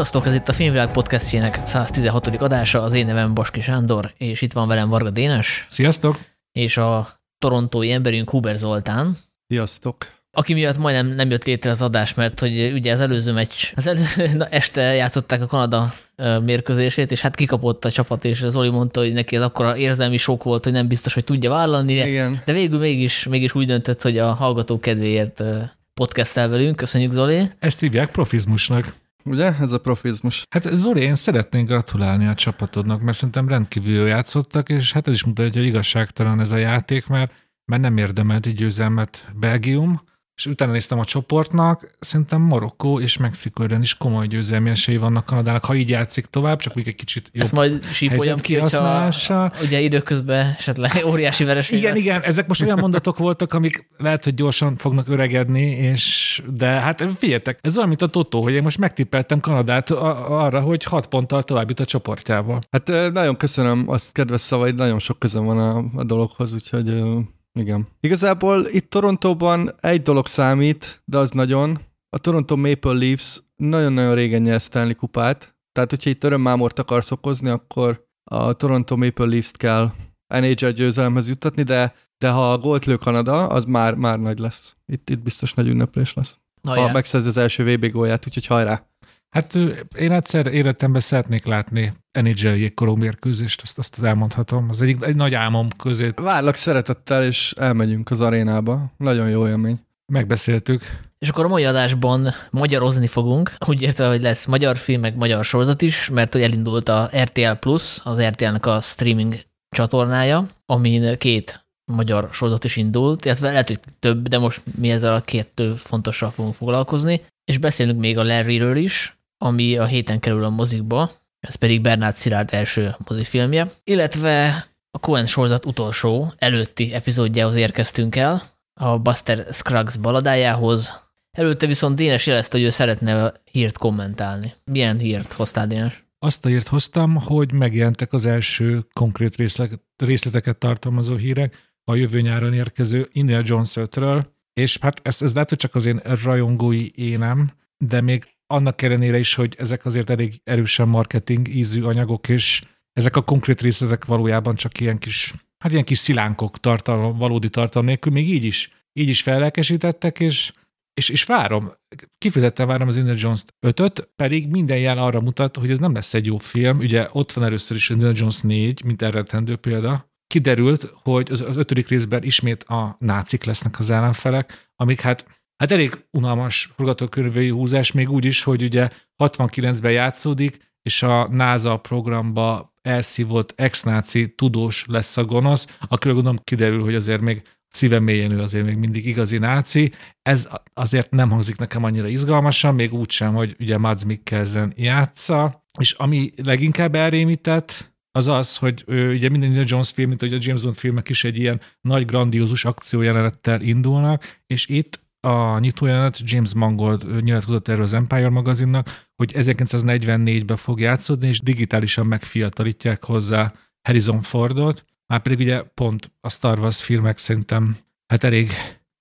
Sziasztok, ez itt a Filmvilág podcastjének 116. adása, az én nevem Baski Sándor, és itt van velem Varga Dénes. Sziasztok! És a torontói emberünk Huber Zoltán. Sziasztok! Aki miatt majdnem nem jött létre az adás, mert hogy ugye az előző meccs, az előző na, este játszották a Kanada mérkőzését, és hát kikapott a csapat, és Zoli mondta, hogy neki ez akkora érzelmi sok volt, hogy nem biztos, hogy tudja vállalni, Igen. de végül mégis, mégis úgy döntött, hogy a hallgató kedvéért podcastel velünk. Köszönjük, Zoli! Ezt hívják profizmusnak. Ugye? Ez a profizmus. Hát Zoli, én szeretnék gratulálni a csapatodnak, mert szerintem rendkívül jól játszottak, és hát ez is mutatja, hogy igazságtalan ez a játék, mert, mert nem érdemelt egy győzelmet Belgium, és utána néztem a csoportnak, szerintem Marokkó és Mexikó is komoly győzelmi esélyi vannak Kanadának, ha így játszik tovább, csak még egy kicsit jobb Ezt majd sípoljam ki, hogyha ugye időközben esetleg óriási vereség Igen, lesz. igen, ezek most olyan mondatok voltak, amik lehet, hogy gyorsan fognak öregedni, és de hát figyeljetek, ez olyan, mint a Totó, hogy én most megtippeltem Kanadát arra, hogy hat ponttal tovább jut a csoportjába. Hát nagyon köszönöm azt kedves szavaid, nagyon sok közön van a, a dologhoz, úgyhogy igen. Igazából itt Torontóban egy dolog számít, de az nagyon. A Toronto Maple Leafs nagyon-nagyon régen nyer Stanley kupát, tehát hogyha itt örömmámort akarsz okozni, akkor a Toronto Maple Leafs-t kell NHL győzelemhez juttatni, de, de ha a gólt lő Kanada, az már, már nagy lesz. Itt, itt biztos nagy ünneplés lesz. Hajrá. Ha megszerzi az első VB gólját, úgyhogy hajrá! Hát én egyszer életemben szeretnék látni nhl jégkorú mérkőzést, azt, azt elmondhatom. Az egyik egy nagy álmom közé. Várlak szeretettel, és elmegyünk az arénába. Nagyon jó élmény. Megbeszéltük. És akkor a mai adásban magyarozni fogunk. Úgy érte, hogy lesz magyar film, meg magyar sorozat is, mert hogy elindult a RTL Plus, az RTL-nek a streaming csatornája, amin két magyar sorozat is indult, illetve lehet, hogy több, de most mi ezzel a két fontossal fogunk foglalkozni. És beszélünk még a Larryről is, ami a héten kerül a mozikba, ez pedig Bernát Szilárd első mozifilmje, illetve a Cohen sorozat utolsó, előtti epizódjához érkeztünk el, a Buster Scruggs baladájához. Előtte viszont Dénes jelezte, hogy ő szeretne hírt kommentálni. Milyen hírt hoztál, Dénes? Azt a hírt hoztam, hogy megjelentek az első konkrét részleteket tartalmazó hírek a jövő nyáron érkező Indiana Jones 5-ről, és hát ez, ez lehet, hogy csak az én rajongói énem, de még annak ellenére is, hogy ezek azért elég erősen marketing ízű anyagok, és ezek a konkrét részletek valójában csak ilyen kis, hát ilyen kis szilánkok tartalom, valódi tartalom nélkül, még így is, így is fellelkesítettek, és, és, és várom, kifejezetten várom az Indiana Jones 5 pedig minden jel arra mutat, hogy ez nem lesz egy jó film. Ugye ott van először is az Indiana Jones 4, mint elrettendő példa. Kiderült, hogy az, az ötödik részben ismét a nácik lesznek az ellenfelek, amik hát Hát elég unalmas forgatókönyvei húzás, még úgy is, hogy ugye 69-ben játszódik, és a NASA programba elszívott ex-náci tudós lesz a gonosz, akiről gondolom kiderül, hogy azért még szíve mélyen ő azért még mindig igazi náci. Ez azért nem hangzik nekem annyira izgalmasan, még úgy sem, hogy ugye Mads Mikkelsen játsza. És ami leginkább elrémített, az az, hogy ő, ugye minden Jones film, mint hogy a James Bond filmek is egy ilyen nagy, grandiózus akciójelenettel indulnak, és itt a nyitójelenet James Mangold nyilatkozott erről az Empire magazinnak, hogy 1944-ben fog játszódni, és digitálisan megfiatalítják hozzá Harrison Fordot, már pedig ugye pont a Star Wars filmek szerintem hát elég,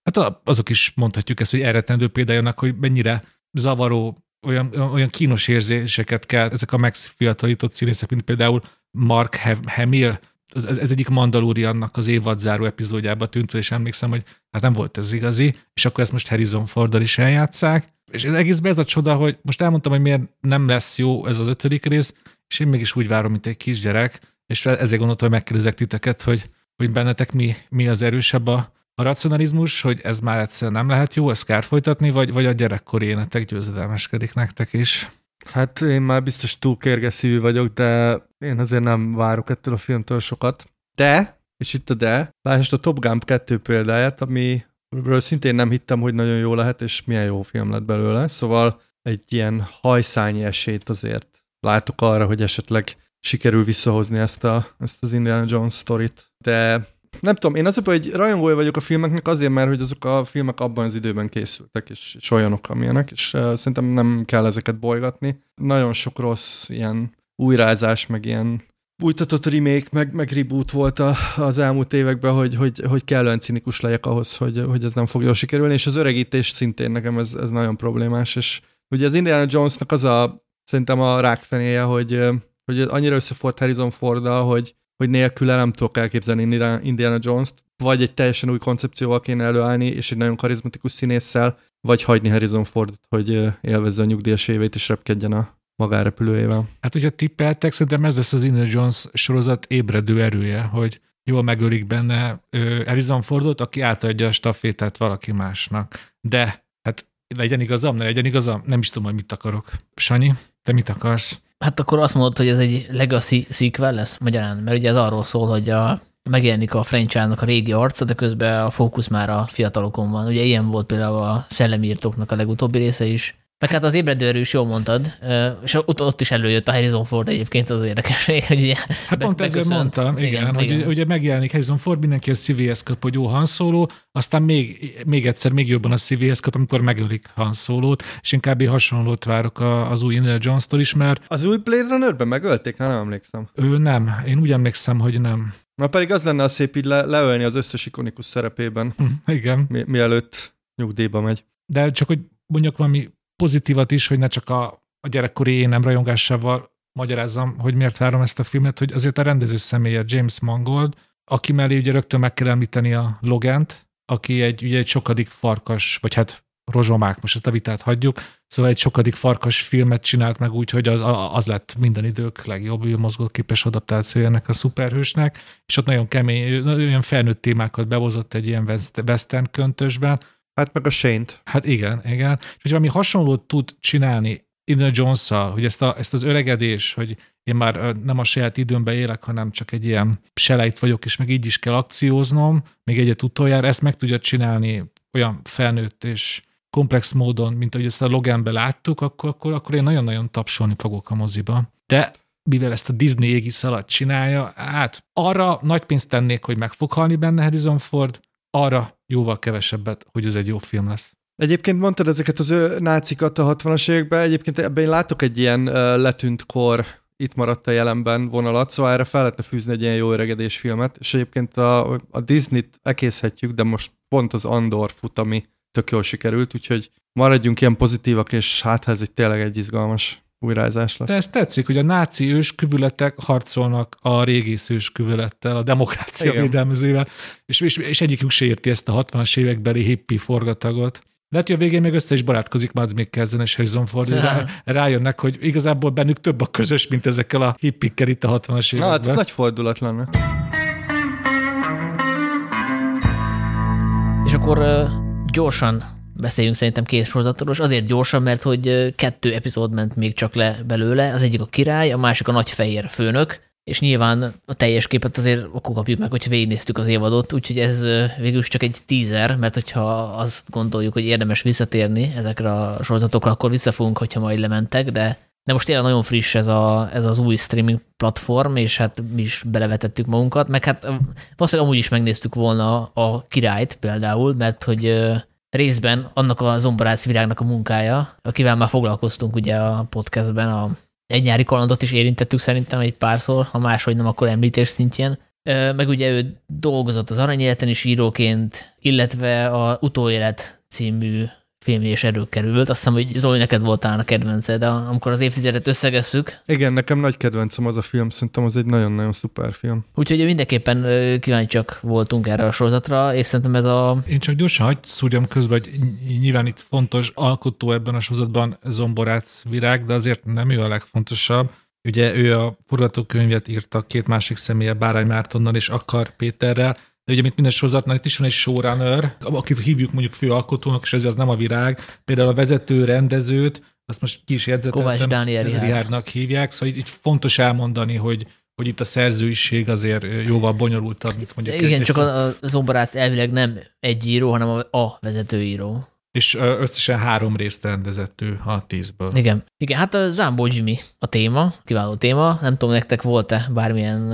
hát azok is mondhatjuk ezt, hogy elrettendő példájának, hogy mennyire zavaró, olyan, olyan kínos érzéseket kell ezek a megfiatalított színészek, mint például Mark Hamill, ez, ez egyik Mandaloriannak az évadzáró epizódjába tűnt, és emlékszem, hogy hát nem volt ez igazi, és akkor ezt most Harrison Forddal is eljátszák. És ez egészben ez a csoda, hogy most elmondtam, hogy miért nem lesz jó ez az ötödik rész, és én mégis úgy várom, mint egy kisgyerek, és ezért gondoltam, hogy megkérdezek titeket, hogy, hogy bennetek mi, mi az erősebb a, a racionalizmus, hogy ez már egyszerűen nem lehet jó, ezt kár folytatni, vagy, vagy a gyerekkori énetek győzedelmeskedik nektek is? Hát én már biztos túl kérgeszívű vagyok, de én azért nem várok ettől a filmtől sokat. De, és itt a de, lásd a Top Gun 2 példáját, amiről szintén nem hittem, hogy nagyon jó lehet, és milyen jó film lett belőle. Szóval egy ilyen hajszányi esélyt azért látok arra, hogy esetleg sikerül visszahozni ezt, a, ezt az Indiana Jones sztorit. De nem tudom, én azért, hogy rajongója vagyok a filmeknek azért, mert hogy azok a filmek abban az időben készültek, és, és olyanok, amilyenek, és uh, szerintem nem kell ezeket bolygatni. Nagyon sok rossz ilyen újrázás, meg ilyen újtatott remake, meg, meg reboot volt a, az elmúlt években, hogy, hogy, hogy kellően cinikus legyek ahhoz, hogy, hogy ez nem fog jól sikerülni, és az öregítés szintén nekem ez, ez nagyon problémás, és ugye az Indiana Jonesnak az a szerintem a rákfenéje, hogy, hogy annyira összefort Harrison ford hogy, hogy nélküle nem tudok elképzelni Indiana Jones-t, vagy egy teljesen új koncepcióval kéne előállni, és egy nagyon karizmatikus színésszel, vagy hagyni Harrison Fordot, hogy élvezze a nyugdíjas évét, és repkedjen a magárepülőjével. Hát, hogyha tippeltek, szerintem ez lesz az Indiana Jones sorozat ébredő erője, hogy jól megölik benne Harrison Fordot, aki átadja a stafétát valaki másnak. De, hát legyen igazam, ne legyen igazam, nem is tudom, hogy mit akarok. Sanyi, te mit akarsz? Hát akkor azt mondod, hogy ez egy legacy sequel lesz magyarán, mert ugye ez arról szól, hogy a, megjelenik a franchise-nak a régi arca, de közben a fókusz már a fiatalokon van. Ugye ilyen volt például a szellemírtóknak a legutóbbi része is, meg hát az ébredőről is jól mondtad, és ott, ott is előjött a Harrison Ford egyébként az érdekesség, hogy ugye Hát pont ezzel mondtam, igen, igen, hogy igen. ugye megjelenik Harrison Ford, mindenki a szívéhez kap, hogy jó Han Solo, aztán még, még egyszer, még jobban a szívéhez kap, amikor megölik Han Solo-t, és én kb. hasonlót várok az új Indiana Jones-tól is, mert... Az új Blade Runner-ben megölték? Hát nem emlékszem. Ő nem, én úgy emlékszem, hogy nem. Na pedig az lenne a szép így le, leölni az összes ikonikus szerepében. Hm, igen. Mi, mielőtt nyugdíjba megy. De csak hogy mondjak valami pozitívat is, hogy ne csak a, a gyerekkori énem rajongásával magyarázzam, hogy miért várom ezt a filmet, hogy azért a rendező személye James Mangold, aki mellé ugye rögtön meg kell említeni a Logent, aki egy, ugye egy sokadik farkas, vagy hát rozsomák, most ezt a vitát hagyjuk, szóval egy sokadik farkas filmet csinált meg úgy, hogy az, az lett minden idők legjobb mozgóképes adaptációja ennek a szuperhősnek, és ott nagyon kemény, olyan felnőtt témákat behozott egy ilyen western köntösben, Hát meg a Shane-t. Hát igen, igen. És hogy valami hasonlót tud csinálni Indiana jones hogy ezt, a, ezt az öregedés, hogy én már nem a saját időmben élek, hanem csak egy ilyen selejt vagyok, és meg így is kell akcióznom, még egyet utoljára, ezt meg tudja csinálni olyan felnőtt és komplex módon, mint ahogy ezt a Loganbe láttuk, akkor, akkor, akkor én nagyon-nagyon tapsolni fogok a moziba. De mivel ezt a Disney égisz alatt csinálja, hát arra nagy pénzt tennék, hogy meg fog halni benne Harrison Ford, arra jóval kevesebbet, hogy ez egy jó film lesz. Egyébként mondtad ezeket az ő nácikat a 60-as években, egyébként ebben én látok egy ilyen letűnt kor, itt maradt a jelenben vonalat, szóval erre fel lehetne fűzni egy ilyen jó öregedés filmet, és egyébként a, a Disney-t ekészhetjük, de most pont az Andor fut, ami tök jól sikerült, úgyhogy maradjunk ilyen pozitívak, és hát ez egy tényleg egy izgalmas újrázás lesz. De ez tetszik, hogy a náci ősküvületek harcolnak a régész ősküvelettel, a demokrácia Igen. védelmezővel, és, és, és egyikük se érti ezt a 60-as évekbeli hippi forgatagot. Lehet, hogy a végén még össze is barátkozik Mads Mikkelsen és Harrison Ford, rá, rájönnek, hogy igazából bennük több a közös, mint ezekkel a hippikkel itt a 60-as években. Na, hát ez nagy fordulat lenne. És akkor gyorsan beszéljünk szerintem két sorozatról, és azért gyorsan, mert hogy kettő epizód ment még csak le belőle, az egyik a király, a másik a nagy fehér főnök, és nyilván a teljes képet azért akkor kapjuk meg, hogyha végignéztük az évadot, úgyhogy ez végül csak egy teaser, mert hogyha azt gondoljuk, hogy érdemes visszatérni ezekre a sorozatokra, akkor visszafogunk, hogyha majd lementek, de de most tényleg nagyon friss ez, a, ez az új streaming platform, és hát mi is belevetettük magunkat, meg hát valószínűleg amúgy is megnéztük volna a királyt például, mert hogy részben annak a zomborác virágnak a munkája, akivel már foglalkoztunk ugye a podcastben, a egy nyári kalandot is érintettük szerintem egy párszor, ha máshogy nem, akkor említés szintjén. Meg ugye ő dolgozott az Aranyéleten is íróként, illetve a Utóélet című film és erők került. Azt hiszem, hogy Zoli, neked volt talán a kedvence, de amikor az évtizedet összegesszük. Igen, nekem nagy kedvencem az a film, szerintem az egy nagyon-nagyon szuper film. Úgyhogy mindenképpen kíváncsiak voltunk erre a sorozatra, és szerintem ez a... Én csak gyorsan hagyd szúrjam közben, hogy nyilván itt fontos alkotó ebben a sorozatban Zomborác Virág, de azért nem ő a legfontosabb. Ugye ő a forgatókönyvet írta két másik személye, Bárány Mártonnal és Akar Péterrel, de ugye, mint minden sorozatnál, itt is van egy showrunner, akit hívjuk mondjuk főalkotónak, és ez az nem a virág. Például a vezető rendezőt, azt most ki is jegyzetettem. Kovács Dániel Rihárnak hívják, szóval így fontos elmondani, hogy hogy itt a szerzőiség azért jóval bonyolultabb, mint mondjuk. Igen, csak a, a Zomborác elvileg nem egy író, hanem a, a vezetőíró és összesen három részt rendezett ő a tízből. Igen. Igen, hát a Zambó Jimmy a téma, kiváló téma. Nem tudom, nektek volt-e bármilyen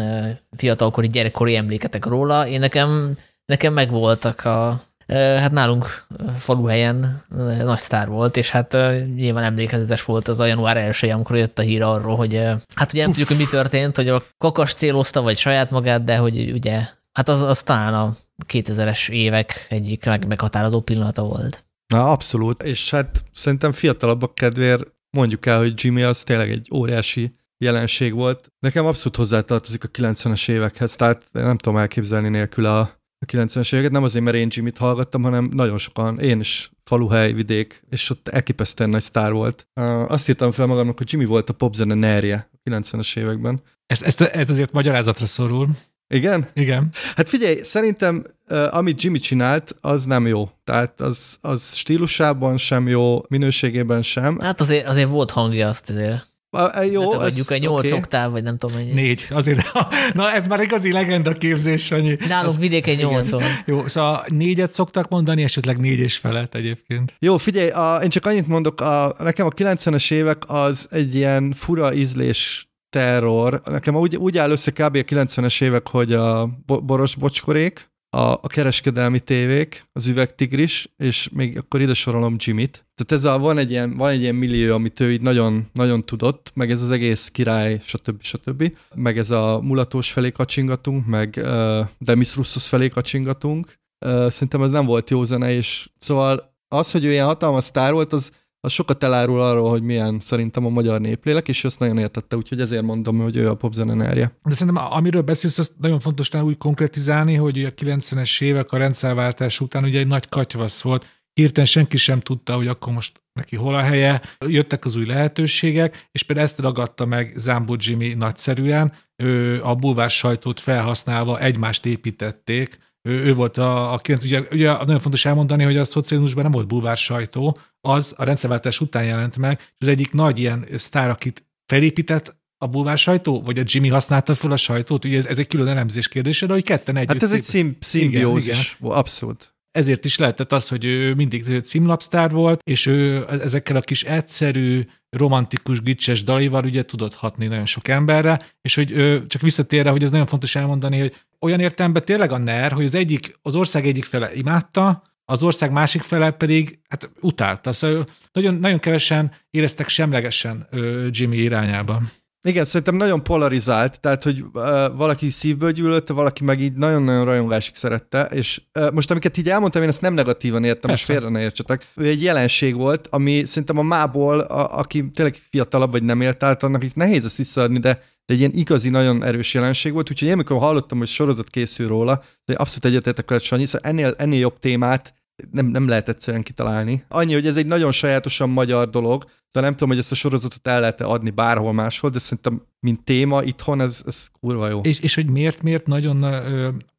fiatalkori, gyerekkori emléketek róla. Én nekem, nekem megvoltak a Hát nálunk faluhelyen nagy sztár volt, és hát nyilván emlékezetes volt az a január 1 amikor jött a hír arról, hogy hát ugye nem Uff. tudjuk, hogy mi történt, hogy a kakas célozta, vagy saját magát, de hogy ugye, hát az, az talán a 2000-es évek egyik meg, meghatározó pillanata volt. Na, abszolút, és hát szerintem fiatalabbak kedvéért mondjuk el, hogy Jimmy az tényleg egy óriási jelenség volt. Nekem abszolút hozzátartozik a 90-es évekhez, tehát nem tudom elképzelni nélkül a, a 90-es éveket, nem azért, mert én Jimmy-t hallgattam, hanem nagyon sokan, én is faluhely, vidék, és ott elképesztően nagy sztár volt. Azt írtam fel magamnak, hogy Jimmy volt a popzene nerje a 90-es években. Ez, ez, ez azért magyarázatra szorul. Igen? Igen. Hát figyelj, szerintem amit Jimmy csinált, az nem jó. Tehát az, az stílusában sem jó, minőségében sem. Hát azért, azért volt hangja azt azért. A, jó, hát, mondjuk egy 8 okay. oktáv, vagy nem tudom mennyi. Négy, azért. Na, ez már igazi legenda képzés, Sanyi. Nálunk vidéken 8 van. Jó, szóval négyet szoktak mondani, esetleg négy és felett egyébként. Jó, figyelj, a, én csak annyit mondok, a, nekem a 90-es évek az egy ilyen fura ízlés terror. Nekem úgy, úgy áll össze kb. a 90-es évek, hogy a boros bocskorék, a, a kereskedelmi tévék, az üvegtigris, és még akkor ide sorolom Jimmy-t. Tehát ez a, van, egy ilyen, van egy ilyen millió, amit ő így nagyon, nagyon tudott, meg ez az egész király, stb. stb. Meg ez a mulatós felé kacsingatunk, meg uh, Demis Russos felé kacsingatunk. Uh, szerintem ez nem volt jó zene, és szóval az, hogy ő ilyen hatalmas sztár volt, az az sokat elárul arról, hogy milyen szerintem a magyar néplélek, és ezt nagyon értette, úgyhogy ezért mondom, hogy ő a popzenenerje. De szerintem amiről beszélsz, az nagyon fontos talán úgy konkretizálni, hogy a 90-es évek a rendszerváltás után ugye egy nagy katyvasz volt, hirtelen senki sem tudta, hogy akkor most neki hol a helye, jöttek az új lehetőségek, és például ezt ragadta meg Zambó Jimmy nagyszerűen, ő a bulvár sajtót felhasználva egymást építették, ő, ő volt a, a ugye, ugye nagyon fontos elmondani, hogy a szocializmusban nem volt bulvár sajtó, az a rendszerváltás után jelent meg, és az egyik nagy ilyen sztár, akit felépített a bulvár sajtó, vagy a Jimmy használta fel a sajtót, ugye ez, ez egy külön elemzés kérdése, de hogy ketten együtt. Hát ez szép... egy szim, szimbiózis, abszolút ezért is lehetett az, hogy ő mindig címlapsztár volt, és ő ezekkel a kis egyszerű, romantikus, gicses dalival ugye tudott hatni nagyon sok emberre, és hogy ő, csak visszatérve, hogy ez nagyon fontos elmondani, hogy olyan értelemben tényleg a NER, hogy az egyik, az ország egyik fele imádta, az ország másik fele pedig hát utálta. Szóval nagyon, nagyon kevesen éreztek semlegesen Jimmy irányába. Igen, szerintem nagyon polarizált, tehát, hogy uh, valaki szívből gyűlölte, valaki meg így nagyon-nagyon rajongásig szerette, és uh, most amiket így elmondtam, én ezt nem negatívan értem, Persze. és félre ne értsetek. Ő egy jelenség volt, ami szerintem a mából, a, aki tényleg fiatalabb vagy nem élt át, annak itt nehéz ezt visszaadni, de, de egy ilyen igazi, nagyon erős jelenség volt, úgyhogy én amikor hallottam, hogy sorozat készül róla, de abszolút egyetértek veled, Sanyi, szóval ennél, ennél jobb témát nem, nem lehet egyszerűen kitalálni. Annyi, hogy ez egy nagyon sajátosan magyar dolog, de nem tudom, hogy ezt a sorozatot el lehet adni bárhol máshol, de szerintem, mint téma itthon, ez, ez kurva jó. És, és hogy miért, miért nagyon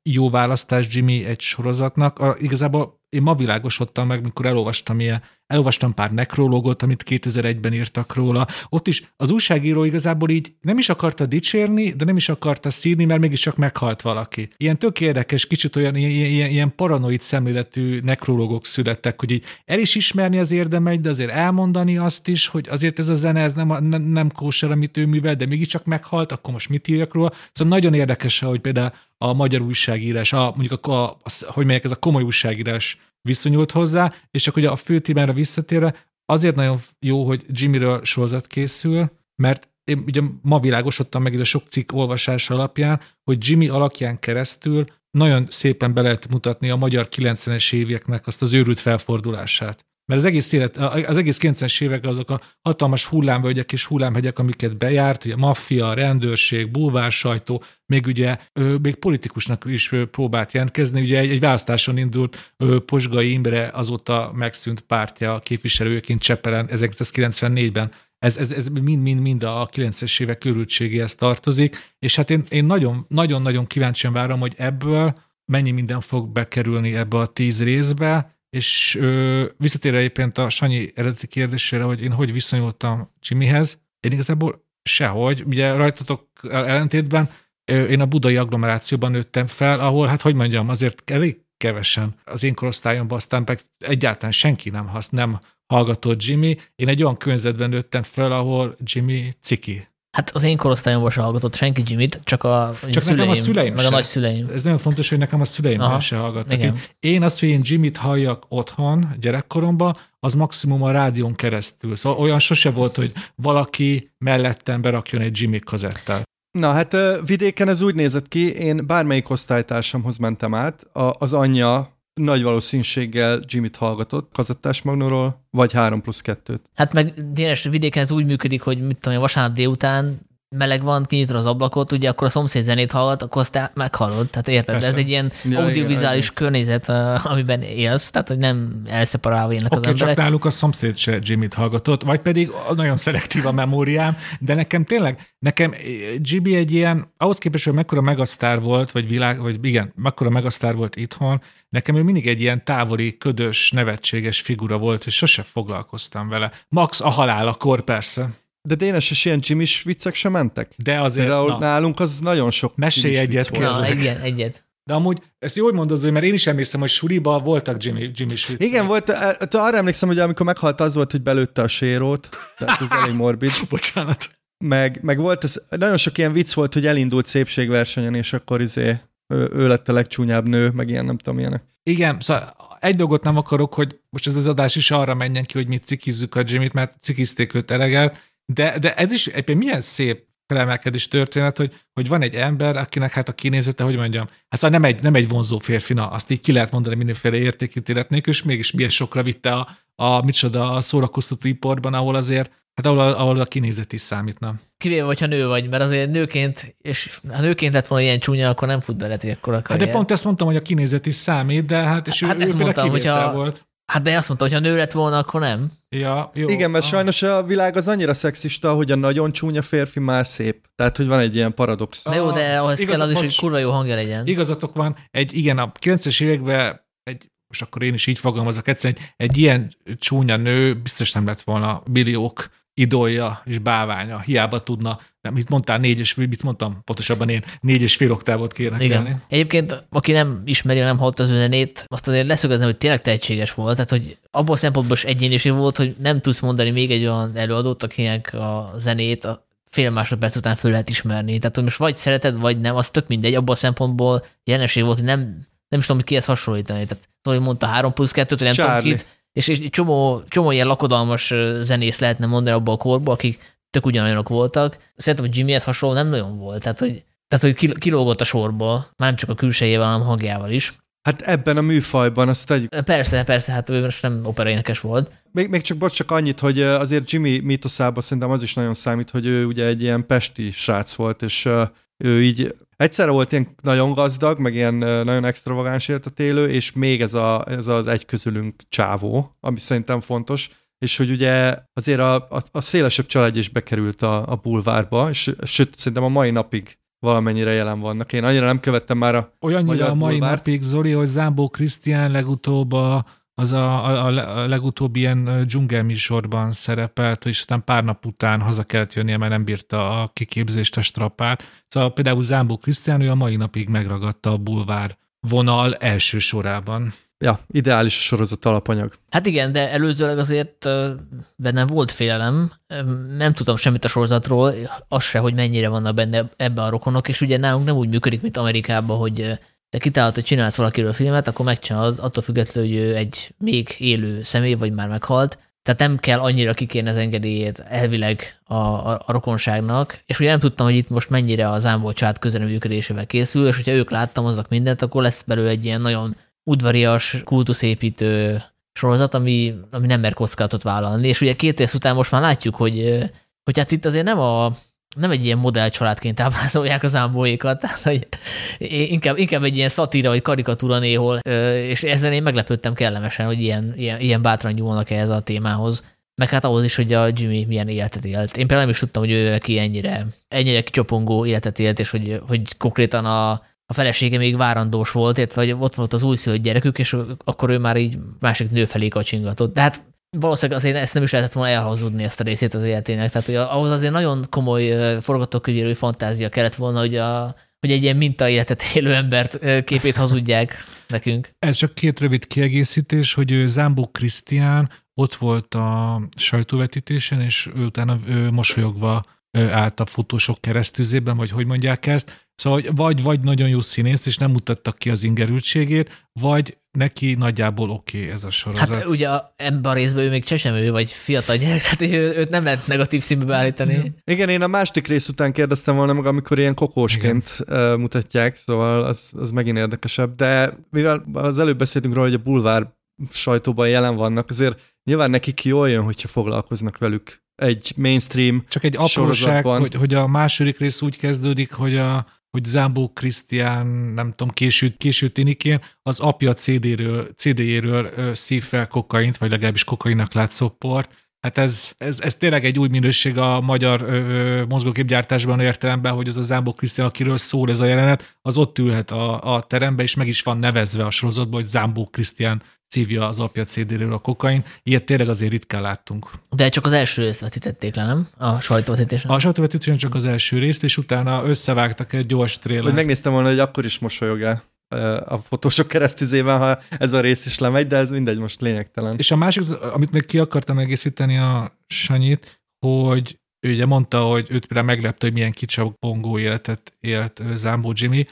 jó választás Jimmy egy sorozatnak? Igazából én ma világosodtam meg, mikor elolvastam ilyen, elolvastam pár nekrológot, amit 2001-ben írtak róla. Ott is az újságíró igazából így nem is akarta dicsérni, de nem is akarta színi, mert mégis csak meghalt valaki. Ilyen tök érdekes, kicsit olyan ilyen, ilyen, ilyen paranoid szemléletű nekrológok születtek, hogy így el is ismerni az érdemeit, de azért elmondani azt is, hogy azért ez a zene, ez nem, nem, nem kóser, amit ő művel, de mégiscsak meghalt, akkor most mit írjak róla. Szóval nagyon érdekes, hogy például a magyar újságírás, a, mondjuk a, a, a hogy melyek ez a komoly újságírás viszonyult hozzá, és csak ugye a fő témára visszatérve, azért nagyon jó, hogy Jimmyről sorozat készül, mert én ugye ma világosodtam meg ez a sok cikk olvasás alapján, hogy Jimmy alakján keresztül nagyon szépen be lehet mutatni a magyar 90-es éveknek azt az őrült felfordulását. Mert az egész, élet, az egész 90-es évek azok a hatalmas hullámvölgyek és hullámhegyek, amiket bejárt, ugye maffia, rendőrség, bulvársajtó, még ugye még politikusnak is próbált jelentkezni. Ugye egy, egy választáson indult Posgai Imre azóta megszűnt pártja képviselőként Csepelen 1994-ben. Ez, ez, ez mind, mind, mind a 90-es évek körültségéhez tartozik, és hát én, én nagyon, nagyon, nagyon kíváncsian várom, hogy ebből mennyi minden fog bekerülni ebbe a tíz részbe, és ö, visszatérve egyébként a Sanyi eredeti kérdésére, hogy én hogy viszonyultam Jimmyhez, én igazából sehogy. Ugye rajtatok ellentétben ö, én a budai agglomerációban nőttem fel, ahol, hát hogy mondjam, azért elég kevesen az én korosztályomban, aztán meg egyáltalán senki nem, hasz, nem hallgatott Jimmy. Én egy olyan környezetben nőttem fel, ahol Jimmy ciki. Hát az én korosztályomban sem hallgatott senki Jimmy-t, csak a csak szüleim, nekem a szüleim meg se. a nagyszüleim. Ez nagyon fontos, hogy nekem a szüleim Aha, se hallgattak. Igen. Én azt, hogy én Jimmy-t halljak otthon, gyerekkoromban, az maximum a rádión keresztül. Szóval olyan sose volt, hogy valaki mellettem berakjon egy Jimmy kazettát. Na hát vidéken ez úgy nézett ki, én bármelyik osztálytársamhoz mentem át, az anyja nagy valószínűséggel Jimmy-t hallgatott kazettás magnóról, vagy 3 plusz 2-t. Hát meg dénes vidéken ez úgy működik, hogy mit tudom, vasárnap délután meleg van, kinyitod az ablakot, ugye akkor a szomszéd zenét hallgat, akkor azt te meghallod. Tehát érted, Persze. ez egy ilyen ja, audiovizuális igen, környezet, amiben élsz, tehát hogy nem elszeparálva ennek okay, az emberek. csak náluk a szomszéd se Jimmy-t hallgatott, vagy pedig nagyon szelektív a memóriám, de nekem tényleg, nekem GB egy ilyen, ahhoz képest, hogy mekkora megasztár volt, vagy világ, vagy igen, mekkora megasztár volt itthon, nekem ő mindig egy ilyen távoli, ködös, nevetséges figura volt, és sose foglalkoztam vele. Max a halál, kor persze. De Dénes és ilyen Jimmy viccek sem mentek? De azért, Például na. nálunk az nagyon sok Mesélj egyet, kérlek. egyet, egyet. De amúgy ezt jól mondod, mert én is emlékszem, hogy suliba voltak Jimmy, Jimmy viccek. Igen, volt, eh, arra emlékszem, hogy amikor meghalt az volt, hogy belőtte a sérót, tehát ez elég morbid. Bocsánat. Meg, meg volt, ez, nagyon sok ilyen vicc volt, hogy elindult szépségversenyen, és akkor izé, ő, ő lett a legcsúnyább nő, meg ilyen, nem tudom, ilyenek. Igen, szóval egy dolgot nem akarok, hogy most ez az adás is arra menjen ki, hogy mi cikizzük a Jimmy-t, mert cikizték őt eleget, de, de ez is egy milyen szép felemelkedés történet, hogy, hogy van egy ember, akinek hát a kinézete, hogy mondjam, hát szóval nem egy, nem egy vonzó férfi, na, azt így ki lehet mondani mindenféle értékítéletnék, és mégis milyen sokra vitte a, a micsoda a szórakoztató iparban, ahol azért, hát ahol ahol a kinézet is számítna. Kivéve, hogyha nő vagy, mert azért nőként, és ha nőként lett volna ilyen csúnya, akkor nem fut bele, hogy akkor Hát de pont ezt mondtam, hogy a kinézet is számít, de hát, és hát ő, ezt ő mondtam, hogyha, volt. Hát de azt mondta, hogy ha nő lett volna, akkor nem. Ja, jó. Igen, mert ah. sajnos a világ az annyira szexista, hogy a nagyon csúnya férfi már szép. Tehát, hogy van egy ilyen paradox. De jó, de ahhoz kell az is, hogy kurva jó hangja legyen. Igazatok van. Egy, igen, a 90-es években egy, most akkor én is így fogalmazok egyszerűen, egy, egy ilyen csúnya nő biztos nem lett volna milliók idolja és báványa. Hiába tudna, nem, mit mondtál, négy és mit mondtam? Pontosabban én négy és fél oktávot kérek. Igen. Kelni. Egyébként, aki nem ismeri, nem hallotta az zenét, azt azért leszögezném, hogy tényleg tehetséges volt. Tehát, hogy abból a szempontból is egyéniség volt, hogy nem tudsz mondani még egy olyan előadót, akinek a zenét a fél másodperc után föl lehet ismerni. Tehát, hogy most vagy szereted, vagy nem, az tök mindegy. Abból a szempontból jelenség volt, hogy nem, nem is tudom, hogy kihez hasonlítani. Tehát, hogy mondta 3 plusz 2 hogy nem Charlie. tudom kit, és, és egy csomó, csomó ilyen lakodalmas zenész lehetne mondani abban a korban, akik tök ugyanolyanok voltak. Szerintem, hogy Jimmyhez hasonló nem nagyon volt, tehát hogy, tehát, hogy kilógott a sorba, már nem csak a külsejével, hanem hangjával is. Hát ebben a műfajban azt tegyük. Persze, persze, hát ő most nem operaénekes volt. Még, még csak bocs, csak annyit, hogy azért Jimmy mítoszában szerintem az is nagyon számít, hogy ő ugye egy ilyen pesti srác volt, és ő így egyszerre volt ilyen nagyon gazdag, meg ilyen nagyon extravagáns életet élő, és még ez, a, ez az egy közülünk csávó, ami szerintem fontos, és hogy ugye azért a, a, a szélesebb család is bekerült a, a bulvárba, és sőt, szerintem a mai napig valamennyire jelen vannak. Én annyira nem követtem már a Olyannyira a mai bulvárt. napig, Zoli, hogy Zámbó Krisztián legutóbb a az a, a, a legutóbbi ilyen dzsungelműsorban szerepelt, és aztán pár nap után haza kellett jönnie, mert nem bírta a kiképzést, a strapát. Szóval például Zámbó Krisztián, ő a mai napig megragadta a bulvár vonal első sorában. Ja, ideális a sorozat alapanyag. Hát igen, de előzőleg azért bennem volt félelem, nem tudtam semmit a sorozatról, az se, hogy mennyire vannak benne ebbe a rokonok, és ugye nálunk nem úgy működik, mint Amerikában, hogy te kitálod, hogy csinálsz valakiről filmet, akkor megcsinálod, attól függetlenül, hogy ő egy még élő személy, vagy már meghalt. Tehát nem kell annyira kikérni az engedélyét elvileg a, a, a rokonságnak, és ugye nem tudtam, hogy itt most mennyire az ámból család közelműködésével készül, és hogyha ők láttam azok mindent, akkor lesz belőle egy ilyen nagyon udvarias, kultuszépítő sorozat, ami, ami nem mer kockázatot vállalni. És ugye két év után most már látjuk, hogy, hogy hát itt azért nem a, nem egy ilyen modell családként ábrázolják az ámbóékat, tehát inkább, inkább egy ilyen szatíra vagy karikatúra néhol, és ezzel én meglepődtem kellemesen, hogy ilyen, ilyen, ilyen bátran nyúlnak ehhez a témához. Meg hát ahhoz is, hogy a Jimmy milyen életet élt. Én például nem is tudtam, hogy ő neki ennyire, ennyire kicsapongó életet élt, és hogy, hogy konkrétan a, a felesége még várandós volt, illetve hogy ott volt az újszülött gyerekük, és akkor ő már így másik nő felé kacsingatott. De hát valószínűleg azért ezt nem is lehetett volna elhazudni ezt a részét az életének. Tehát hogy ahhoz azért nagyon komoly forgatókönyvírő fantázia kellett volna, hogy, a, hogy egy ilyen mintaéletet élő embert képét hazudják nekünk. Ez csak két rövid kiegészítés, hogy Zámbó Krisztián ott volt a sajtóvetítésen, és ő utána ő mosolyogva állt a fotósok keresztüzében, vagy hogy mondják ezt. Szóval vagy, vagy nagyon jó színész, és nem mutattak ki az ingerültségét, vagy neki nagyjából oké okay ez a sorozat. Hát ugye ebben a részben ő még csesemő, vagy fiatal gyerek, tehát ő, őt nem lehet negatív színbe beállítani. Igen, én a második rész után kérdeztem volna meg, amikor ilyen kokósként Igen. mutatják, szóval az, az megint érdekesebb, de mivel az előbb beszéltünk róla, hogy a bulvár sajtóban jelen vannak, azért nyilván nekik jól jön, hogyha foglalkoznak velük egy mainstream Csak egy apróság, hogy, hogy a második rész úgy kezdődik, hogy a hogy Zámbó Krisztián, nem tudom, késő, késő tinikén, az apja CD-ről, CD-jéről szív fel kokaint, vagy legalábbis kokainak látszó port. Hát ez, ez, ez tényleg egy új minőség a magyar ö, mozgóképgyártásban értelemben, hogy az a Zámbó Krisztián, akiről szól ez a jelenet, az ott ülhet a, a terembe, és meg is van nevezve a sorozatban, hogy Zámbó Krisztián szívja az apja CD-ről a kokain. Ilyet tényleg azért ritkán láttunk. De csak az első részt vetítették le, nem? A sajtóvetítésen. A sajtóvetítésen csak az első részt, és utána összevágtak egy gyors trélert. Hogy megnéztem volna, hogy akkor is mosolyog-e a fotósok keresztüzében, ha ez a rész is lemegy, de ez mindegy, most lényegtelen. És a másik, amit még ki akartam egészíteni a Sanyit, hogy ő ugye mondta, hogy őt például meglepte, hogy milyen kicsapongó életet élt Zámbó Jimmy,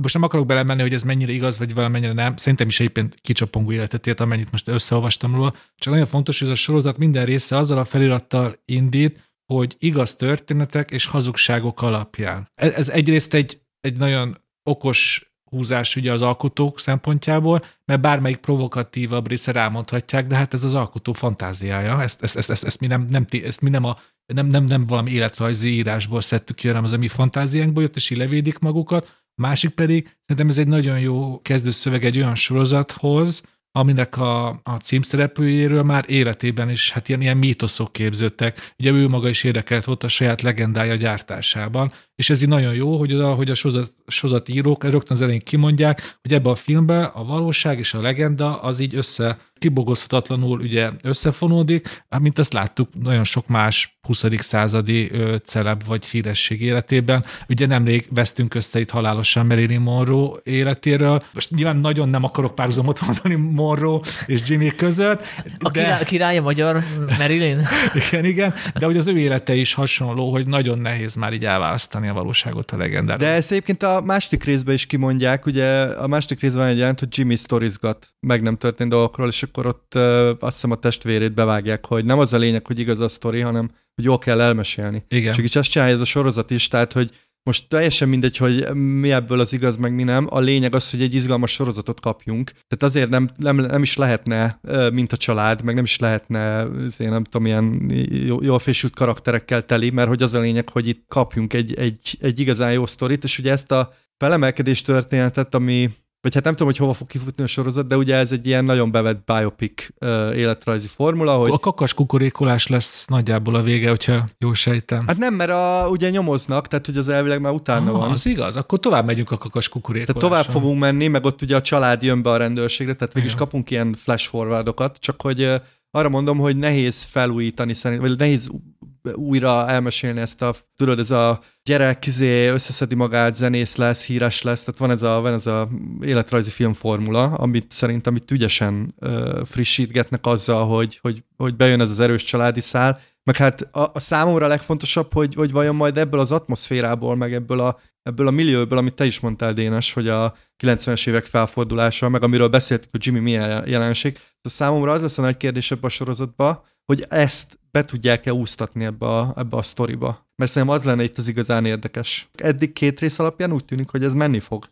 most nem akarok belemenni, hogy ez mennyire igaz, vagy valamennyire nem. Szerintem is éppen kicsapongó életet élt, amennyit most összeolvastam róla. Csak nagyon fontos, hogy ez a sorozat minden része azzal a felirattal indít, hogy igaz történetek és hazugságok alapján. E-, ez egyrészt egy, egy nagyon okos húzás ugye az alkotók szempontjából, mert bármelyik provokatívabb része rámondhatják, de hát ez az alkotó fantáziája, ezt, ezt, ezt, ezt, ezt mi nem, nem, ezt mi nem a nem, nem, nem valami életrajzi írásból szedtük ki, hanem az a mi fantáziánkból jött, és levédik magukat, Másik pedig, szerintem ez egy nagyon jó kezdőszöveg egy olyan sorozathoz, aminek a, a címszereplőjéről már életében is hát ilyen, ilyen mítoszok képződtek. Ugye ő maga is érdekelt volt a saját legendája gyártásában, és ez így nagyon jó, hogy, oda, hogy a sorozat, sorozat írók rögtön az elején kimondják, hogy ebbe a filmbe a valóság és a legenda az így össze kibogozhatatlanul ugye összefonódik, mint azt láttuk nagyon sok más 20. századi ö, celeb vagy híresség életében. Ugye nemrég vesztünk össze itt halálosan Marilyn Monroe életéről. Most nyilván nagyon nem akarok párhuzamot mondani Monroe és Jimmy között. A de... király, király a magyar Marilyn? igen, igen, de hogy az ő élete is hasonló, hogy nagyon nehéz már így elválasztani a valóságot a legendáról. De ezt egyébként a második részben is kimondják, ugye a második részben egy jelent, hogy Jimmy sztorizgat meg nem történt dolgokról, és akkor ott azt hiszem a testvérét bevágják, hogy nem az a lényeg, hogy igaz a sztori, hanem hogy jól kell elmesélni. Igen. Csak így ezt csinálja ez a sorozat is, tehát hogy most teljesen mindegy, hogy mi ebből az igaz, meg mi nem. A lényeg az, hogy egy izgalmas sorozatot kapjunk. Tehát azért nem, nem, nem is lehetne, mint a család, meg nem is lehetne, én nem tudom, ilyen jól fésült karakterekkel teli, mert hogy az a lényeg, hogy itt kapjunk egy, egy, egy igazán jó sztorit, és ugye ezt a felemelkedés történetet, ami vagy hát nem tudom, hogy hova fog kifutni a sorozat, de ugye ez egy ilyen nagyon bevett biopic uh, életrajzi formula, hogy... A kakas kukorékolás lesz nagyjából a vége, hogyha jól sejtem. Hát nem, mert a, ugye nyomoznak, tehát hogy az elvileg már utána ah, van. Az igaz, akkor tovább megyünk a kakas kukorékolásra. Tehát tovább fogunk menni, meg ott ugye a család jön be a rendőrségre, tehát végülis kapunk ilyen flash forwardokat, csak hogy arra mondom, hogy nehéz felújítani szerint, vagy nehéz újra elmesélni ezt a, tudod, ez a gyerek izé, összeszedi magát, zenész lesz, híres lesz, tehát van ez a, van ez a életrajzi filmformula, amit szerintem itt ügyesen uh, frissítgetnek azzal, hogy, hogy, hogy bejön ez az erős családi szál, meg hát a, a számomra a legfontosabb, hogy, hogy vajon majd ebből az atmoszférából, meg ebből a, ebből a millióból, amit te is mondtál, Dénes, hogy a 90-es évek felfordulása, meg amiről beszéltük, hogy Jimmy milyen jelenség. A számomra az lesz a nagy kérdés ebbe a sorozatba, hogy ezt be tudják-e úsztatni ebbe a, ebbe a sztoriba. Mert szerintem az lenne itt az igazán érdekes. Eddig két rész alapján úgy tűnik, hogy ez menni fog.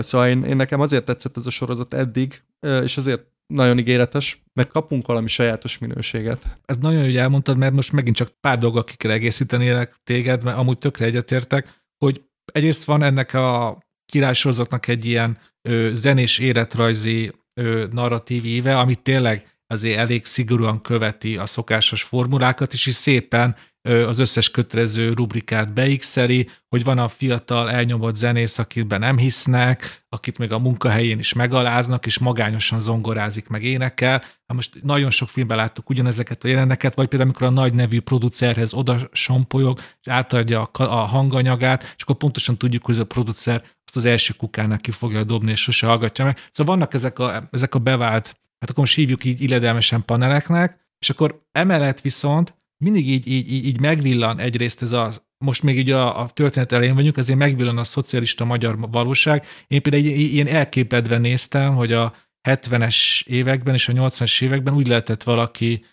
Szóval én, én nekem azért tetszett ez a sorozat eddig, és azért nagyon ígéretes, meg kapunk valami sajátos minőséget. Ez nagyon jó, hogy elmondtad, mert most megint csak pár dolgok ki kell egészítenélek téged, mert amúgy tökre egyetértek, hogy egyrészt van ennek a királysorozatnak egy ilyen ö, zenés életrajzi ö, narratív éve, amit tényleg azért elég szigorúan követi a szokásos formulákat, és is szépen az összes kötelező rubrikát beixeli, hogy van a fiatal elnyomott zenész, akiben nem hisznek, akit még a munkahelyén is megaláznak, és magányosan zongorázik, meg énekel. Hát most nagyon sok filmben láttuk ugyanezeket a jeleneket, vagy például amikor a nagy nevű producerhez oda sompolyog, és átadja a, hanganyagát, és akkor pontosan tudjuk, hogy ez a producer azt az első kukának ki fogja dobni, és sose hallgatja meg. Szóval vannak ezek a, ezek a bevált, hát akkor most hívjuk így illedelmesen paneleknek, és akkor emellett viszont mindig így, így, így, így megvillan egyrészt ez a most még így a, a történet elején vagyunk, ezért megvillan a szocialista magyar valóság. Én például ilyen elképedve néztem, hogy a 70-es években és a 80-es években úgy lehetett valaki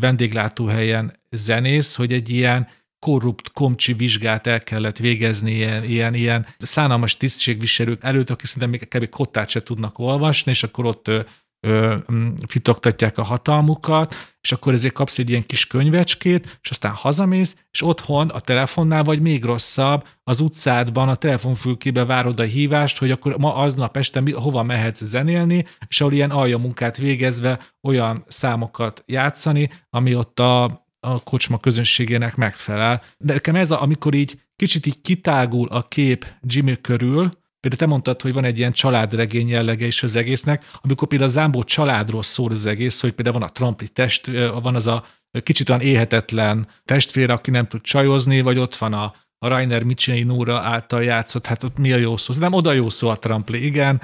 vendéglátóhelyen zenész, hogy egy ilyen korrupt komcsi vizsgát el kellett végezni ilyen, ilyen, ilyen szánalmas tisztségviselők előtt, akik szerintem még kb. kottát se tudnak olvasni, és akkor ott fitoktatják a hatalmukat, és akkor ezért kapsz egy ilyen kis könyvecskét, és aztán hazamész, és otthon a telefonnál vagy még rosszabb, az utcádban a telefonfülkébe várod a hívást, hogy akkor ma aznap este mi, hova mehetsz zenélni, és ahol ilyen alja munkát végezve olyan számokat játszani, ami ott a, a kocsma közönségének megfelel. De nekem ez, a, amikor így kicsit így kitágul a kép Jimmy körül, Például te mondtad, hogy van egy ilyen családregény jellege is az egésznek, amikor például a Zámbó családról szól az egész, hogy például van a Trampli test, van az a kicsit olyan éhetetlen testvér, aki nem tud csajozni, vagy ott van a, a Rainer Micsei Nóra által játszott, hát ott mi a jó szó? Nem oda jó szó a Trampli, igen.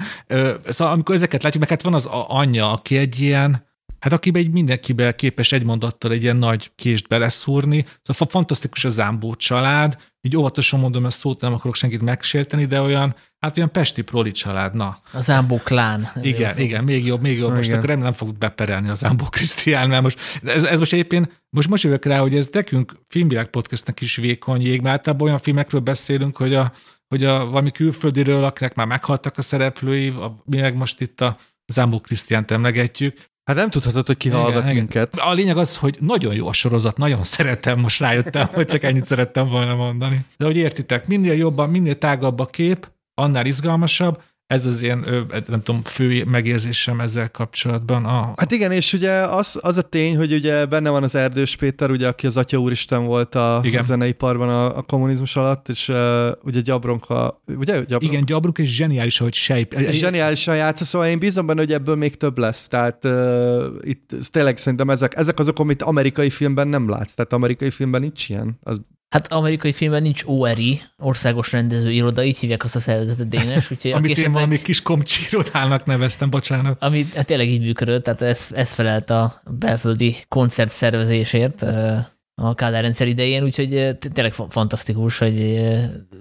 Szóval amikor ezeket látjuk, meg hát van az a anyja, aki egy ilyen, hát akiben egy mindenkiben képes egy mondattal egy ilyen nagy kést beleszúrni. Szóval fantasztikus a Zámbó család, így óvatosan mondom, ezt szót nem akarok senkit megsérteni, de olyan, hát olyan pesti proli család, na. A Zámbó klán. Igen, igen, még jobb, még jobb. Most igen. akkor nem, nem fog beperelni a Zámbó Krisztián, mert most, ez, ez most éppen, most most jövök rá, hogy ez nekünk filmvilág podcastnek is vékony jég, mert általában olyan filmekről beszélünk, hogy a, hogy a valami külföldiről, akinek már meghaltak a szereplői, a, mi meg most itt a Zámbó Krisztiánt emlegetjük, Hát nem tudhatod, hogy ki hallgat igen, minket. A lényeg az, hogy nagyon jó a sorozat, nagyon szeretem, most rájöttem, hogy csak ennyit szerettem volna mondani. De hogy értitek, minél jobban, minél tágabb a kép, annál izgalmasabb, ez az én, nem tudom, fő megérzésem ezzel kapcsolatban. A... Hát igen, és ugye az, az a tény, hogy ugye benne van az Erdős Péter, ugye, aki az Atya Úristen volt a, igen. zeneiparban a, a kommunizmus alatt, és uh, ugye Gyabronka, ugye? Gyabronka? Igen, Gyabronka, és zseniális, hogy sejp. Zseniálisan játsza, szóval én bízom benne, hogy ebből még több lesz. Tehát uh, itt tényleg szerintem ezek, ezek azok, amit amerikai filmben nem látsz. Tehát amerikai filmben nincs ilyen. Az Hát amerikai filmben nincs ORI, országos rendező iroda, így hívják azt a szervezetet Dénes. Úgyhogy Amit én esetleg, valami kis komcsi irodának neveztem, bocsánat. Ami hát tényleg így működött, tehát ez, ez felelt a belföldi koncert szervezésért a Kádár rendszer idején, úgyhogy tényleg fantasztikus, hogy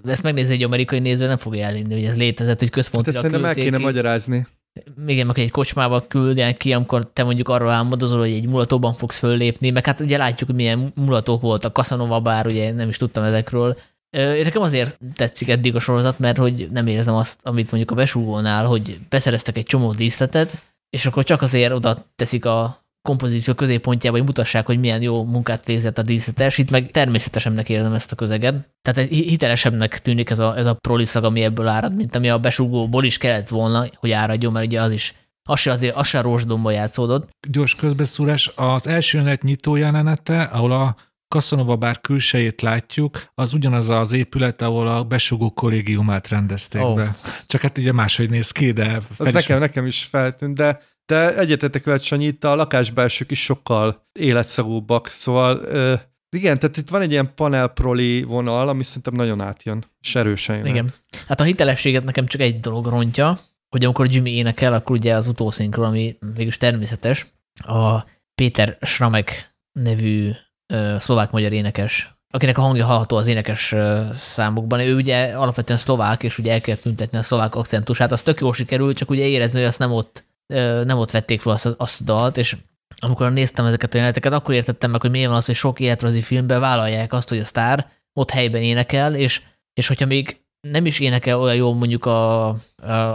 ezt megnézni egy amerikai néző, nem fogja elinni, hogy ez létezett, hogy központilag hát ezt szerintem el kéne magyarázni még meg egy kocsmába küldjen ki, amikor te mondjuk arról álmodozol, hogy egy mulatóban fogsz föllépni, meg hát ugye látjuk, hogy milyen mulatók voltak, Casanova bár, ugye nem is tudtam ezekről. Nekem azért tetszik eddig a sorozat, mert hogy nem érzem azt, amit mondjuk a besúgónál, hogy beszereztek egy csomó díszletet, és akkor csak azért oda teszik a kompozíció középpontjába, hogy mutassák, hogy milyen jó munkát végzett a díszletes, itt meg természetesemnek érzem ezt a közeget. Tehát hitelesebbnek tűnik ez a, ez a proliszag, ami ebből árad, mint ami a besugóból is kellett volna, hogy áradjon, mert ugye az is az se, azért, az se rózsdomba játszódott. Gyors közbeszúrás. Az első net nyitó jelenete, ahol a Casanova bár külsejét látjuk, az ugyanaz az épület, ahol a besugó kollégiumát rendezték oh. be. Csak hát ugye máshogy néz ki, de... Az nekem, nekem is feltűnt, de de egyetetek veled, Sanyi, itt a lakásbelsők is sokkal életszagúbbak, szóval igen, tehát itt van egy ilyen panel proli vonal, ami szerintem nagyon átjön, és erősen jön. Igen. Hát a hitelességet nekem csak egy dolog rontja, hogy amikor Jimmy énekel, akkor ugye az utószinkron, ami végülis természetes, a Péter Schramek nevű szlovák-magyar énekes, akinek a hangja hallható az énekes számokban. Ő ugye alapvetően szlovák, és ugye el kell tüntetni a szlovák akcentusát. Az tök jól sikerült, csak ugye érezni, hogy azt nem ott nem ott vették fel azt, azt a dalt, és amikor néztem ezeket a jeleneteket, akkor értettem meg, hogy miért van az, hogy sok életrajzi filmben vállalják azt, hogy a sztár ott helyben énekel, és, és hogyha még nem is énekel olyan jó mondjuk a, a,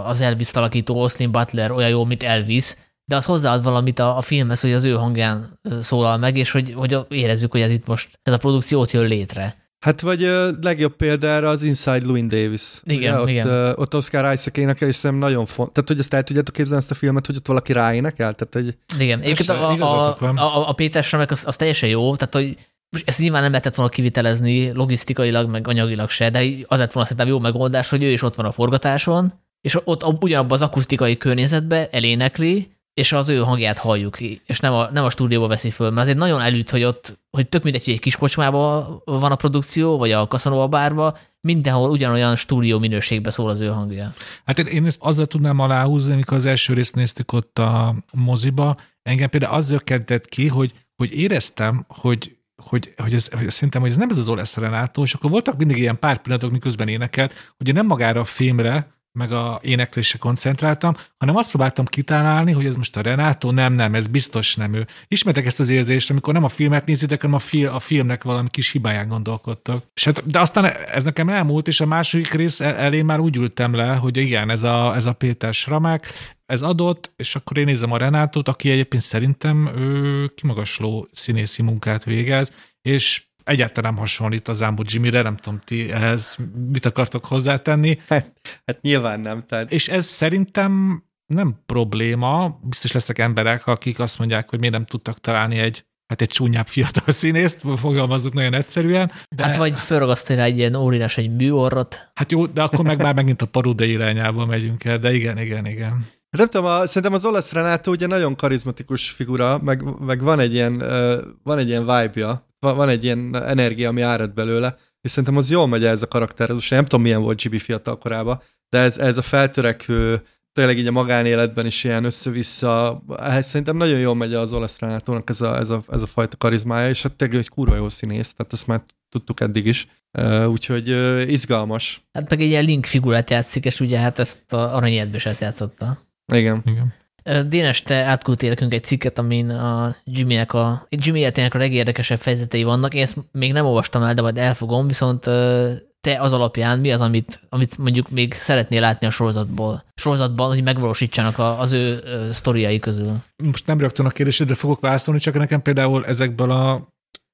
az Elvis alakító Oslin Butler olyan jó, mint Elvis, de az hozzáad valamit a, a filmhez, hogy az ő hangján szólal meg, és hogy, hogy érezzük, hogy ez itt most, ez a produkció ott jön létre. Hát vagy a legjobb példára az Inside Louis Davis. Igen, Ugye, ott, igen. Uh, ott Oscar Isaac énekel, és szerintem nagyon fontos. Tehát, hogy ezt el tudjátok képzelni ezt a filmet, hogy ott valaki ráénekel? Tehát, hogy... Igen, egyébként a, a, a, a, a Péter Sremek az, az, teljesen jó, tehát, hogy most ezt nyilván nem lehetett volna kivitelezni logisztikailag, meg anyagilag se, de az lett volna szerintem jó megoldás, hogy ő is ott van a forgatáson, és ott ugyanabban az akusztikai környezetben elénekli, és az ő hangját halljuk, és nem a, nem a stúdióba veszi föl, mert azért nagyon elüt, hogy ott, hogy tök mindegy, hogy egy kis kocsmában van a produkció, vagy a Casanova bárba, mindenhol ugyanolyan stúdió minőségben szól az ő hangja. Hát én ezt azzal tudnám aláhúzni, amikor az első részt néztük ott a moziba, engem például az zökkentett ki, hogy, hogy éreztem, hogy hogy, hogy, ez, hogy szerintem, hogy ez nem ez az Oles Renato, és akkor voltak mindig ilyen pár pillanatok, miközben énekelt, hogy nem magára a filmre, meg a éneklésre koncentráltam, hanem azt próbáltam kitalálni, hogy ez most a Renato, nem, nem, ez biztos nem ő. Ismertek ezt az érzést, amikor nem a filmet nézitek, hanem a, fi- a filmnek valami kis hibáján gondolkodtak. És hát, de aztán ez nekem elmúlt, és a második rész elé már úgy ültem le, hogy igen, ez a, ez a Péter Sramák, ez adott, és akkor én nézem a Renátot, aki egyébként szerintem ő kimagasló színészi munkát végez, és egyáltalán nem hasonlít az Ámbú Jimmy-re, nem tudom, ti ehhez mit akartok hozzátenni. Hát, hát nyilván nem. Tehát... És ez szerintem nem probléma, biztos lesznek emberek, akik azt mondják, hogy miért nem tudtak találni egy hát egy csúnyább fiatal színészt, fogalmazzuk nagyon egyszerűen. De... Hát vagy fölragasztani egy ilyen óriás egy műorrot. Hát jó, de akkor meg már megint a paruda irányába megyünk el, de igen, igen, igen. Nem tudom, a, szerintem az Olasz Renato ugye nagyon karizmatikus figura, meg, meg van egy ilyen, uh, van egy ilyen vibe-ja, van egy ilyen energia, ami árad belőle, és szerintem az jól megy ez a karakter. Most nem tudom, milyen volt Gibi fiatal korában, de ez, ez a feltörekvő, tényleg így a magánéletben is ilyen össze-vissza, ehhez szerintem nagyon jól megy az Olasz Renátónak ez a, ez, a, ez a fajta karizmája, és hát tényleg egy kurva jó színész, tehát ezt már tudtuk eddig is. Uh, úgyhogy uh, izgalmas. Hát meg egy ilyen link figurát játszik, és ugye hát ezt a aranyéletben is ezt játszotta. Igen. Igen. Dénes, te átküldtél nekünk egy cikket, amin a Jimmy-nek a, Jimmy életének a legérdekesebb fejezetei vannak. Én ezt még nem olvastam el, de majd elfogom, viszont te az alapján mi az, amit, amit mondjuk még szeretnél látni a sorozatból? Sorozatban, hogy megvalósítsanak az ő sztoriai közül. Most nem rögtön a kérdésedre fogok válaszolni, csak nekem például ezekből a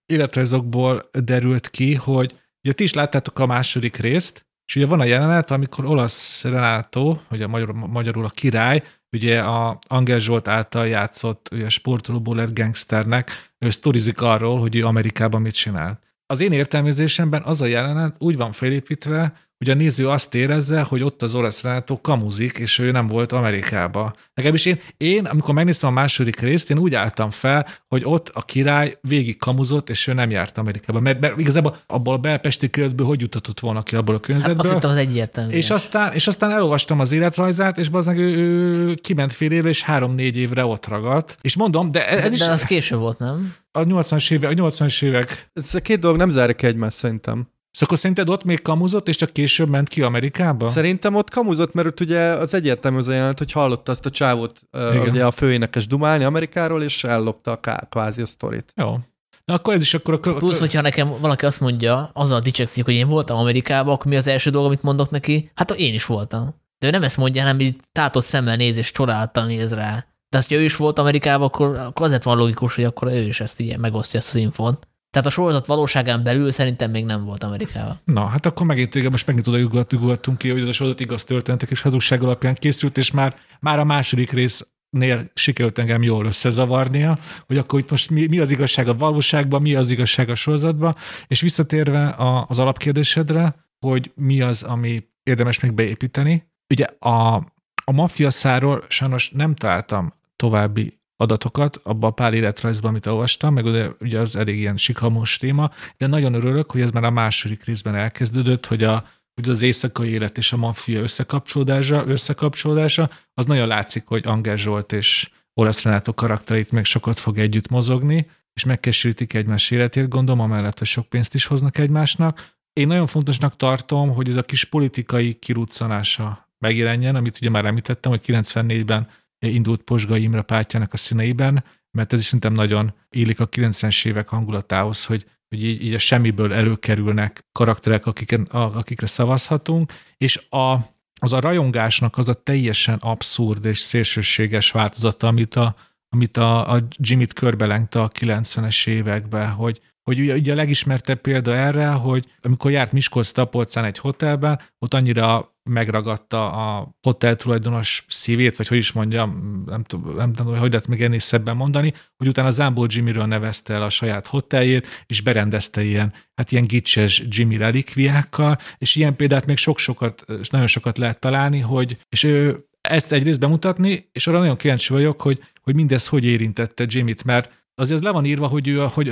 életrajzokból derült ki, hogy ugye ti is láttátok a második részt, és ugye van a jelenet, amikor olasz Renato, ugye magyar, magyarul a király, ugye a Angel Zsolt által játszott ugye sportolóból lett gangsternek, ő sztorizik arról, hogy ő Amerikában mit csinált. Az én értelmezésemben az a jelenet úgy van felépítve, hogy a néző azt érezze, hogy ott az orosz Renato kamuzik, és ő nem volt Amerikába. Legalábbis én, én, amikor megnéztem a második részt, én úgy álltam fel, hogy ott a király végig kamuzott, és ő nem járt Amerikába. Mert, mert igazából abból a belpesti környezetből hogy jutatott volna ki abból a környezetből. Hát azt hittem, az egyértelmű. És aztán, és aztán elolvastam az életrajzát, és az ő, ő kiment fél évre, és három-négy évre ott ragadt. És mondom, de ez de, is... De az késő volt, nem? A 80-as évek, a 80 évek. Ez a két dolog nem zárja ki egymást szerintem. Szóval akkor szerinted ott még kamuzott, és csak később ment ki Amerikába? Szerintem ott kamuzott, mert ott ugye az egyértelmű az jelent, hogy hallotta azt a csávót, Igen. ugye a főénekes dumálni Amerikáról, és ellopta a ká- kvázi a sztorit. Jó. Na akkor ez is akkor a... Plusz, hogyha nekem valaki azt mondja, azzal dicsekszik, hogy én voltam Amerikában, akkor mi az első dolog, amit mondok neki? Hát én is voltam. De ő nem ezt mondja, hanem így tátott szemmel néz és csodálattal néz rá. De ha ő is volt Amerikában, akkor, akkor azért van logikus, hogy akkor ő is ezt így megosztja ezt az infont. Tehát a sorozat valóságán belül szerintem még nem volt Amerikában. Na, hát akkor megint igen, most megint oda ugattunk ki, hogy az a sorozat igaz történetek és hazugság alapján készült, és már, már a második rész nél sikerült engem jól összezavarnia, hogy akkor itt most mi, mi az igazság a valóságban, mi az igazság a sorozatban, és visszatérve a, az alapkérdésedre, hogy mi az, ami érdemes még beépíteni. Ugye a, a maffia száról sajnos nem találtam további adatokat abban a pár életrajzban, amit olvastam, meg ugye, ugye az elég ilyen sikamos téma, de nagyon örülök, hogy ez már a második részben elkezdődött, hogy, a, hogy az éjszakai élet és a maffia összekapcsolódása, összekapcsolódása, az nagyon látszik, hogy Angel Zsolt és Olasz Renato karaktereit még sokat fog együtt mozogni, és megkeserítik egymás életét, gondolom, amellett, hogy sok pénzt is hoznak egymásnak. Én nagyon fontosnak tartom, hogy ez a kis politikai kiruccanása megjelenjen, amit ugye már említettem, hogy 94-ben indult Posgai Imre pártjának a színeiben, mert ez is szerintem nagyon illik a 90-es évek hangulatához, hogy, hogy így, így a semmiből előkerülnek karakterek, akiken, akikre szavazhatunk, és a, az a rajongásnak az a teljesen abszurd és szélsőséges változata, amit a, amit a, a Jimmy-t körbelengte a 90-es években, hogy, hogy ugye, ugye a legismertebb példa erre, hogy amikor járt Miskolc Tapolcán egy hotelben, ott annyira megragadta a hotel tulajdonos szívét, vagy hogy is mondjam, nem tudom, nem tudom hogy lehet még ennél szebben mondani, hogy utána Zambó Jimmyről nevezte el a saját hoteljét, és berendezte ilyen, hát ilyen gicses Jimmy relikviákkal, és ilyen példát még sok-sokat, és nagyon sokat lehet találni, hogy, és ő ezt egyrészt bemutatni, és arra nagyon kíváncsi vagyok, hogy, hogy mindez hogy érintette Jimmy-t, mert azért az le van írva, hogy ő, hogy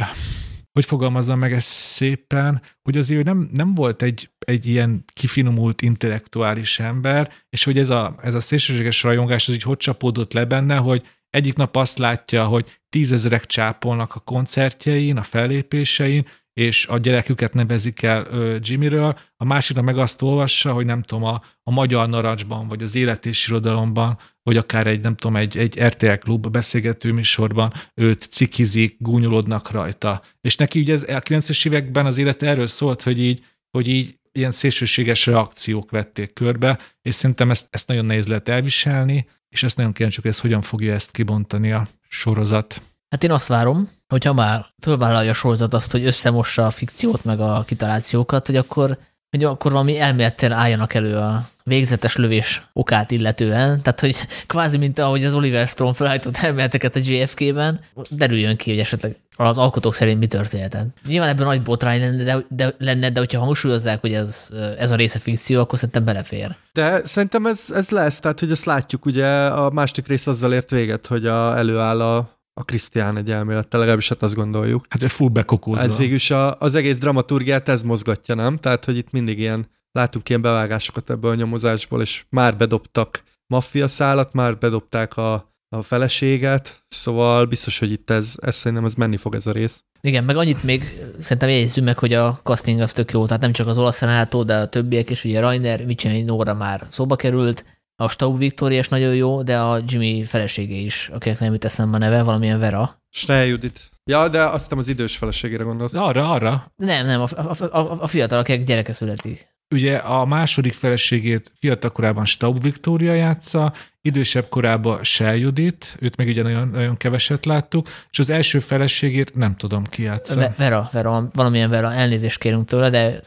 hogy fogalmazzam meg ezt szépen, hogy azért ő nem, nem volt egy, egy ilyen kifinomult intellektuális ember, és hogy ez a, ez a szélsőséges rajongás az így hogy csapódott le benne, hogy egyik nap azt látja, hogy tízezerek csápolnak a koncertjein, a fellépésein, és a gyereküket nevezik el Jimmyről, a másikra meg azt olvassa, hogy nem tudom, a, a Magyar Naracsban, vagy az Élet és Irodalomban, vagy akár egy, nem tudom, egy, egy RTL klub beszélgető műsorban őt cikizik, gúnyolódnak rajta. És neki ugye ez, a 90-es években az élet erről szólt, hogy így, hogy így ilyen szélsőséges reakciók vették körbe, és szerintem ezt, ezt nagyon nehéz lehet elviselni, és ezt nagyon kíváncsi, hogy ez hogyan fogja ezt kibontani a sorozat. Hát én azt várom, hogyha már fölvállalja a sorozat azt, hogy összemossa a fikciót meg a kitalációkat, hogy akkor, hogy akkor valami elmélettel álljanak elő a végzetes lövés okát illetően, tehát hogy kvázi mint ahogy az Oliver Stone felállított elméleteket a JFK-ben, derüljön ki, hogy esetleg az alkotók szerint mi történhetett. Nyilván ebben nagy botrány lenne, de, de, lenne, de hogyha hangsúlyozzák, hogy ez, ez a része fikció, akkor szerintem belefér. De szerintem ez, ez lesz, tehát hogy ezt látjuk, ugye a másik rész azzal ért véget, hogy a, előáll a a Krisztián egy elmélettel, legalábbis hát azt gondoljuk. Hát full bekokózva. Ez végülis a, az egész dramaturgiát ez mozgatja, nem? Tehát, hogy itt mindig ilyen, látunk ilyen bevágásokat ebből a nyomozásból, és már bedobtak maffia szállat, már bedobták a, a feleséget, szóval biztos, hogy itt ez, ez szerintem ez menni fog ez a rész. Igen, meg annyit még szerintem jegyezzünk meg, hogy a casting az tök jó, tehát nem csak az olasz renátó, de a többiek is, ugye Rainer, Micheli Nóra már szóba került, a Staub Victoria is nagyon jó, de a Jimmy felesége is, akinek nem jut eszembe a neve, valamilyen Vera. Snell Judit. Ja, de azt hiszem az idős feleségére gondolsz. Arra, arra. Nem, nem, a, a, a, a fiatal, akinek gyereke születik. Ugye a második feleségét fiatal korában Staub Victoria játsza, idősebb korában Shell Judit, őt meg ugye nagyon, nagyon keveset láttuk, és az első feleségét nem tudom ki játsza. Vera, Vera, valamilyen Vera, elnézést kérünk tőle, de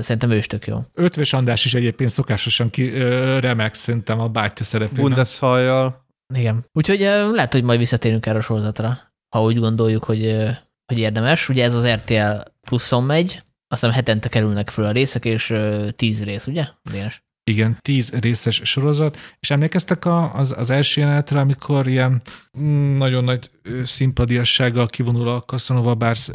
Szerintem ő is tök jó. Ötvös András is egyébként szokásosan ki, ö, remek szerintem a bátyja szerepében. Bundeshajjal. Igen. Úgyhogy ö, lehet, hogy majd visszatérünk erre a sorozatra, ha úgy gondoljuk, hogy, ö, hogy érdemes. Ugye ez az RTL pluszon megy, azt hiszem hetente kerülnek föl a részek, és ö, tíz rész, ugye? Dénes? Igen, tíz részes sorozat, és emlékeztek a, az, az első jelenetre, amikor ilyen mm, nagyon nagy szimpadiassággal kivonul a Casanova Bars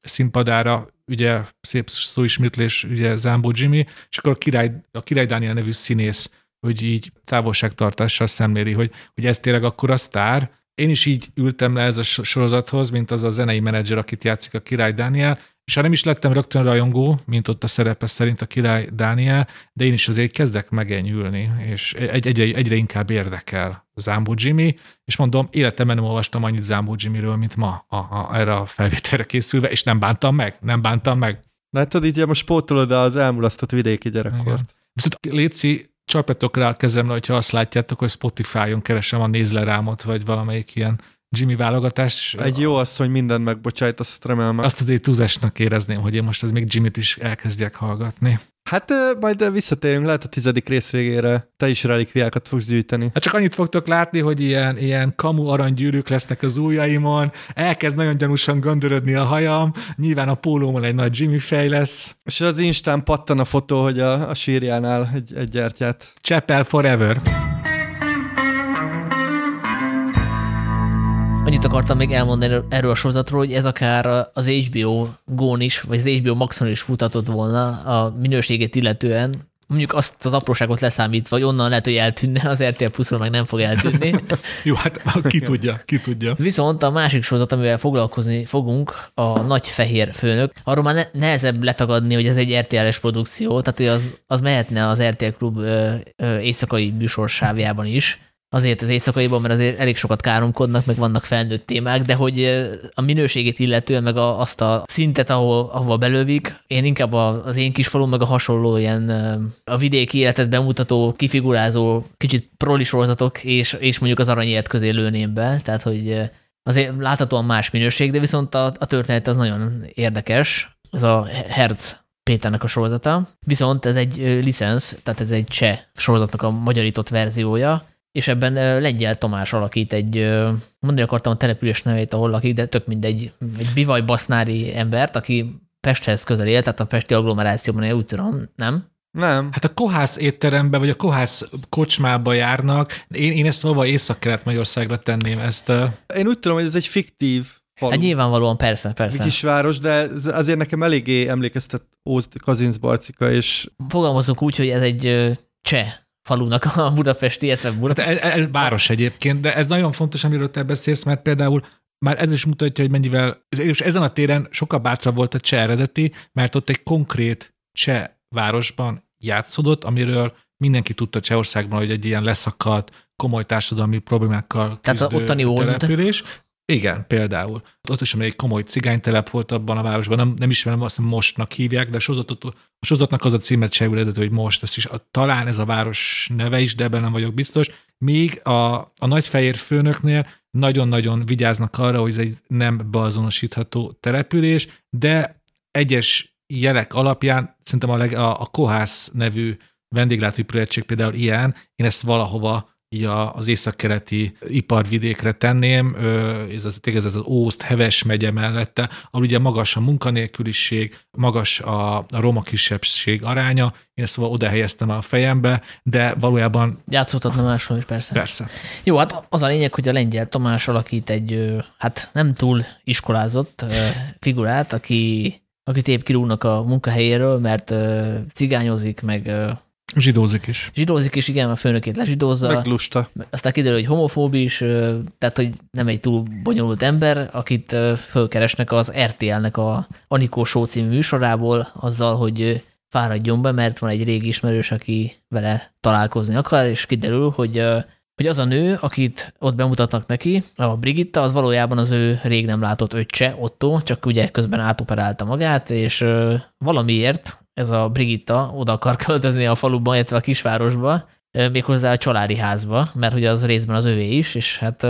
színpadára, ugye szép szóismétlés, ugye Zámbó Jimmy, és akkor a király, a király Dániel nevű színész, hogy így távolságtartással szemléli, hogy, hogy ez tényleg akkor a sztár. Én is így ültem le ez a sorozathoz, mint az a zenei menedzser, akit játszik a király Dániel, és ha nem is lettem rögtön rajongó, mint ott a szerepe szerint a király Dániel, de én is azért kezdek megenyülni, és egy, egyre, egyre inkább érdekel Zámbó Jimmy, és mondom, életemben nem olvastam annyit Zámbó Jimmyről, mint ma a, a, erre a felvételre készülve, és nem bántam meg, nem bántam meg. Látod, így most pótolod az elmulasztott vidéki gyerekkort. Igen. Viszont Léci, csapjatok rá a kezemre, hogyha azt látjátok, hogy Spotify-on keresem a nézlerámot, vagy valamelyik ilyen Jimmy válogatás. Egy jó az, hogy mindent megbocsájt, azt remélem. Azt azért túlzásnak érezném, hogy én most az még Jimmy-t is elkezdjek hallgatni. Hát majd visszatérünk, lehet a tizedik rész végére te is relikviákat fogsz gyűjteni. Hát csak annyit fogtok látni, hogy ilyen, ilyen kamu aranygyűrűk lesznek az ujjaimon, elkezd nagyon gyanúsan göndörödni a hajam, nyilván a pólómon egy nagy Jimmy fej lesz. És az Instán pattan a fotó, hogy a, a sírjánál egy, egy gyertyát. Chapel forever. Annyit akartam még elmondani erről a sorozatról, hogy ez akár az HBO Gón is, vagy az HBO Maxon is futatott volna a minőségét illetően, mondjuk azt az apróságot leszámítva, vagy onnan lehet, hogy eltűnne, az RTL Plus-ról meg nem fog eltűnni. Jó, hát ki tudja, ki tudja. Viszont a másik sorozat, amivel foglalkozni fogunk, a Nagy Fehér Főnök, arról már ne, nehezebb letagadni, hogy ez egy RTL-es produkció, tehát hogy az, az mehetne az RTL Klub ö, ö, éjszakai műsorsávjában is, azért az éjszakaiban, mert azért elég sokat káromkodnak, meg vannak felnőtt témák, de hogy a minőségét illetően, meg a, azt a szintet, ahol, ahova belövik, én inkább az én kis falum, meg a hasonló ilyen a vidéki életet bemutató, kifigurázó, kicsit proli sorozatok, és, és mondjuk az aranyélet közé lőném be, tehát hogy azért láthatóan más minőség, de viszont a, a történet az nagyon érdekes. Ez a Herz Péternek a sorozata. Viszont ez egy licensz, tehát ez egy cseh sorozatnak a magyarított verziója, és ebben Lengyel Tamás alakít egy, mondani akartam a település nevét, ahol lakik, de tök mindegy, egy bivaj basznári embert, aki Pesthez közel él, tehát a Pesti agglomerációban él, úgy tudom, nem? Nem. Hát a Kohász étterembe, vagy a Kohász kocsmába járnak. Én, én ezt valahol Észak-Kelet-Magyarországra tenném ezt. Én úgy tudom, hogy ez egy fiktív falu. Hát nyilvánvalóan, persze, persze. Kisváros, de azért nekem eléggé emlékeztet Ózd Kazinc Barcika, és... Fogalmazunk úgy, hogy ez egy cseh falunak a budapesti, illetve Budapest. Hát, el, el, város egyébként, de ez nagyon fontos, amiről te beszélsz, mert például már ez is mutatja, hogy mennyivel, és ezen a téren sokkal bátrabb volt a cseh eredeti, mert ott egy konkrét cseh városban játszódott, amiről mindenki tudta Csehországban, hogy egy ilyen leszakadt, komoly társadalmi problémákkal Tehát a ottani település. Igen, például. Ott is egy komoly cigánytelep volt abban a városban, nem, nem ismerem, azt mostnak hívják, de a, sorozatot, a sorozatnak az a címet se hogy most, ez is, a, talán ez a város neve is, de ebben nem vagyok biztos. Míg a, a nagyfehér főnöknél nagyon-nagyon vigyáznak arra, hogy ez egy nem beazonosítható település, de egyes jelek alapján szerintem a, leg, a, a Kohász nevű vendéglátóipületség például ilyen, én ezt valahova így az északkeleti iparvidékre tenném, ez az, ez az Ószt, Heves megye mellette, ahol ugye magas a munkanélküliség, magas a, a roma kisebbség aránya, én szóval oda helyeztem a fejembe, de valójában... Játszhatna máshol is, persze. Persze. Jó, hát az a lényeg, hogy a lengyel Tamás alakít egy, hát nem túl iskolázott figurát, aki, akit épp kirúgnak a munkahelyéről, mert cigányozik, meg Zsidózik is. Zsidózik is, igen, a főnökét lezsidózza. Meg lusta. Aztán kiderül, hogy homofób is, tehát hogy nem egy túl bonyolult ember, akit fölkeresnek az RTL-nek a Anikó Show című műsorából, azzal, hogy fáradjon be, mert van egy régi ismerős, aki vele találkozni akar, és kiderül, hogy hogy az a nő, akit ott bemutatnak neki, a Brigitta, az valójában az ő rég nem látott öccse, Otto, csak ugye közben átoperálta magát, és valamiért ez a Brigitta oda akar költözni a faluban, illetve a kisvárosba, méghozzá a családi házba, mert hogy az részben az övé is, és hát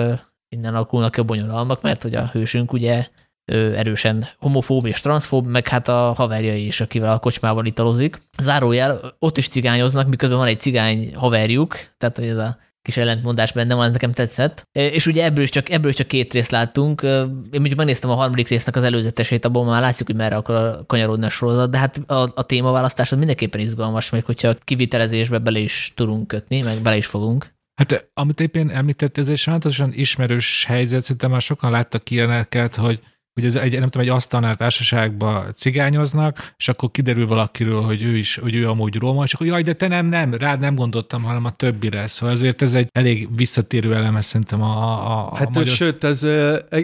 innen alakulnak a bonyolalmak, mert hogy a hősünk ugye erősen homofób és transzfób, meg hát a haverjai is, akivel a kocsmában italozik. Zárójel, ott is cigányoznak, miközben van egy cigány haverjuk, tehát hogy ez a kis ellentmondás benne van, ez nekem tetszett. És ugye ebből is csak, ebből is csak két részt láttunk. Én mondjuk megnéztem a harmadik résznek az előzetesét, abban már látszik, hogy merre akar kanyarodni a sorozat, de hát a, a témaválasztás az mindenképpen izgalmas, még hogyha kivitelezésbe bele is tudunk kötni, meg bele is fogunk. Hát amit éppen említett, ez egy sajnálatosan ismerős helyzet, szerintem már sokan láttak ilyeneket, hogy hogy ez egy, nem tudom, egy asztalnál társaságba cigányoznak, és akkor kiderül valakiről, hogy ő is, hogy ő amúgy róma, és akkor jaj, de te nem, nem, rád nem gondoltam, hanem a többire. Szóval ezért ez egy elég visszatérő eleme szerintem a, a, a Hát magyar... sőt, ez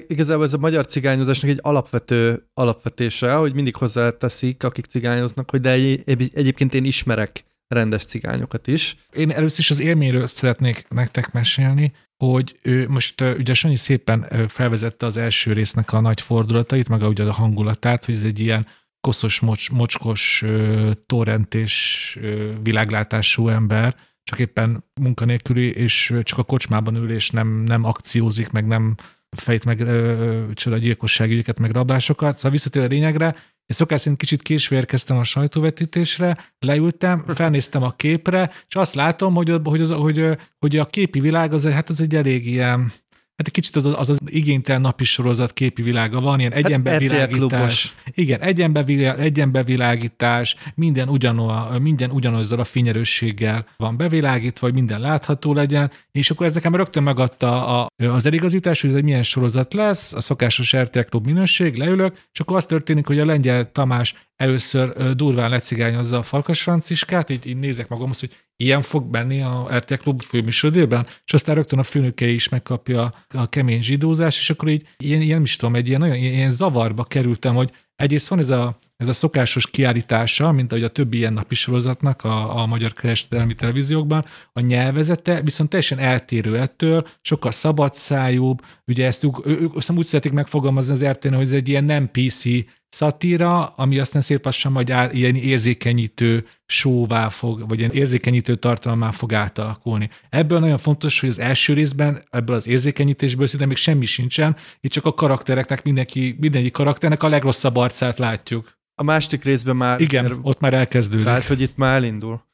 igazából ez a magyar cigányozásnak egy alapvető alapvetése, hogy mindig hozzáteszik, akik cigányoznak, hogy de egy, egy, egyébként én ismerek rendes cigányokat is. Én először is az élményről szeretnék nektek mesélni hogy ő most ugye Sanyi szépen felvezette az első résznek a nagy fordulatait, meg a, ugye a hangulatát, hogy ez egy ilyen koszos, mocs, mocskos, torrentés világlátású ember, csak éppen munkanélküli, és csak a kocsmában ül, és nem, nem akciózik, meg nem fejt meg csoda gyilkossági ügyeket, meg rablásokat. Szóval visszatér a lényegre, én szokás szerint kicsit késve érkeztem a sajtóvetítésre, leültem, felnéztem a képre, és azt látom, hogy, hogy, az, hogy, hogy a képi világ az, hát az egy elég ilyen, Hát egy kicsit az az, az, igénytelen napi sorozat képi világa van, ilyen egyenbevilágítás. Hát igen, egyenbevilágítás, minden, ugyanol, minden ugyanazzal a fényerősséggel van bevilágítva, hogy minden látható legyen, és akkor ez nekem rögtön megadta a, az eligazítás, hogy ez egy milyen sorozat lesz, a szokásos RTL Klub minőség, leülök, és akkor az történik, hogy a lengyel Tamás először durván lecigányozza a Farkas Franciskát, így, így nézek magam azt, hogy ilyen fog benni a RTL Klub főműsodében, és aztán rögtön a főnöke is megkapja a kemény zsidózás, és akkor így ilyen, ilyen is tudom, egy ilyen nagyon ilyen zavarba kerültem, hogy egyrészt van ez a, ez a szokásos kiállítása, mint ahogy a többi ilyen napi sorozatnak a, a magyar kereskedelmi televíziókban, a nyelvezete viszont teljesen eltérő ettől, sokkal szabadszájúbb, ugye ezt ők, ők, ők úgy szeretik megfogalmazni az RTL, hogy ez egy ilyen nem PC szatíra, ami aztán szép lassan majd áll, ilyen érzékenyítő sóvá fog, vagy ilyen érzékenyítő tartalmá fog átalakulni. Ebből nagyon fontos, hogy az első részben ebből az érzékenyítésből szinte még semmi sincsen, itt csak a karaktereknek, mindenki, mindenki karakternek a legrosszabb arcát látjuk. A másik részben már... Igen, ott már elkezdődik. Tehát, hogy itt már elindul.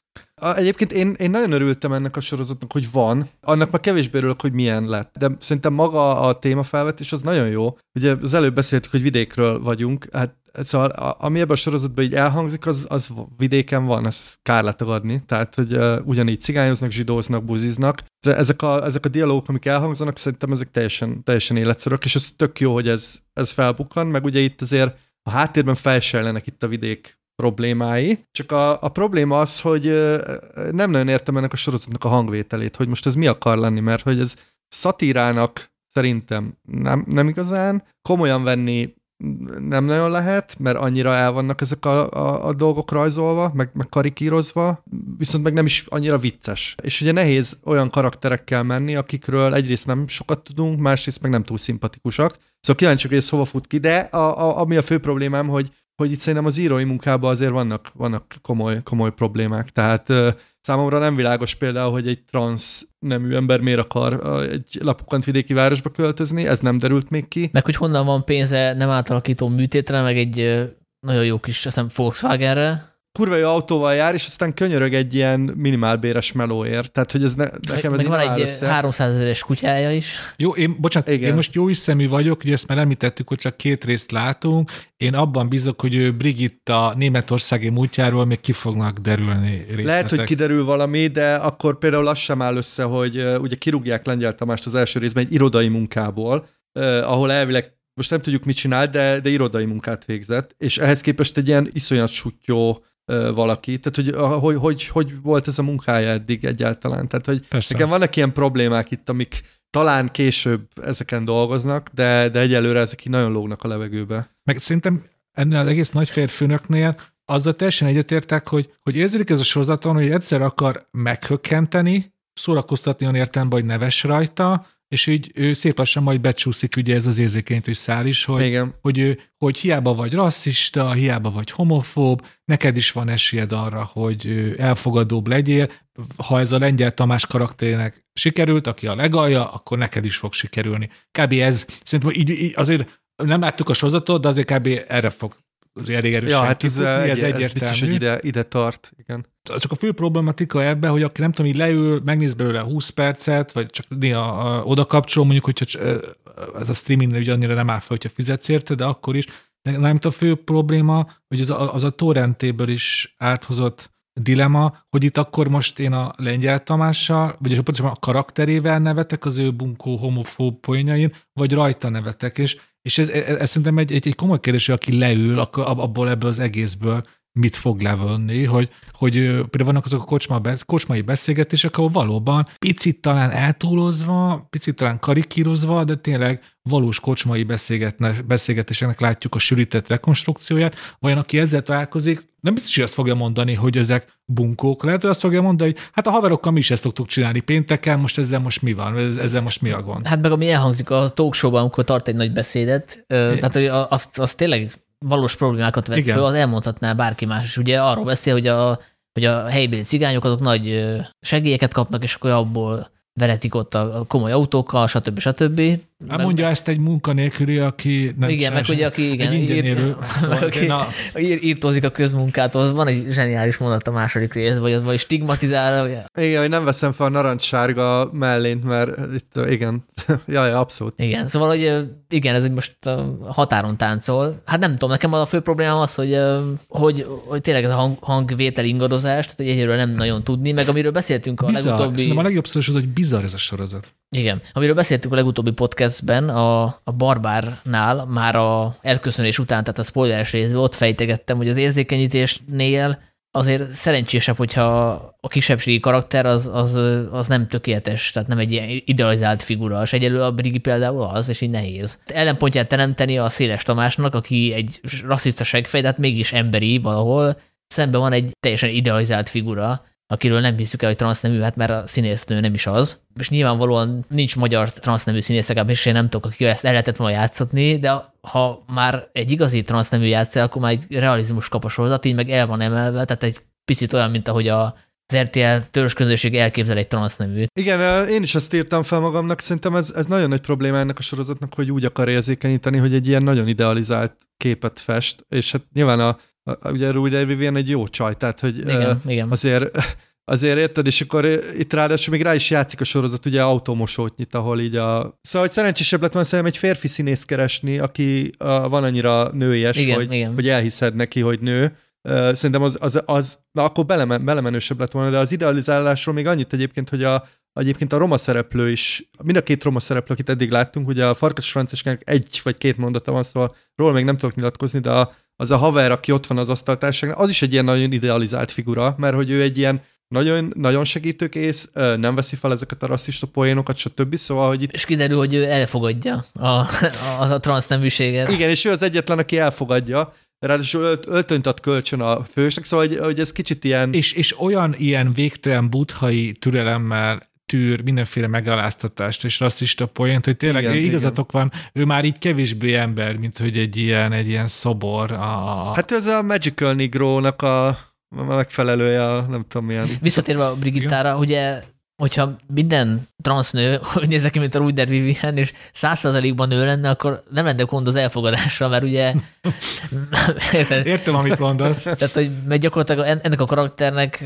Egyébként én, én nagyon örültem ennek a sorozatnak, hogy van. Annak már kevésbé örülök, hogy milyen lett. De szerintem maga a témafelvetés az nagyon jó. Ugye az előbb beszéltük, hogy vidékről vagyunk. Hát szóval ami ebben a sorozatban így elhangzik, az, az vidéken van, ez kár letagadni. Tehát, hogy uh, ugyanígy cigányoznak, zsidóznak, buziznak. Ezek a, ezek a dialógok, amik elhangzanak, szerintem ezek teljesen, teljesen életszerűek, és ez tök jó, hogy ez, ez felbukkan, meg ugye itt azért a háttérben felsejlenek itt a vidék problémái, csak a, a probléma az, hogy nem nagyon értem ennek a sorozatnak a hangvételét, hogy most ez mi akar lenni, mert hogy ez szatírának szerintem nem, nem igazán, komolyan venni nem nagyon lehet, mert annyira el vannak ezek a, a, a dolgok rajzolva, meg, meg karikírozva, viszont meg nem is annyira vicces. És ugye nehéz olyan karakterekkel menni, akikről egyrészt nem sokat tudunk, másrészt meg nem túl szimpatikusak. Szóval kíváncsiak, hogy ez hova fut ki, de a, a, ami a fő problémám, hogy hogy itt szerintem az írói munkában azért vannak, vannak komoly, komoly problémák. Tehát Számomra nem világos például, hogy egy transz nemű ember miért akar egy lapukant vidéki városba költözni, ez nem derült még ki. Meg hogy honnan van pénze nem átalakító műtétre, meg egy nagyon jó kis, azt hiszem, Volkswagenre, kurva jó autóval jár, és aztán könyörög egy ilyen minimálbéres melóért. Tehát, hogy ez ne, nekem ez Meg van egy össze. 300 ezeres kutyája is. Jó, én, bocsánat, Igen. én most jó szemű vagyok, ugye ezt már említettük, hogy csak két részt látunk. Én abban bízok, hogy ő Brigitta németországi múltjáról még ki fognak derülni részletek. Lehet, hogy kiderül valami, de akkor például az sem áll össze, hogy ugye kirúgják Lengyel Tamást az első részben egy irodai munkából, ahol elvileg most nem tudjuk, mit csinál, de, de irodai munkát végzett, és ehhez képest egy ilyen iszonyat sutyó valaki. Tehát, hogy, hogy, hogy, hogy volt ez a munkája eddig egyáltalán. Tehát, hogy Persze. nekem vannak ilyen problémák itt, amik talán később ezeken dolgoznak, de, de egyelőre ezek így nagyon lógnak a levegőbe. Meg szerintem ennél az egész nagy férfőnöknél azzal teljesen egyetértek, hogy, hogy érződik ez a sorozaton, hogy egyszer akar meghökkenteni, szórakoztatni olyan értelemben, hogy neves rajta, és így ő szép lassan majd becsúszik ugye ez az érzékenyítő szál is, hogy, Igen. hogy, ő, hogy hiába vagy rasszista, hiába vagy homofób, neked is van esélyed arra, hogy elfogadóbb legyél. Ha ez a lengyel Tamás karakterének sikerült, aki a legalja, akkor neked is fog sikerülni. Kb. ez, szerintem így, így azért nem láttuk a sorozatot, de azért kb. erre fog az elég erősen ja, hát ez, kifutni, ez, egyértelmű. ez biztos, hogy ide, ide tart, igen. Csak a fő problematika ebben, hogy aki nem tudom, így leül, megnéz belőle 20 percet, vagy csak néha oda kapcsol, mondjuk, hogyha ez a streaming ugye annyira nem áll fel, hogyha fizetsz érte, de akkor is. Nem a fő probléma, hogy az a, az a torrentéből is áthozott dilema, hogy itt akkor most én a lengyel Tamással, vagyis pontosan a karakterével nevetek az ő bunkó homofób poénjain, vagy rajta nevetek, és és ez, ez, ez szerintem egy, egy, egy komoly kérdés, hogy aki leül, akkor abból ebből az egészből mit fog levonni, hogy, hogy például vannak azok a kocsma, kocsmai beszélgetések, ahol valóban picit talán eltúlozva, picit talán karikírozva, de tényleg valós kocsmai beszélgetéseknek látjuk a sűrített rekonstrukcióját, vajon aki ezzel találkozik, nem biztos, hogy azt fogja mondani, hogy ezek bunkók. Lehet, hogy azt fogja mondani, hogy hát a haverokkal mi is ezt szoktuk csinálni pénteken, most ezzel most mi van, ezzel most mi a gond. Hát meg ami elhangzik a talk show-ban, amikor tart egy nagy beszédet, tehát hogy azt, azt tényleg valós problémákat vett föl, az elmondhatná bárki más is. Ugye arról beszél, hogy a, hogy a helybéli cigányok azok nagy segélyeket kapnak, és akkor abból veretik ott a komoly autókkal, stb. stb. Hát mondja ezt egy munkanélküli, aki nem Igen, meg ugye aki igen, egy ír, élő, szóval aki a... ír, írtózik a közmunkát, az van egy zseniális mondat a második rész, vagy az vagy stigmatizál. Igen, hogy nem veszem fel a narancssárga mellént, mert itt, igen, jaj, abszolút. Igen, szóval, hogy igen, ez egy most határon táncol. Hát nem tudom, nekem a fő problémám az, hogy, hogy, hogy tényleg ez a hang, hangvétel ingadozás, tehát hogy egyről nem nagyon tudni, meg amiről beszéltünk a bizarr. legutóbbi... Szerintem a legjobb szó, hogy bizarr ez a sorozat. Igen, amiről beszéltünk a legutóbbi podcastben, a, a Barbárnál már a elköszönés után, tehát a spoileres részben ott fejtegettem, hogy az érzékenyítésnél azért szerencsésebb, hogyha a kisebbségi karakter az, az, az nem tökéletes, tehát nem egy ilyen idealizált figura, és egyelő a Brigi például az, és így nehéz. Ellenpontját teremteni a Széles Tamásnak, aki egy rasszista segfej, tehát mégis emberi valahol, szemben van egy teljesen idealizált figura, akiről nem hiszük el, hogy transznemű, hát mert a színésznő nem is az. És nyilvánvalóan nincs magyar transznemű színész, és én nem tudok, aki ezt el lehetett volna játszatni, de ha már egy igazi transznemű játsz akkor már egy realizmus kap a sorozat, így meg el van emelve, tehát egy picit olyan, mint ahogy a az RTL törzs közösség elképzel egy transzneműt. Igen, én is ezt írtam fel magamnak, szerintem ez, ez nagyon nagy probléma ennek a sorozatnak, hogy úgy akar érzékenyíteni, hogy egy ilyen nagyon idealizált képet fest, és hát nyilván a ugye Rudy Vivian egy jó csaj, tehát hogy igen, uh, igen. azért azért érted, és akkor itt ráadásul még rá is játszik a sorozat, ugye automosót nyit, ahol így a... Szóval, hogy szerencsésebb lett volna szerintem egy férfi színészt keresni, aki uh, van annyira nőies, igen, hogy, igen. hogy elhiszed neki, hogy nő. Szerintem az, az, az na akkor belemen, belemenősebb lett volna, de az idealizálásról még annyit egyébként, hogy a, egyébként a roma szereplő is, mind a két roma szereplő, akit eddig láttunk, ugye a Farkas Franceskának egy vagy két mondata van, szóval róla még nem tudok nyilatkozni, de a, az a haver, aki ott van az asztaltárságnál, az is egy ilyen nagyon idealizált figura, mert hogy ő egy ilyen nagyon, nagyon segítőkész, nem veszi fel ezeket a rasszista poénokat, stb. Szóval, hogy itt... És kiderül, hogy ő elfogadja a, a, a transzneműséget. Igen, és ő az egyetlen, aki elfogadja, ráadásul ölt, öltönyt ad kölcsön a fősnek, szóval hogy, hogy ez kicsit ilyen... És, és olyan ilyen végtelen buthai türelemmel tűr mindenféle megaláztatást és rasszista poént, hogy tényleg igen, igazatok igen. van, ő már így kevésbé ember, mint hogy egy ilyen, egy ilyen szobor. A... Hát ez a Magical Negro-nak a megfelelője, a, nem tudom milyen. Visszatérve a Brigittára, igen. ugye hogyha minden transznő úgy néz neki, mint a Ruder Vivian, és százszerzalékban nő lenne, akkor nem lenne gond az elfogadásra, mert ugye... Értem, amit mondasz. Tehát, hogy mert gyakorlatilag ennek a karakternek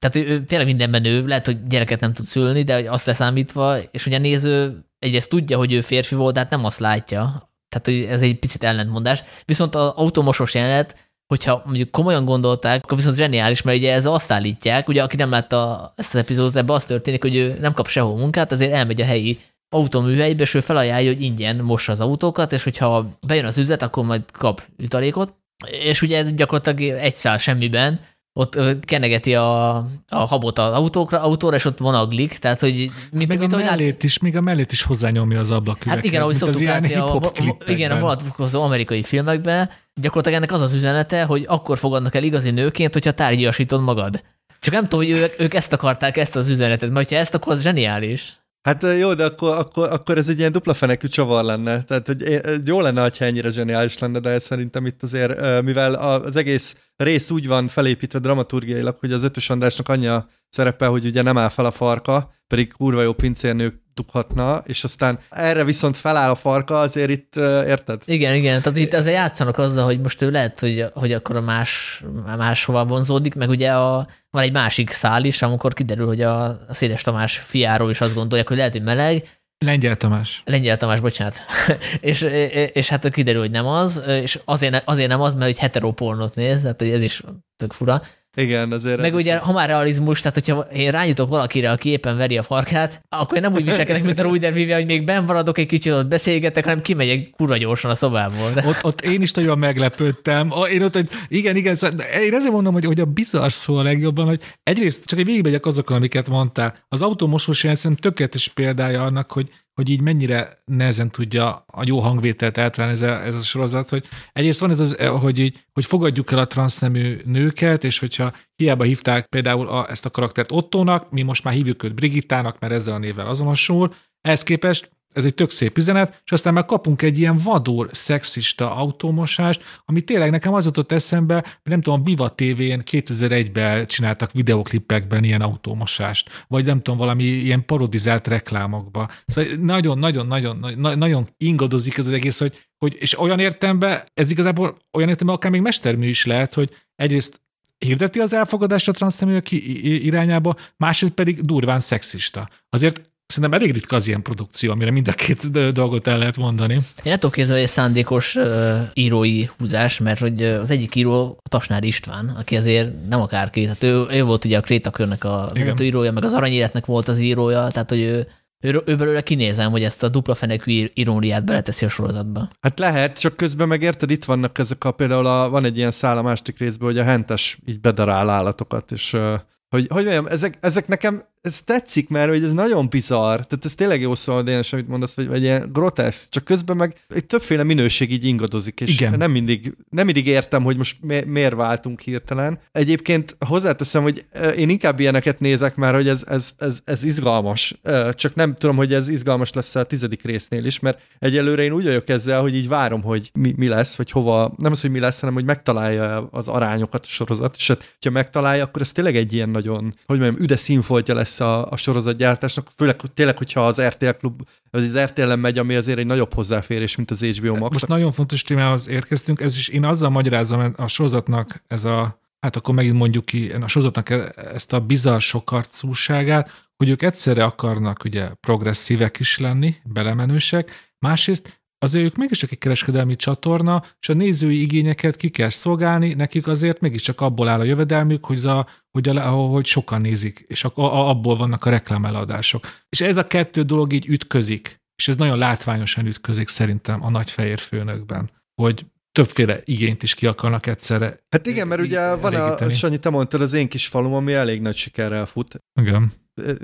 tehát ő tényleg mindenben nő, lehet, hogy gyereket nem tud szülni, de azt leszámítva, és ugye a néző egyrészt tudja, hogy ő férfi volt, de hát nem azt látja. Tehát ez egy picit ellentmondás. Viszont az automosos jelenet, hogyha mondjuk komolyan gondolták, akkor viszont zseniális, mert ugye ez azt állítják, ugye aki nem látta ezt az epizódot, ebben az történik, hogy ő nem kap sehol munkát, azért elmegy a helyi autóműhelybe, és ő felajánlja, hogy ingyen mossa az autókat, és hogyha bejön az üzlet, akkor majd kap jutalékot. És ugye gyakorlatilag egy szál semmiben, ott kenegeti a, a habot az autókra, autóra, és ott vonaglik, tehát hogy... Mint, még mint, a mellét lát... is, még a mellét is hozzányomja az ablaküveghez. Hát igen, ahogy szoktuk látni a, a, igen, a vonatkozó amerikai filmekben, gyakorlatilag ennek az az üzenete, hogy akkor fogadnak el igazi nőként, hogyha tárgyasítod magad. Csak nem tudom, hogy ők, ők ezt akarták, ezt az üzenetet, mert ha ezt, akkor az zseniális. Hát jó, de akkor, akkor, akkor ez egy ilyen dupla fenekű csavar lenne. Tehát, hogy jó lenne, ha ennyire zseniális lenne, de szerintem itt azért, mivel az egész rész úgy van felépítve dramaturgiailag, hogy az ötös Andrásnak anyja szerepe, hogy ugye nem áll fel a farka, pedig kurva jó pincérnők dughatna, és aztán erre viszont feláll a farka, azért itt érted? Igen, igen, tehát itt azért játszanak azzal, hogy most ő lehet, hogy, hogy akkor a más, máshova vonzódik, meg ugye a, van egy másik szál is, amikor kiderül, hogy a, a Széles Tamás fiáról is azt gondolják, hogy lehet, hogy meleg, Lengyel Tamás. Lengyel Tamás, bocsánat. és, és hát kiderül, hogy nem az, és azért, azért nem az, mert hogy heteropornot néz, tehát ez is tök fura. Igen, azért. Meg ugye, ha már realizmus, tehát hogyha én rányutok valakire, aki éppen veri a farkát, akkor én nem úgy viselkedek, mint a Ruider Vivian, hogy még benn maradok egy kicsit, ott beszélgetek, hanem kimegyek kurva gyorsan a szobából. De... Ott, ott, én is nagyon meglepődtem. Én ott, hogy igen, igen, szóval én ezért mondom, hogy, hogy a bizarr szó a legjobban, hogy egyrészt csak egy végigmegyek azokon, amiket mondtál. Az automosós jelent tökéletes példája annak, hogy hogy így mennyire nehezen tudja a jó hangvételt eltalálni ez a, ez a sorozat, hogy egyrészt van ez az, hogy, így, hogy fogadjuk el a transznemű nőket, és hogyha hiába hívták például a, ezt a karaktert Ottónak, mi most már hívjuk őt Brigittának, mert ezzel a névvel azonosul, ehhez képest ez egy tök szép üzenet, és aztán már kapunk egy ilyen vadul szexista automosást, ami tényleg nekem az jutott eszembe, nem tudom, Biva TV-n 2001-ben csináltak videoklippekben ilyen automosást, vagy nem tudom, valami ilyen parodizált reklámokba. Szóval nagyon-nagyon-nagyon nagyon ingadozik ez az egész, hogy, hogy és olyan értemben, ez igazából olyan értemben akár még mestermű is lehet, hogy egyrészt hirdeti az elfogadást a transzneműek irányába, másrészt pedig durván szexista. Azért Szerintem elég ritka az ilyen produkció, amire mind a két dolgot el lehet mondani. Én nem tudok képzelni, hogy szándékos uh, írói húzás, mert hogy az egyik író a Tasnár István, aki azért nem akárki, tehát ő, ő volt ugye a Krétakörnek a írója, meg az Aranyéletnek volt az írója, tehát hogy ő, ő, ő belőle kinézem, hogy ezt a dupla fenekű iróniát beleteszi a sorozatba. Hát lehet, csak közben megérted, itt vannak ezek a, például a, van egy ilyen szál a másik részből, hogy a hentes így bedarál állatokat, és hogy, hogy mondjam, ezek, ezek nekem ez tetszik, mert hogy ez nagyon bizarr, tehát ez tényleg jó szó, Dénes, amit mondasz, vagy, vagy ilyen groteszk, csak közben meg egy többféle minőség így ingadozik, és Igen. nem mindig, nem mindig értem, hogy most mi, miért váltunk hirtelen. Egyébként hozzáteszem, hogy én inkább ilyeneket nézek már, hogy ez, ez, ez, ez izgalmas, csak nem tudom, hogy ez izgalmas lesz a tizedik résznél is, mert egyelőre én úgy vagyok ezzel, hogy így várom, hogy mi, mi lesz, vagy hova, nem az, hogy mi lesz, hanem hogy megtalálja az arányokat a sorozat, és hát, ha megtalálja, akkor ez tényleg egy ilyen nagyon, hogy mondjam, üde színfoltja lesz lesz a, a sorozatgyártásnak, főleg tényleg, hogyha az RTL klub, az, az RTL-en megy, ami azért egy nagyobb hozzáférés, mint az HBO Max. Most nagyon fontos témához érkeztünk, ez is én azzal magyarázom a sorozatnak ez a hát akkor megint mondjuk ki a sorozatnak e, ezt a bizarr sokarcúságát, hogy ők egyszerre akarnak ugye progresszívek is lenni, belemenősek, másrészt azért ők mégiscsak egy kereskedelmi csatorna, és a nézői igényeket ki kell szolgálni, nekik azért mégiscsak abból áll a jövedelmük, hogy, a, hogy, a, hogy sokan nézik, és a, a, abból vannak a reklámeladások. És ez a kettő dolog így ütközik, és ez nagyon látványosan ütközik szerintem a nagyfehér főnökben, hogy többféle igényt is ki akarnak egyszerre. Hát igen, mert ugye van a, Sanyi, te mondtad, az én kis falum, ami elég nagy sikerrel fut. Igen.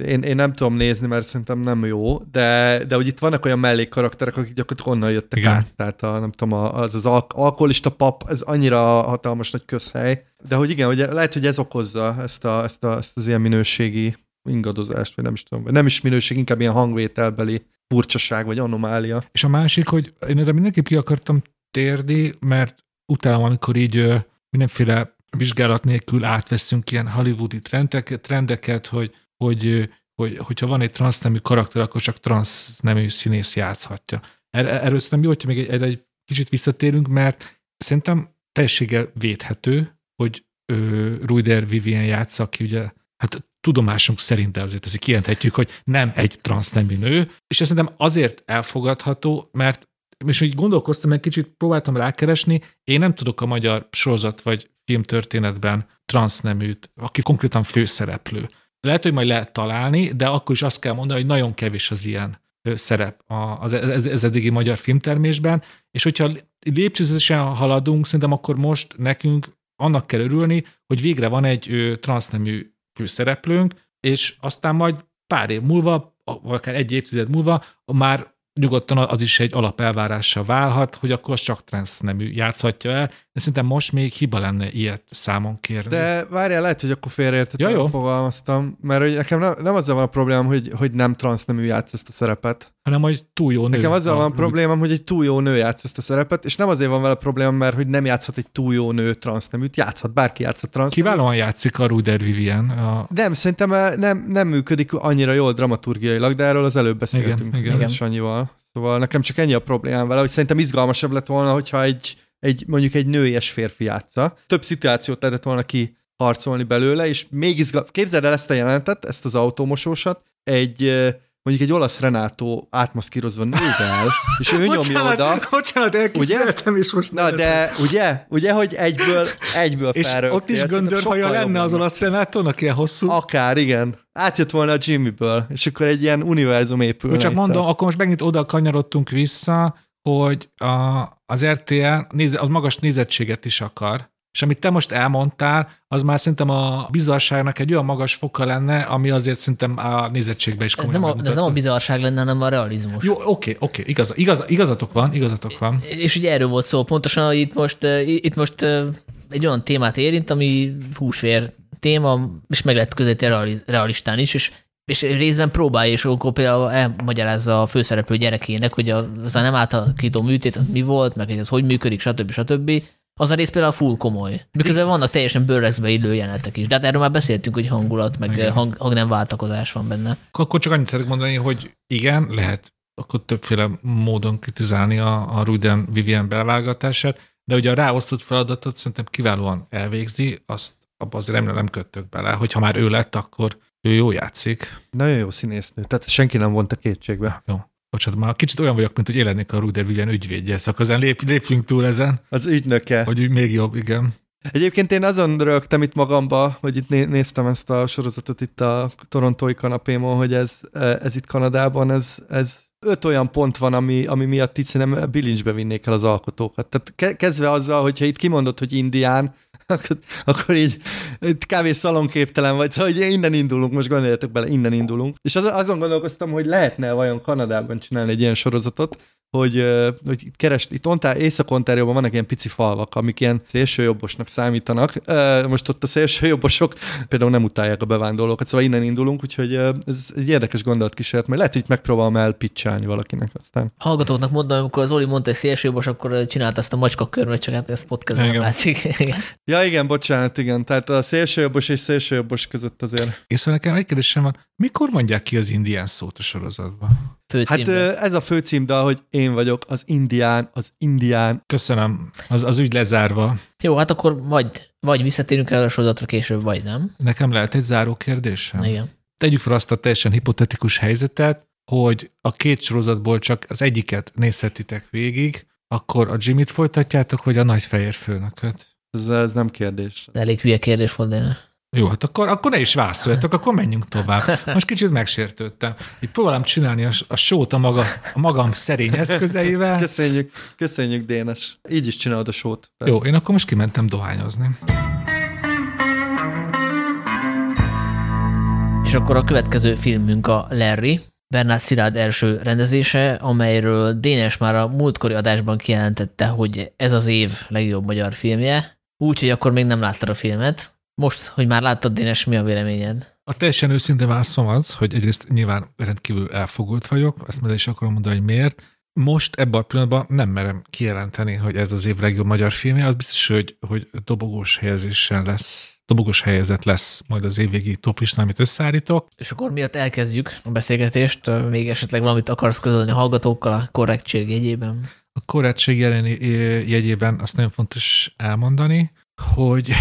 Én, én nem tudom nézni, mert szerintem nem jó, de, de hogy itt vannak olyan mellékkarakterek, akik gyakorlatilag onnan jöttek Igen. át. Tehát a, nem tudom, az az al- alkoholista pap, ez annyira hatalmas nagy közhely. De hogy igen, hogy lehet, hogy ez okozza ezt, a, ezt, a, ezt az ilyen minőségi ingadozást, vagy nem is tudom, vagy nem is minőség, inkább ilyen hangvételbeli furcsaság, vagy anomália. És a másik, hogy én erre mindenképp ki akartam térni, mert utána, amikor így mindenféle vizsgálat nélkül átveszünk ilyen hollywoodi trendeket, trendeket hogy, hogy, hogy, hogyha van egy transznemű karakter, akkor csak transznemű színész játszhatja. Er, erről szerintem jó, hogyha még egy, egy kicsit visszatérünk, mert szerintem teljességgel védhető, hogy Ruider Vivian játsza, aki ugye, hát tudomásunk szerint, de azért ezt kijelenthetjük, hogy nem egy transznemű nő, és ez szerintem azért elfogadható, mert és így gondolkoztam, egy kicsit próbáltam rákeresni, én nem tudok a magyar sorozat vagy filmtörténetben transzneműt, aki konkrétan főszereplő. Lehet, hogy majd lehet találni, de akkor is azt kell mondani, hogy nagyon kevés az ilyen szerep az, ez, ez eddigi magyar filmtermésben, és hogyha lépcsőzetesen haladunk, szerintem akkor most nekünk annak kell örülni, hogy végre van egy transznemű főszereplőnk, és aztán majd pár év múlva, vagy akár egy évtized múlva már nyugodtan az is egy alapelvárása válhat, hogy akkor az csak nemű játszhatja el, de szerintem most még hiba lenne ilyet számon kérni. De várjál, lehet, hogy akkor félreértettem, ja, fogalmaztam, mert hogy nekem nem, nem azzal van a problémám, hogy, hogy nem transznemű játsz ezt a szerepet. Hanem, hogy túl jó nő. Nekem azzal van a problémám, hogy egy túl jó nő játsz ezt a szerepet, és nem azért van vele a problémám, mert hogy nem játszhat egy túl jó nő transzneműt, játszhat, bárki játszhat transzneműt. Kiválóan játszik a Ruder Vivian. A... Nem, szerintem eh, nem, nem működik annyira jól dramaturgiailag, de erről az előbb beszéltünk igen, igen. Sanyival. Szóval nekem csak ennyi a problémám vele, hogy szerintem izgalmasabb lett volna, hogyha egy, egy mondjuk egy nőies férfi játsza. Több szituációt lehetett volna ki harcolni belőle, és még izgal... Képzeld el ezt a jelentet, ezt az autómosósat, egy mondjuk egy olasz Renátó átmaszkírozva nővel, és ő nyomja oda. Bocsánat, ugye? is most. Na, de ugye, ugye, hogy egyből, egyből És ott is göndörhaja lenne az olasz Renátónak ilyen hosszú? Akár, igen. Átjött volna a Jimmyből, és akkor egy ilyen univerzum épül. Csak mondom, akkor most megint oda kanyarodtunk vissza, hogy a, az RTL néz, az magas nézettséget is akar, és amit te most elmondtál, az már szerintem a bizarságnak egy olyan magas foka lenne, ami azért szerintem a nézettségbe is komolyan ez nem, a, ez nem a bizarság lenne, hanem a realizmus. Jó, oké, oké, igaz, igaz, igazatok van, igazatok van. És ugye erről volt szó, pontosan itt most, itt most egy olyan témát érint, ami húsvér téma, és meg lehet közelíteni realistán is, és és részben próbálja, és akkor például elmagyarázza a főszereplő gyerekének, hogy az a nem átalakító műtét az mi volt, meg ez hogy működik, stb. stb az a rész például full komoly. Miközben vannak teljesen bőrezbe illő jelenetek is. De hát erről már beszéltünk, hogy hangulat, meg hang, hang nem váltakozás van benne. Akkor csak annyit szeretek mondani, hogy igen, lehet akkor többféle módon kritizálni a, a Ruden Vivian belevágatását, de ugye a ráosztott feladatot szerintem kiválóan elvégzi, azt abban azért nem, nem köttök bele, hogyha már ő lett, akkor ő jó játszik. Nagyon jó színésznő, tehát senki nem vonta kétségbe. Jó bocsánat, már kicsit olyan vagyok, mint hogy élennék a Ruder William ügyvédje, szóval lép, lépjünk túl ezen. Az ügynöke. Hogy még jobb, igen. Egyébként én azon rögtem itt magamba, hogy itt néztem ezt a sorozatot itt a torontói kanapémon, hogy ez, ez itt Kanadában, ez, ez öt olyan pont van, ami, ami miatt itt szerintem bilincsbe vinnék el az alkotókat. Tehát kezdve azzal, hogyha itt kimondott, hogy indián, akkor, akkor így kb. szalonképtelen vagy, szóval hogy innen indulunk, most gondoljatok bele, innen indulunk. És azon gondolkoztam, hogy lehetne vajon Kanadában csinálni egy ilyen sorozatot, hogy, hogy keres, itt Ontár, Észak-Ontárióban vannak ilyen pici falvak, amik ilyen szélsőjobbosnak számítanak. Most ott a szélsőjobbosok például nem utálják a bevándorlókat, szóval innen indulunk, úgyhogy ez egy érdekes gondolatkísérlet, mert lehet, hogy megpróbálom elpicsálni valakinek aztán. Hallgatóknak mondom, amikor az Oli mondta, hogy szélsőjobbos, akkor csinált ezt a macska körmöt, csak hát ez podcastban nem látszik. ja, igen, bocsánat, igen. Tehát a szélsőjobbos és szélsőjobbos között azért. És szóval nekem egy kérdésem van, mikor mondják ki az indián szót a sorozatban? Főcímbe. Hát ez a főcímdal, hogy én vagyok az indián, az indián. Köszönöm, az, az ügy lezárva. Jó, hát akkor vagy, vagy visszatérünk el a sorozatra később, vagy nem. Nekem lehet egy záró kérdésem? Igen. Tegyük fel azt a teljesen hipotetikus helyzetet, hogy a két sorozatból csak az egyiket nézhetitek végig, akkor a Jimmy-t folytatjátok, vagy a nagy fehér főnököt? Ez, ez nem kérdés. De elég hülye kérdés volt, de Jó, hát akkor, akkor ne is válaszoljatok, akkor menjünk tovább. Most kicsit megsértődtem. Itt próbálom csinálni a, a sót a, maga, a magam szerény eszközeivel. Köszönjük, köszönjük Dénes. Így is csinálod a sót. Jó, én akkor most kimentem dohányozni. És akkor a következő filmünk a Larry, Bernard Szilárd első rendezése, amelyről Dénes már a múltkori adásban kijelentette, hogy ez az év legjobb magyar filmje, úgyhogy akkor még nem láttad a filmet. Most, hogy már láttad, Dénes, mi a véleményed? A teljesen őszinte válaszom az, hogy egyrészt nyilván rendkívül elfogult vagyok, ezt majd is akarom mondani, hogy miért. Most ebben a pillanatban nem merem kijelenteni, hogy ez az év legjobb magyar filmje, az biztos, hogy, hogy dobogós helyezéssel lesz, dobogós helyezet lesz majd az évvégi toplistán, amit összeállítok. És akkor miatt elkezdjük a beszélgetést, még esetleg valamit akarsz közölni a hallgatókkal a korrektség jegyében? A korrektség jegyében azt nagyon fontos elmondani, hogy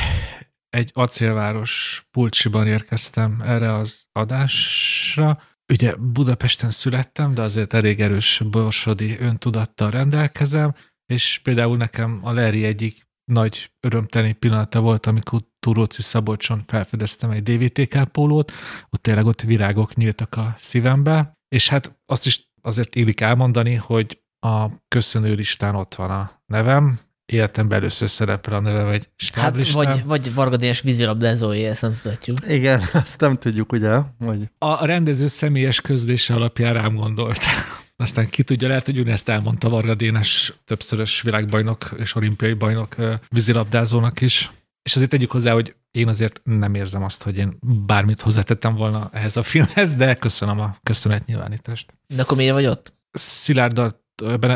egy acélváros pulcsiban érkeztem erre az adásra. Ugye Budapesten születtem, de azért elég erős borsodi öntudattal rendelkezem, és például nekem a Leri egyik nagy örömteli pillanata volt, amikor Turóci Szabolcson felfedeztem egy DVTK pólót, ott tényleg ott virágok nyíltak a szívembe, és hát azt is azért illik elmondani, hogy a köszönő listán ott van a nevem, életemben először szerepel a neve, vagy Hát vagy, vagy Varga Dénes vízilabdázói, ezt nem tudjuk. Igen, ezt nem tudjuk, ugye? Vagy... A rendező személyes közlése alapján rám gondolt. Aztán ki tudja, lehet, hogy ezt elmondta Varga Dénes többszörös világbajnok és olimpiai bajnok vízilabdázónak is. És azért tegyük hozzá, hogy én azért nem érzem azt, hogy én bármit hozzátettem volna ehhez a filmhez, de köszönöm a köszönetnyilvánítást. De akkor miért vagy ott? Szilárd,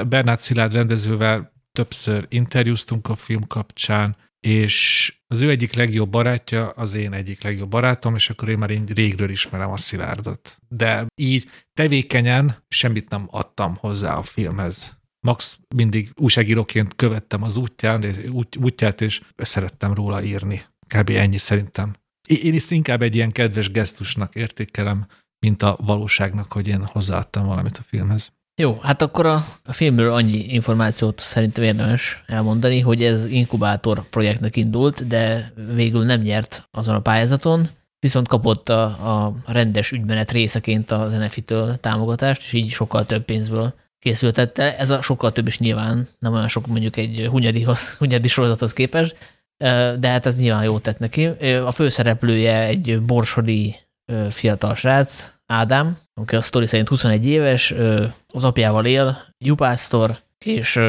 Bernát Szilárd rendezővel többször interjúztunk a film kapcsán, és az ő egyik legjobb barátja az én egyik legjobb barátom, és akkor én már én régről ismerem a Szilárdot. De így tevékenyen semmit nem adtam hozzá a filmhez. Max mindig újságíróként követtem az útján, út, útját, és szerettem róla írni. Kb. ennyi szerintem. Én is inkább egy ilyen kedves gesztusnak értékelem, mint a valóságnak, hogy én hozzáadtam valamit a filmhez. Jó, hát akkor a, filmről annyi információt szerintem érdemes elmondani, hogy ez inkubátor projektnek indult, de végül nem nyert azon a pályázaton, viszont kapott a, a rendes ügymenet részeként az NFI-től támogatást, és így sokkal több pénzből készültette. Ez a sokkal több is nyilván nem olyan sok mondjuk egy hunyadihoz, hunyadi sorozathoz képest, de hát ez nyilván jót tett neki. A főszereplője egy borsodi fiatal srác, Ádám, aki a sztori szerint 21 éves, az apjával él, jupásztor, és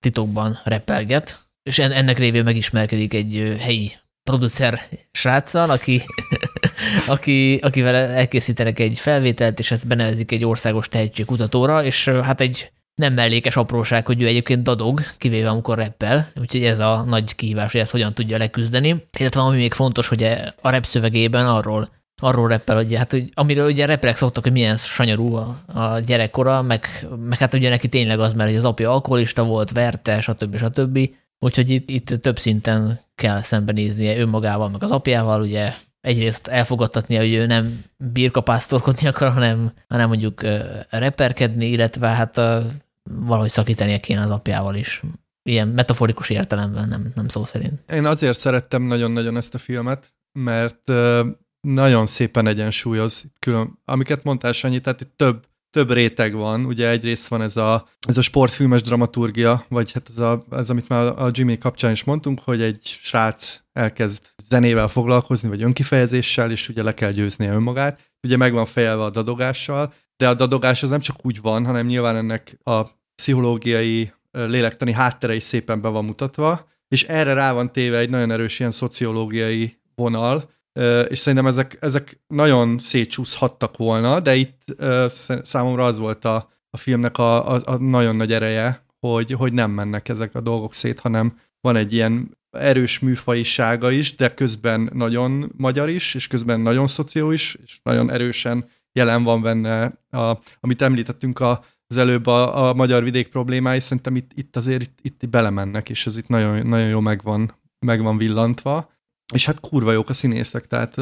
titokban repelget, és ennek révén megismerkedik egy helyi producer sráccal, aki, aki, akivel elkészítenek egy felvételt, és ezt benevezik egy országos tehetségkutatóra, és hát egy nem mellékes apróság, hogy ő egyébként dadog, kivéve amikor reppel, úgyhogy ez a nagy kihívás, hogy ezt hogyan tudja leküzdeni. Illetve ami még fontos, hogy a rap szövegében arról arról reppel, hogy hát, hogy, amiről ugye repelek szoktak, hogy milyen sanyarú a, a gyerekkora, meg, meg hát ugye neki tényleg az, mert hogy az apja alkoholista volt, verte, stb. stb. Úgyhogy itt, itt több szinten kell szembenéznie önmagával, meg az apjával, ugye egyrészt elfogadtatnia, hogy ő nem birkapásztorkodni akar, hanem, hanem mondjuk reperkedni, illetve hát valahogy szakítania kéne az apjával is. Ilyen metaforikus értelemben, nem, nem szó szerint. Én azért szerettem nagyon-nagyon ezt a filmet, mert nagyon szépen egyensúlyoz, külön, amiket mondtál, Sanyi, tehát itt több, több réteg van. Ugye egyrészt van ez a, ez a sportfilmes dramaturgia, vagy hát ez, a, ez, amit már a Jimmy kapcsán is mondtunk, hogy egy srác elkezd zenével foglalkozni, vagy önkifejezéssel, és ugye le kell győznie önmagát. Ugye meg van fejelve a dadogással, de a dadogás az nem csak úgy van, hanem nyilván ennek a pszichológiai, lélektani háttere is szépen be van mutatva, és erre rá van téve egy nagyon erős ilyen szociológiai vonal, és szerintem ezek, ezek nagyon szétcsúszhattak volna, de itt számomra az volt a, a filmnek a, a, a nagyon nagy ereje, hogy, hogy nem mennek ezek a dolgok szét, hanem van egy ilyen erős műfajisága is, de közben nagyon magyar is, és közben nagyon szoció is, és nagyon erősen jelen van benne, a, amit említettünk a, az előbb a, a magyar vidék problémái, szerintem itt, itt azért itt, itt belemennek, és ez itt nagyon, nagyon jó megvan, megvan villantva. És hát kurva jók a színészek, tehát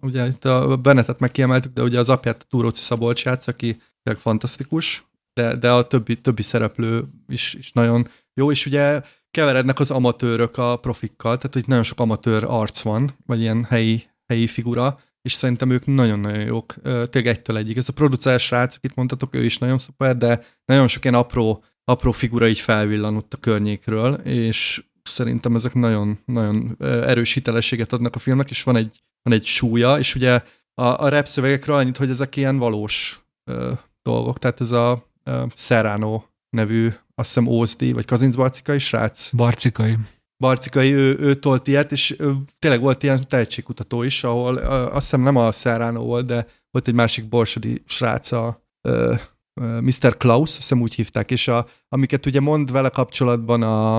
ugye itt a Benetet megkiemeltük, de ugye az apját Túróci Szabolcs játsz, aki tényleg fantasztikus, de, de a többi, többi szereplő is, is nagyon jó, és ugye keverednek az amatőrök a profikkal, tehát hogy nagyon sok amatőr arc van, vagy ilyen helyi helyi figura, és szerintem ők nagyon-nagyon jók, tényleg egytől egyik. Ez a producer srác, akit mondtatok, ő is nagyon szuper, de nagyon sok ilyen apró, apró figura így felvillanott a környékről, és szerintem ezek nagyon, nagyon erős hitelességet adnak a filmnek, és van egy, van egy súlya, és ugye a, a rap szövegekről annyit, hogy ezek ilyen valós ö, dolgok, tehát ez a ö, Serrano nevű, azt hiszem Ózdi, vagy Kazinc Barcikai srác. Barcikai. Barcikai, ő, ő tolt ilyet, és ő, tényleg volt ilyen tehetségkutató is, ahol ö, azt hiszem nem a Serrano volt, de volt egy másik borsodi srác, a ö, Mr. Klaus, azt hiszem úgy hívták, és a, amiket ugye mond vele kapcsolatban a,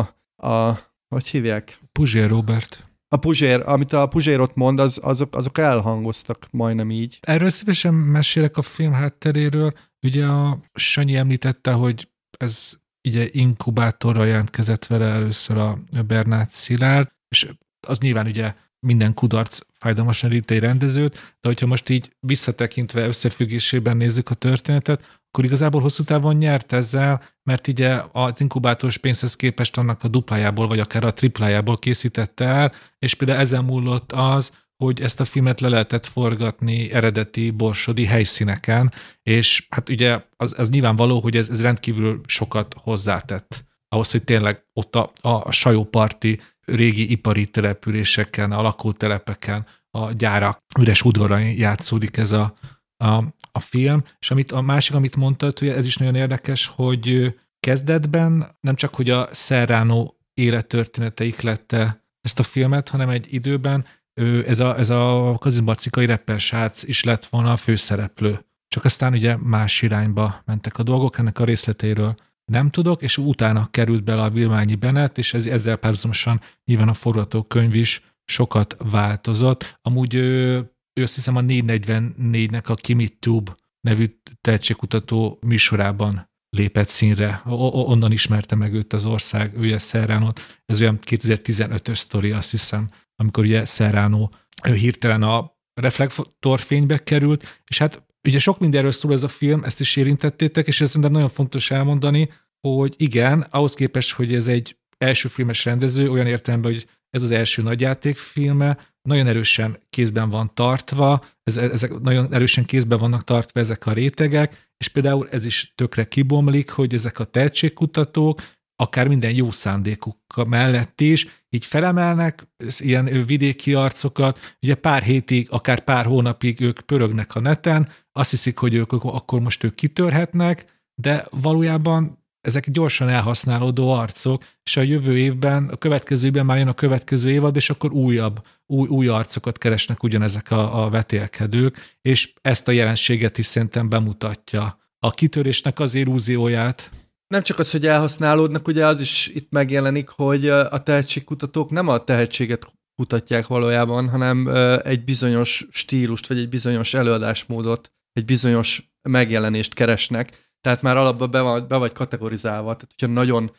a hogy hívják? Puzsér Robert. A Puzsér, amit a Puzsérot mond, az, azok, azok elhangoztak majdnem így. Erről szívesen mesélek a film hátteréről. Ugye a Sanyi említette, hogy ez ugye inkubátorra jelentkezett vele először a Bernát Szilárd, és az nyilván ugye minden kudarc fájdalmasan itt egy rendezőt, de hogyha most így visszatekintve összefüggésében nézzük a történetet, akkor igazából hosszú távon nyert ezzel, mert ugye az inkubátoros pénzhez képest annak a duplájából, vagy akár a triplájából készítette el, és például ezen múlott az, hogy ezt a filmet le lehetett forgatni eredeti borsodi helyszíneken, és hát ugye az, az nyilvánvaló, hogy ez, ez rendkívül sokat hozzátett ahhoz, hogy tényleg ott a, a sajóparti régi ipari településeken, a lakótelepeken, a gyárak üres udvarai játszódik ez a, a, a film, és amit a másik, amit mondtad, hogy ez is nagyon érdekes, hogy kezdetben nem csak, hogy a Serrano élettörténete ihlette ezt a filmet, hanem egy időben ő, ez a, ez a kazimbarcikai rapper srác is lett volna a főszereplő. Csak aztán ugye más irányba mentek a dolgok, ennek a részleteiről nem tudok, és utána került bele a Vilmányi Benet, és ez, ezzel párhuzamosan nyilván a forgatókönyv is sokat változott. Amúgy ő, ő azt hiszem a 444-nek a Kimi Tube nevű tehetségkutató műsorában lépett színre. O- onnan ismerte meg őt az ország, ugye Serránot. Ez olyan 2015-ös sztori, azt hiszem, amikor ugye Serrano ő hirtelen a reflektorfénybe került, és hát ugye sok mindenről szól ez a film, ezt is érintettétek, és ez szerintem nagyon fontos elmondani, hogy igen, ahhoz képest, hogy ez egy első filmes rendező, olyan értelemben, hogy ez az első nagyjátékfilme, nagyon erősen kézben van tartva, ez, ezek nagyon erősen kézben vannak tartva ezek a rétegek, és például ez is tökre kibomlik, hogy ezek a tehetségkutatók, akár minden jó szándékuk mellett is, így felemelnek ilyen vidéki arcokat, ugye pár hétig, akár pár hónapig ők pörögnek a neten, azt hiszik, hogy ők akkor most ők kitörhetnek, de valójában ezek gyorsan elhasználódó arcok, és a jövő évben, a következő évben már jön a következő évad, és akkor újabb, új, új arcokat keresnek ugyanezek a, a vetélkedők, és ezt a jelenséget is szerintem bemutatja. A kitörésnek az illúzióját. Nem csak az, hogy elhasználódnak, ugye az is itt megjelenik, hogy a tehetségkutatók nem a tehetséget kutatják valójában, hanem egy bizonyos stílust, vagy egy bizonyos előadásmódot, egy bizonyos megjelenést keresnek, tehát már alapban be, vagy, be vagy kategorizálva, tehát hogyha nagyon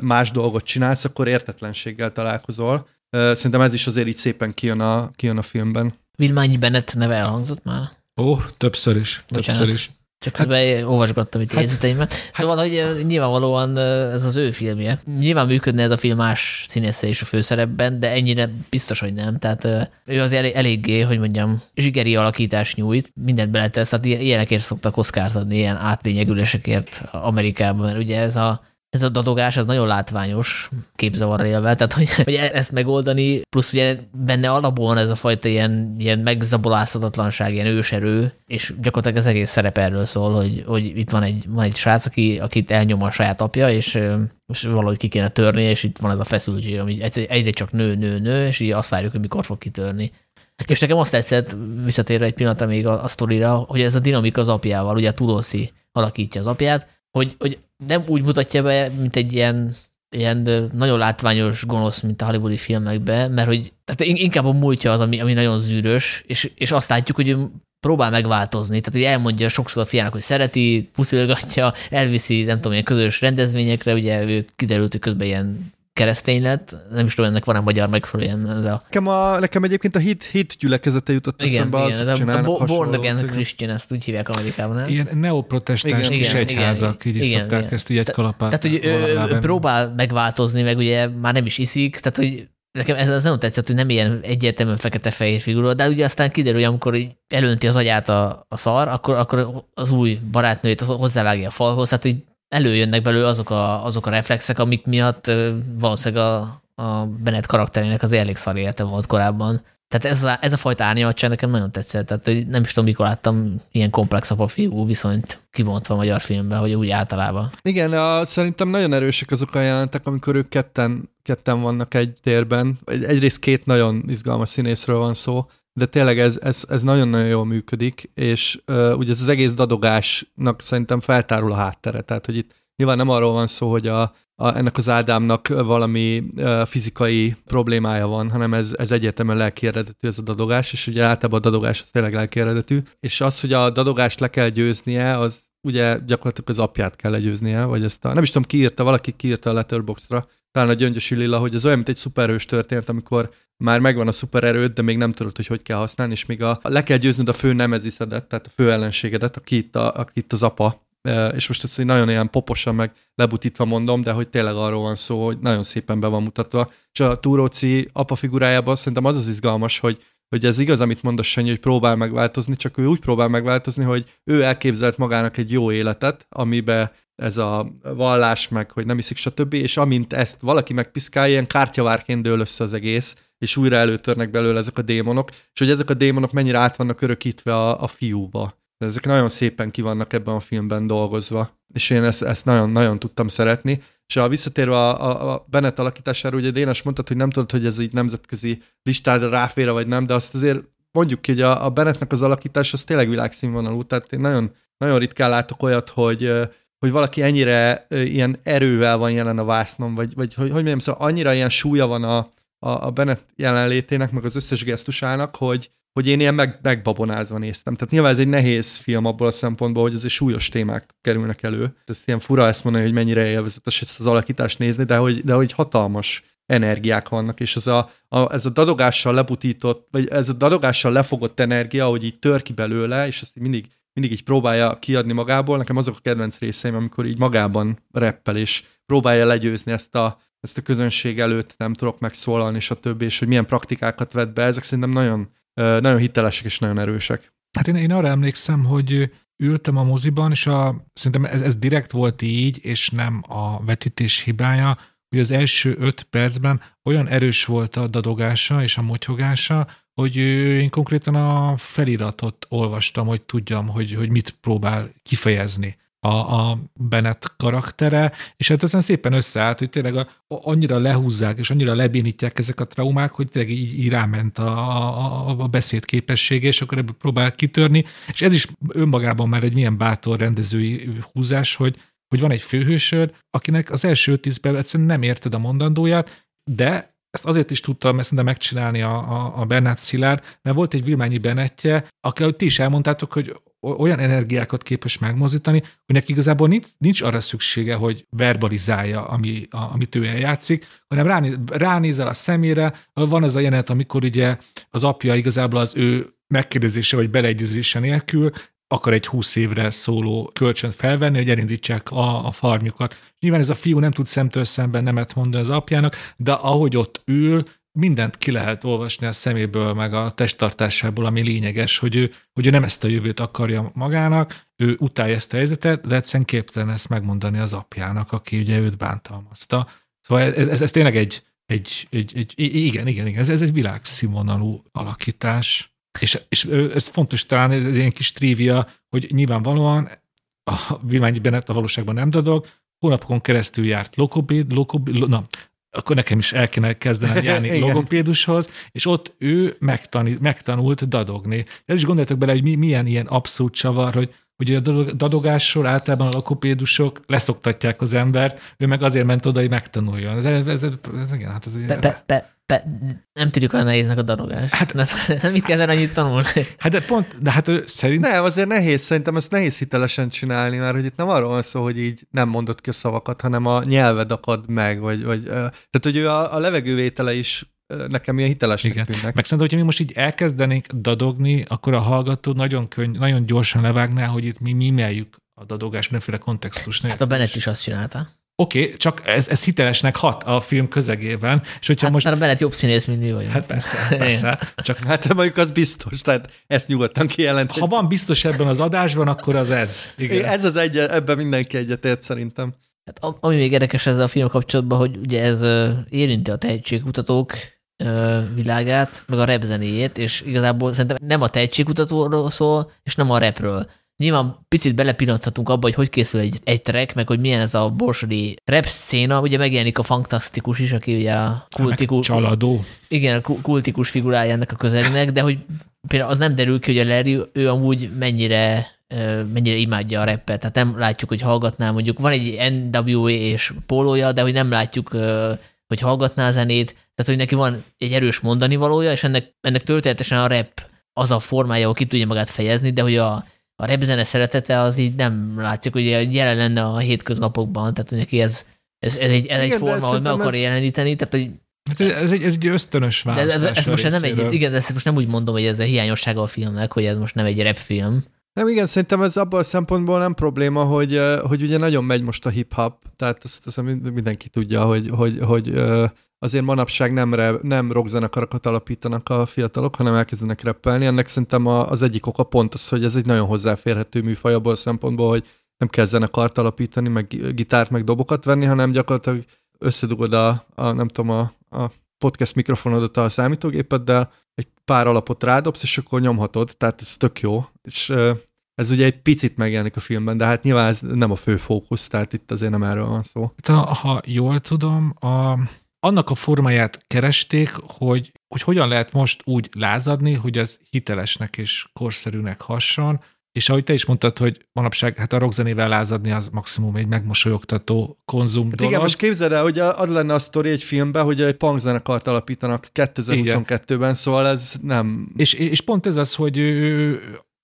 más dolgot csinálsz, akkor értetlenséggel találkozol. Szerintem ez is azért így szépen kijön a, kijön a filmben. Vilmányi Bennett neve elhangzott már? Ó, többször is. Bocsánat. Többször is. Csak hát, közben olvasgattam itt hát, jegyzeteimet. Hát, szóval, hogy nyilvánvalóan ez az ő filmje. Nyilván működne ez a film más színésze is a főszerepben, de ennyire biztos, hogy nem. Tehát ő az elég, eléggé, hogy mondjam, zsigeri alakítás nyújt, mindent beletesz, tehát ilyenekért szoktak oszkárt adni, ilyen átlényegülésekért Amerikában, mert ugye ez a ez a dadogás, ez nagyon látványos képzavarra élve, tehát hogy, hogy e- ezt megoldani, plusz ugye benne alapból ez a fajta ilyen, ilyen megzabolázhatatlanság, ilyen őserő, és gyakorlatilag az egész szerep erről szól, hogy, hogy itt van egy, van egy srác, aki, akit elnyom a saját apja, és, és valahogy ki kéne törni, és itt van ez a feszültség, ami egyre csak nő, nő, nő, és így azt várjuk, hogy mikor fog kitörni. És nekem azt tetszett, visszatérve egy pillanatra még a, a sztorira, hogy ez a dinamika az apjával, ugye Tudoszi alakítja az apját, hogy, hogy nem úgy mutatja be, mint egy ilyen, ilyen nagyon látványos gonosz, mint a hollywoodi filmekben, mert hogy tehát inkább a múltja az, ami, ami nagyon zűrös, és, és azt látjuk, hogy ő próbál megváltozni. Tehát, hogy elmondja sokszor a fiának, hogy szereti, puszilgatja, elviszi, nem tudom, ilyen közös rendezvényekre, ugye ő kiderült, hogy közben ilyen keresztény lett, nem is tudom, ennek van-e magyar megfelelően. Ez a... Nekem, a, nekem egyébként a hit, hit gyülekezete jutott igen, eszembe, igen, az, a, a Born Again Christian, ezt úgy hívják Amerikában, nem? Ilyen neoprotestáns kis egyházak, így is igen, szokták igen. ezt így egy kalapát. Tehát, hogy ő, próbál megváltozni, meg ugye már nem is iszik, tehát, hogy nekem ez az nem tetszett, hogy nem ilyen egyértelműen fekete-fehér figura, de ugye aztán kiderül, hogy amikor így elönti az agyát a, a szar, akkor, akkor az új barátnőjét hozzávágja a falhoz, tehát hogy előjönnek belőle azok a, azok a reflexek, amik miatt valószínűleg a, a Bennett karakterének az elég szar élete volt korábban. Tehát ez a, ez a fajta árnyaltság nekem nagyon tetszett. Tehát nem is tudom, mikor láttam ilyen komplex apa-fiú viszonyt kibontva a magyar filmben, hogy úgy általában. Igen, a, szerintem nagyon erősek azok a jelentek, amikor ők ketten, ketten vannak egy térben. Egyrészt két nagyon izgalmas színészről van szó, de tényleg ez, ez, ez nagyon-nagyon jól működik, és uh, ugye ez az egész dadogásnak szerintem feltárul a háttere. Tehát, hogy itt nyilván nem arról van szó, hogy a, a, ennek az Ádámnak valami uh, fizikai problémája van, hanem ez, ez egyértelműen lelki eredetű ez a dadogás, és ugye általában a dadogás az tényleg lelki eredetű, és az, hogy a dadogást le kell győznie, az ugye gyakorlatilag az apját kell legyőznie, vagy ezt a, nem is tudom, ki valaki kiírta a Letterboxdra, talán a Gyöngyösi Lilla, hogy ez olyan, mint egy szuperhős történet, amikor már megvan a szupererőd, de még nem tudod, hogy hogy kell használni, és még a, le kell győznöd a fő nemeziszedet, tehát a fő ellenségedet, aki itt, a, aki itt az apa, és most ezt nagyon ilyen poposan meg lebutítva mondom, de hogy tényleg arról van szó, hogy nagyon szépen be van mutatva. És a Túróci apa figurájában szerintem az az izgalmas, hogy hogy ez igaz, amit mond a Sanyi, hogy próbál megváltozni, csak ő úgy próbál megváltozni, hogy ő elképzelt magának egy jó életet, amiben ez a vallás meg, hogy nem iszik, stb. És amint ezt valaki megpiszkálja, ilyen kártyavárként dől össze az egész, és újra előtörnek belőle ezek a démonok, és hogy ezek a démonok mennyire át vannak örökítve a, a fiúba. Ezek nagyon szépen ki vannak ebben a filmben dolgozva, és én ezt, ezt nagyon, nagyon tudtam szeretni. És a visszatérve a, a, a Bennett alakítására, ugye Dénes mondtad, hogy nem tudod, hogy ez így nemzetközi listára ráfér, vagy nem, de azt azért mondjuk ki, hogy a, a Bennettnek az alakítás az tényleg világszínvonalú, tehát én nagyon, nagyon ritkán látok olyat, hogy, hogy valaki ennyire ilyen erővel van jelen a vásznon, vagy, vagy hogy, hogy mondjam, szóval annyira ilyen súlya van a, a, a Bennett jelenlétének, meg az összes gesztusának, hogy, hogy én ilyen meg, megbabonázva néztem. Tehát nyilván ez egy nehéz film abból a szempontból, hogy egy súlyos témák kerülnek elő. Ez ilyen fura ezt mondani, hogy mennyire élvezetes ezt az alakítást nézni, de hogy, de hogy hatalmas energiák vannak, és az a, a, ez a dadogással lebutított, vagy ez a dadogással lefogott energia, hogy így tör ki belőle, és ezt mindig, mindig így próbálja kiadni magából. Nekem azok a kedvenc részeim, amikor így magában reppel, és próbálja legyőzni ezt a, ezt a közönség előtt nem tudok megszólalni, és a többi, és hogy milyen praktikákat vett be, ezek szerintem nagyon, nagyon hitelesek és nagyon erősek. Hát én, én arra emlékszem, hogy ültem a moziban, és a, szerintem ez, ez direkt volt így, és nem a vetítés hibája, hogy az első öt percben olyan erős volt a dadogása és a motyhogása, hogy én konkrétan a feliratot olvastam, hogy tudjam, hogy, hogy mit próbál kifejezni a, a Bennett karaktere, és hát ezen szépen összeállt, hogy tényleg a, annyira lehúzzák, és annyira lebénítják ezek a traumák, hogy tényleg így, így ráment a, a, a beszéd képessége, és akkor ebből próbál kitörni, és ez is önmagában már egy milyen bátor rendezői húzás, hogy, hogy van egy főhősöd, akinek az első tízben egyszerűen nem érted a mondandóját, de ezt azért is tudtam ezt megcsinálni a, a, a Bernát Szilárd, mert volt egy Vilmányi Benettje, aki, ahogy ti is elmondtátok, hogy olyan energiákat képes megmozdítani, hogy neki igazából nincs, nincs arra szüksége, hogy verbalizálja, ami, a, amit ő eljátszik, hanem ránéz, ránézel a szemére, van az a jelenet, amikor ugye az apja igazából az ő megkérdezése vagy beleegyezése nélkül akar egy húsz évre szóló kölcsönt felvenni, hogy elindítsák a, a farmjukat. Nyilván ez a fiú nem tud szemtől szemben nemet mondani az apjának, de ahogy ott ül, mindent ki lehet olvasni a szeméből, meg a testtartásából, ami lényeges, hogy ő, hogy ő nem ezt a jövőt akarja magának, ő utálja ezt a helyzetet, de egyszerűen képtelen ezt megmondani az apjának, aki ugye őt bántalmazta. Szóval ez, ez, ez tényleg egy, egy, egy, egy, igen, igen, igen, ez, ez egy világszínvonalú alakítás. És, és ez fontos talán, ez ilyen kis trívia, hogy nyilvánvalóan a Vilmányi Bennett a valóságban nem dadog, hónapokon keresztül járt lokobéd, lokobéd, na, akkor nekem is el kéne kezdenem járni logopédushoz, és ott ő megtanít, megtanult dadogni. Ez is gondoltok bele, hogy mi, milyen ilyen abszurd csavar, hogy hogy a dadogásról általában a lokopédusok leszoktatják az embert, ő meg azért ment oda, hogy megtanuljon. Ez, ez, ez, ez igen, hát az be, be, be, be, nem tudjuk olyan nehéznek a dadogás. Hát, nem, nem mit kell annyit tanulni. Hát de pont, de hát ő szerint... Nem, azért nehéz, szerintem ezt nehéz hitelesen csinálni, mert hogy itt nem arról van szó, hogy így nem mondott ki a szavakat, hanem a nyelved akad meg, vagy, vagy tehát hogy ő a, a levegővétele is nekem ilyen hitelesnek Igen. tűnnek. Meg szerintem, hogyha mi most így elkezdenénk dadogni, akkor a hallgató nagyon, könny, nagyon gyorsan levágná, hogy itt mi mimeljük a dadogás mindenféle kontextus Hát a Bennett is azt csinálta. Oké, okay, csak ez, ez hitelesnek hat a film közegében, és hogyha Hát most... most... Bennett jobb színész, mint mi vagyunk. Hát persze, persze. Csak Hát mondjuk az biztos, tehát ezt nyugodtan kijelenteni. ha van biztos ebben az adásban, akkor az ez. Igen. Ez az egy, ebben mindenki egyetért szerintem. Hát, ami még érdekes ezzel a film kapcsolatban, hogy ugye ez érinti a tehetségkutatók világát, meg a rap zenéjét, és igazából szerintem nem a tehetségkutatóról szól, és nem a rapről. Nyilván picit belepillanthatunk abba, hogy hogy készül egy, egy track, meg hogy milyen ez a borsodi rap széna. Ugye megjelenik a Fantasztikus is, aki ugye a kultikus, Csaladó. igen, a ku- kultikus figurája ennek a közegnek, de hogy például az nem derül ki, hogy a Larry, ő amúgy mennyire mennyire imádja a rappet, tehát nem látjuk, hogy hallgatná, mondjuk van egy NWA és pólója, de hogy nem látjuk, hogy hallgatná a zenét, tehát hogy neki van egy erős mondani valója, és ennek, ennek történetesen a rap az a formája, ahol ki tudja magát fejezni, de hogy a, a rap zene szeretete az így nem látszik, hogy jelen lenne a hétköznapokban, tehát hogy neki ez, ez, ez egy, ez egy Igen, de forma, hogy meg akar ez- jeleníteni, tehát hogy Hát ez egy, ez egy ösztönös de választás. ez, ez most nem egy, igen, ezt most nem úgy mondom, hogy ez a hiányossága a filmnek, hogy ez most nem egy rapfilm. Nem, igen, szerintem ez abban a szempontból nem probléma, hogy, hogy ugye nagyon megy most a hip-hop, tehát azt, azt mindenki tudja, hogy, hogy, hogy ö, azért manapság nem, re, nem rockzenekarokat alapítanak a fiatalok, hanem elkezdenek rappelni. Ennek szerintem a, az egyik oka pont az, hogy ez egy nagyon hozzáférhető műfaj abból a szempontból, hogy nem kell zenekart alapítani, meg gi- gitárt, meg dobokat venni, hanem gyakorlatilag összedugod a, a nem tudom, a, a podcast mikrofonodat a számítógépeddel, egy pár alapot rádobsz, és akkor nyomhatod, tehát ez tök jó, és ez ugye egy picit megjelenik a filmben, de hát nyilván ez nem a fő fókusz, tehát itt azért nem erről van szó. Hát, ha jól tudom, a, annak a formáját keresték, hogy, hogy hogyan lehet most úgy lázadni, hogy ez hitelesnek és korszerűnek hasson, és ahogy te is mondtad, hogy manapság hát a rockzenével lázadni az maximum egy megmosolyogtató konzum Hát dolog. igen, most képzeld el, hogy az lenne a sztori egy filmben, hogy egy punk zenekart alapítanak 2022-ben, szóval ez nem... És, és pont ez az, hogy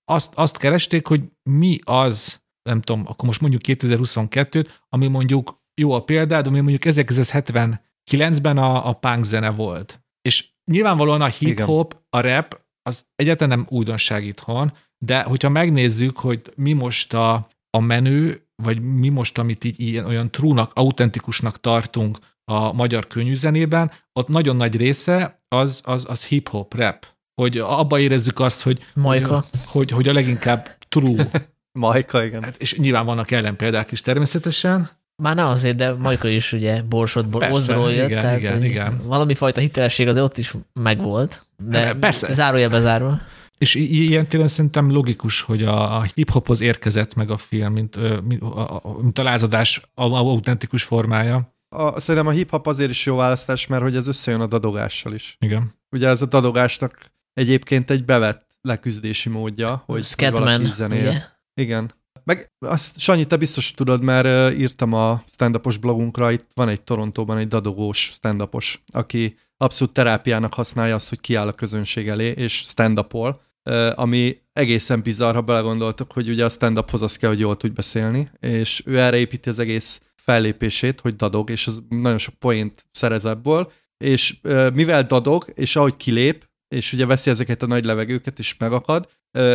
azt, azt keresték, hogy mi az, nem tudom, akkor most mondjuk 2022-t, ami mondjuk jó a példád, ami mondjuk 1979-ben a, a punk zene volt. És nyilvánvalóan a hip-hop, a rap, az egyáltalán nem újdonság itthon, de hogyha megnézzük, hogy mi most a, a menő, vagy mi most, amit így ilyen, olyan trúnak, autentikusnak tartunk a magyar könnyűzenében, ott nagyon nagy része az, az, az hip-hop, rap. Hogy abba érezzük azt, hogy, Majka. hogy, hogy, hogy a leginkább true. Majka, igen. Hát, és nyilván vannak ellenpéldák is természetesen. Már ne azért, de Majka is ugye borsodból, Persze, Ozról jött, igen, tehát igen, igen. valami fajta hitelesség azért ott is megvolt, de Persze. zárója bezárva. És i- ilyen téren szerintem logikus, hogy a, a hip-hophoz érkezett meg a film, mint, mint, a, a, mint a lázadás a- a- autentikus formája. A, szerintem a hip-hop azért is jó választás, mert hogy ez összejön a dadogással is. Igen. Ugye ez a dadogásnak egyébként egy bevett leküzdési módja, hogy hogy Scatman, valaki zenél. ugye? Igen. Meg azt, Sanyi, te biztos tudod, mert írtam a stand blogunkra, itt van egy Torontóban egy dadogós stand aki abszolút terápiának használja azt, hogy kiáll a közönség elé, és stand ami egészen bizarr, ha belegondoltok, hogy ugye a stand-uphoz az kell, hogy jól tudj beszélni, és ő erre építi az egész fellépését, hogy dadog, és az nagyon sok poént szerez ebből, és mivel dadog, és ahogy kilép, és ugye veszi ezeket a nagy levegőket, és megakad,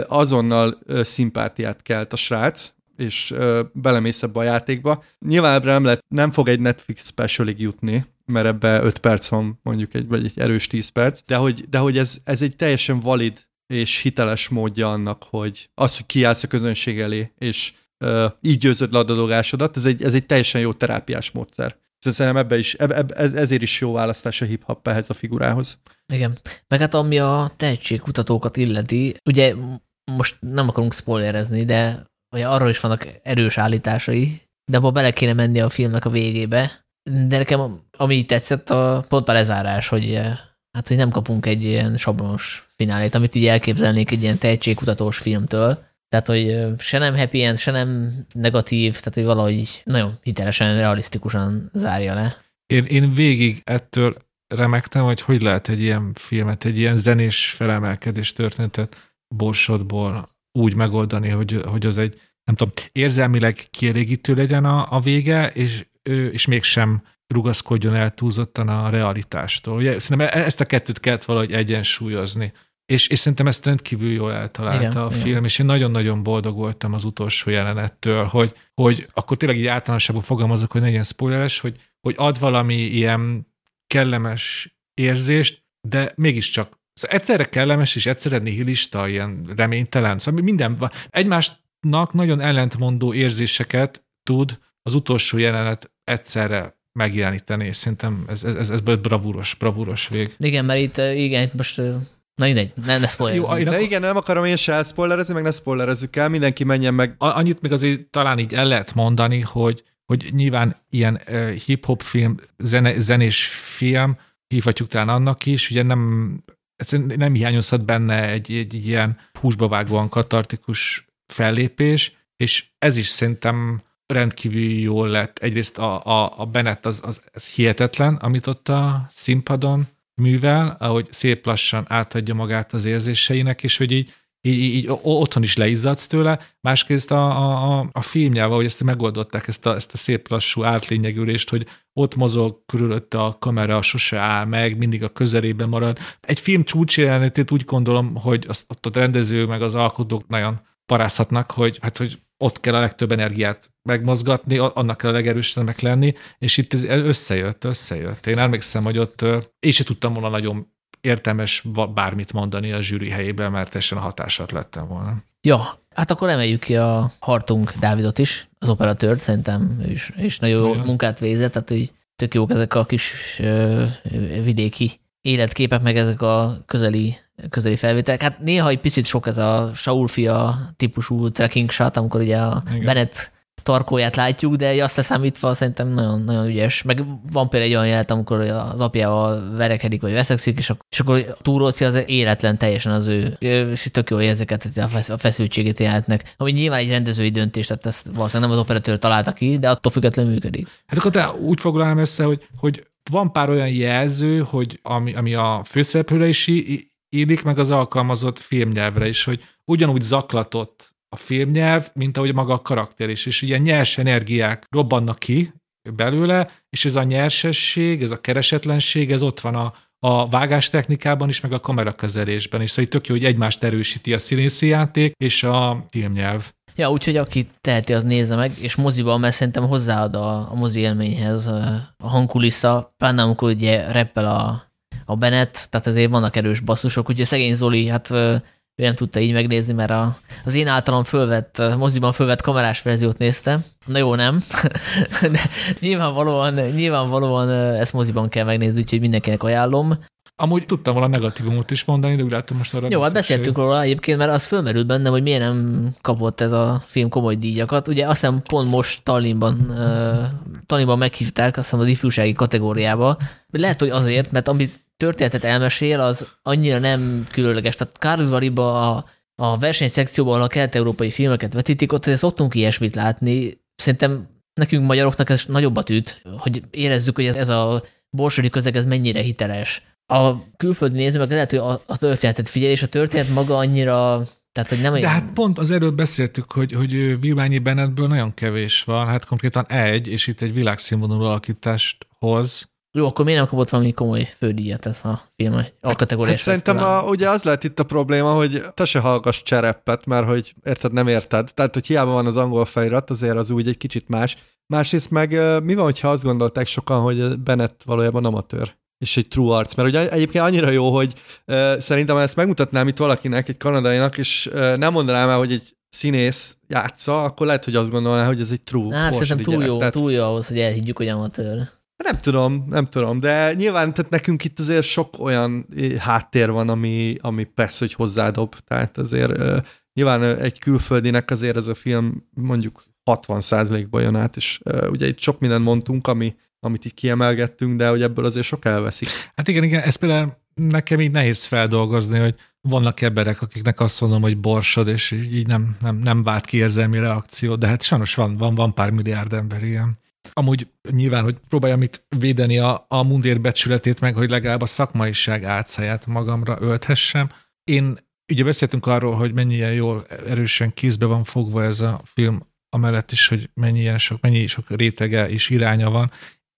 azonnal szimpátiát kelt a srác, és belemész ebbe a játékba. Nyilván ebbre nem, lehet, nem fog egy Netflix specialig jutni, mert ebbe 5 perc van mondjuk, egy, vagy egy erős 10 perc, de hogy, de hogy ez, ez egy teljesen valid és hiteles módja annak, hogy az, hogy kiállsz a közönség elé, és ö, így győzöd le a dadogásodat, ez egy, ez egy teljesen jó terápiás módszer. Szóval Szerintem ebbe is, ezért is jó választás a hip-hop ehhez a figurához. Igen. Meg hát ami a tehetségkutatókat illeti, ugye most nem akarunk spoilerezni, de ugye arról is vannak erős állításai, de abba bele kéne menni a filmnek a végébe. De nekem ami tetszett, a, pont a lezárás, hogy eh, hát, hogy nem kapunk egy ilyen sablonos finálét, amit így elképzelnék egy ilyen tehetségkutatós filmtől. Tehát, hogy se nem happy end, se nem negatív, tehát, hogy valahogy nagyon hitelesen, realisztikusan zárja le. Én, én végig ettől remektem, hogy hogy lehet egy ilyen filmet, egy ilyen zenés felemelkedés történetet borsodból úgy megoldani, hogy, hogy az egy, nem tudom, érzelmileg kielégítő legyen a, a vége, és, és mégsem rugaszkodjon el túlzottan a realitástól. Ugye, szerintem e- ezt a kettőt kellett valahogy egyensúlyozni. És, és szerintem ezt rendkívül jól eltalálta igen, a film, igen. és én nagyon-nagyon boldog voltam az utolsó jelenettől, hogy, hogy akkor tényleg így általánosságban fogalmazok, hogy ne legyen spoileres, hogy, hogy ad valami ilyen kellemes érzést, de mégiscsak Szóval egyszerre kellemes és egyszerre nihilista, ilyen reménytelen. Szóval minden. Egymásnak nagyon ellentmondó érzéseket tud az utolsó jelenet egyszerre megjeleníteni, és szerintem ez, ez, ez, ez bravúros, bravúros vég. Igen, mert itt, igen, most Na mindegy, ne, ne spoilerezzük. Jó, de igen, nem akarom én se spoilerezni, meg ne spoilerezzük el, mindenki menjen meg. Annyit még azért talán így el lehet mondani, hogy, hogy nyilván ilyen uh, hip-hop film, zene, zenés film, hívhatjuk talán annak is, ugye nem, nem hiányozhat benne egy, egy, egy ilyen húsba vágóan katartikus fellépés, és ez is szerintem rendkívül jól lett. Egyrészt a, a, a Bennett az, az, az hihetetlen, amit ott a színpadon művel, ahogy szép lassan átadja magát az érzéseinek, és hogy így, így, így otthon is leizzadsz tőle, másrészt a, a, a filmjával, hogy ezt megoldották, ezt a, ezt a szép lassú átlényegülést, hogy ott mozog körülötte a kamera, sose áll meg, mindig a közelében marad. Egy film csúcsjelenetét úgy gondolom, hogy azt, ott a rendező meg az alkotók nagyon parázhatnak, hogy, hát, hogy ott kell a legtöbb energiát megmozgatni, annak kell a legerősebbnek lenni, és itt összejött, összejött. Én emlékszem, hogy ott én sem tudtam volna nagyon értelmes bármit mondani a zsűri helyében, mert teljesen a hatásat lettem volna. Ja, hát akkor emeljük ki a Hartung Dávidot is, az operatőrt, szerintem ő is, és nagyon jó munkát végzett, tehát hogy tök jók ezek a kis ö, vidéki életképek, meg ezek a közeli közeli felvételek. Hát néha egy picit sok ez a Saul fia típusú trekking shot, amikor ugye a Igen. Bennett tarkóját látjuk, de azt leszámítva szerintem nagyon, nagyon ügyes. Meg van például egy olyan jelet, amikor az apjával verekedik, vagy veszekszik, és akkor, és akkor túróci az életlen teljesen az ő, és tök jól érzeket, a feszültségét jelentnek. Ami nyilván egy rendezői döntés, tehát ezt valószínűleg nem az operatőr találta ki, de attól függetlenül működik. Hát akkor te úgy foglalnám össze, hogy, hogy van pár olyan jelző, hogy ami, ami a főszereplőre is illik, meg az alkalmazott filmnyelvre is, hogy ugyanúgy zaklatott a filmnyelv, mint ahogy maga a karakter is, és ilyen nyers energiák robbannak ki belőle, és ez a nyersesség, ez a keresetlenség, ez ott van a, a vágás technikában is, meg a kamerakezelésben is. Szóval tök jó, hogy egymást erősíti a színészi játék és a filmnyelv. Ja, úgyhogy aki teheti, az nézze meg, és moziban, mert szerintem hozzáad a, a mozi élményhez a hangkulissza, pláne amikor ugye reppel a, a Bennett, tehát azért vannak erős basszusok, ugye szegény Zoli, hát ő nem tudta így megnézni, mert a, az én általam fölvett, moziban fölvett kamerás verziót nézte. Na jó, nem. De nyilvánvalóan, nyilvánvalóan ezt moziban kell megnézni, úgyhogy mindenkinek ajánlom. Amúgy tudtam volna negatívumot is mondani, de úgy láttam most arra. Jó, hát beszéltünk róla egyébként, mert az fölmerült bennem, hogy miért nem kapott ez a film komoly díjakat. Ugye azt hiszem pont most Tallinnban, uh, Tallinnban meghívták, azt hiszem az ifjúsági kategóriába. Lehet, hogy azért, mert amit történetet elmesél, az annyira nem különleges. Tehát Kárvariba a, a versenyszekcióban, a kelet-európai filmeket vetítik, ott szoktunk ilyesmit látni. Szerintem nekünk magyaroknak ez nagyobbat üt, hogy érezzük, hogy ez, ez a borsodi közeg ez mennyire hiteles. A külföldi néző meg lehet, hogy a, a történetet figyel, és a történet maga annyira tehát, hogy nem De hát pont az előbb beszéltük, hogy, hogy Vilványi Bennettből nagyon kevés van, hát konkrétan egy, és itt egy világszínvonalú alakítást hoz. Jó, akkor miért nem kapott valami komoly fődíjat ez a film, a kategóriás hát Szerintem a, ugye az lehet itt a probléma, hogy te se hallgass csereppet, mert hogy érted, nem érted. Tehát, hogy hiába van az angol felirat, azért az úgy egy kicsit más. Másrészt meg mi van, hogyha azt gondolták sokan, hogy Bennett valójában amatőr? És egy true arc, mert ugye egyébként annyira jó, hogy uh, szerintem ezt megmutatnám itt valakinek, egy kanadainak, és uh, nem mondanám el, hogy egy színész játsza, akkor lehet, hogy azt gondolná, hogy ez egy true Hát szerintem túl jó, tehát... túl jó ahhoz, hogy elhiggyük, hogy amatőr. Nem tudom, nem tudom, de nyilván tehát nekünk itt azért sok olyan háttér van, ami, ami persze, hogy hozzádob. Tehát azért uh, nyilván egy külföldinek azért ez a film mondjuk 60%-ba jön át, és uh, ugye itt sok mindent mondtunk, ami, amit itt kiemelgettünk, de hogy ebből azért sok elveszik. Hát igen, igen, ez például nekem így nehéz feldolgozni, hogy vannak emberek, akiknek azt mondom, hogy borsod, és így nem, nem, nem vált ki érzelmi reakció, de hát sajnos van, van, van pár milliárd ember ilyen. Amúgy nyilván, hogy próbáljam itt védeni a, a mundér becsületét meg, hogy legalább a szakmaiság átszáját magamra ölthessem. Én ugye beszéltünk arról, hogy mennyire jól erősen kézbe van fogva ez a film, amellett is, hogy mennyi sok, mennyi sok rétege és iránya van.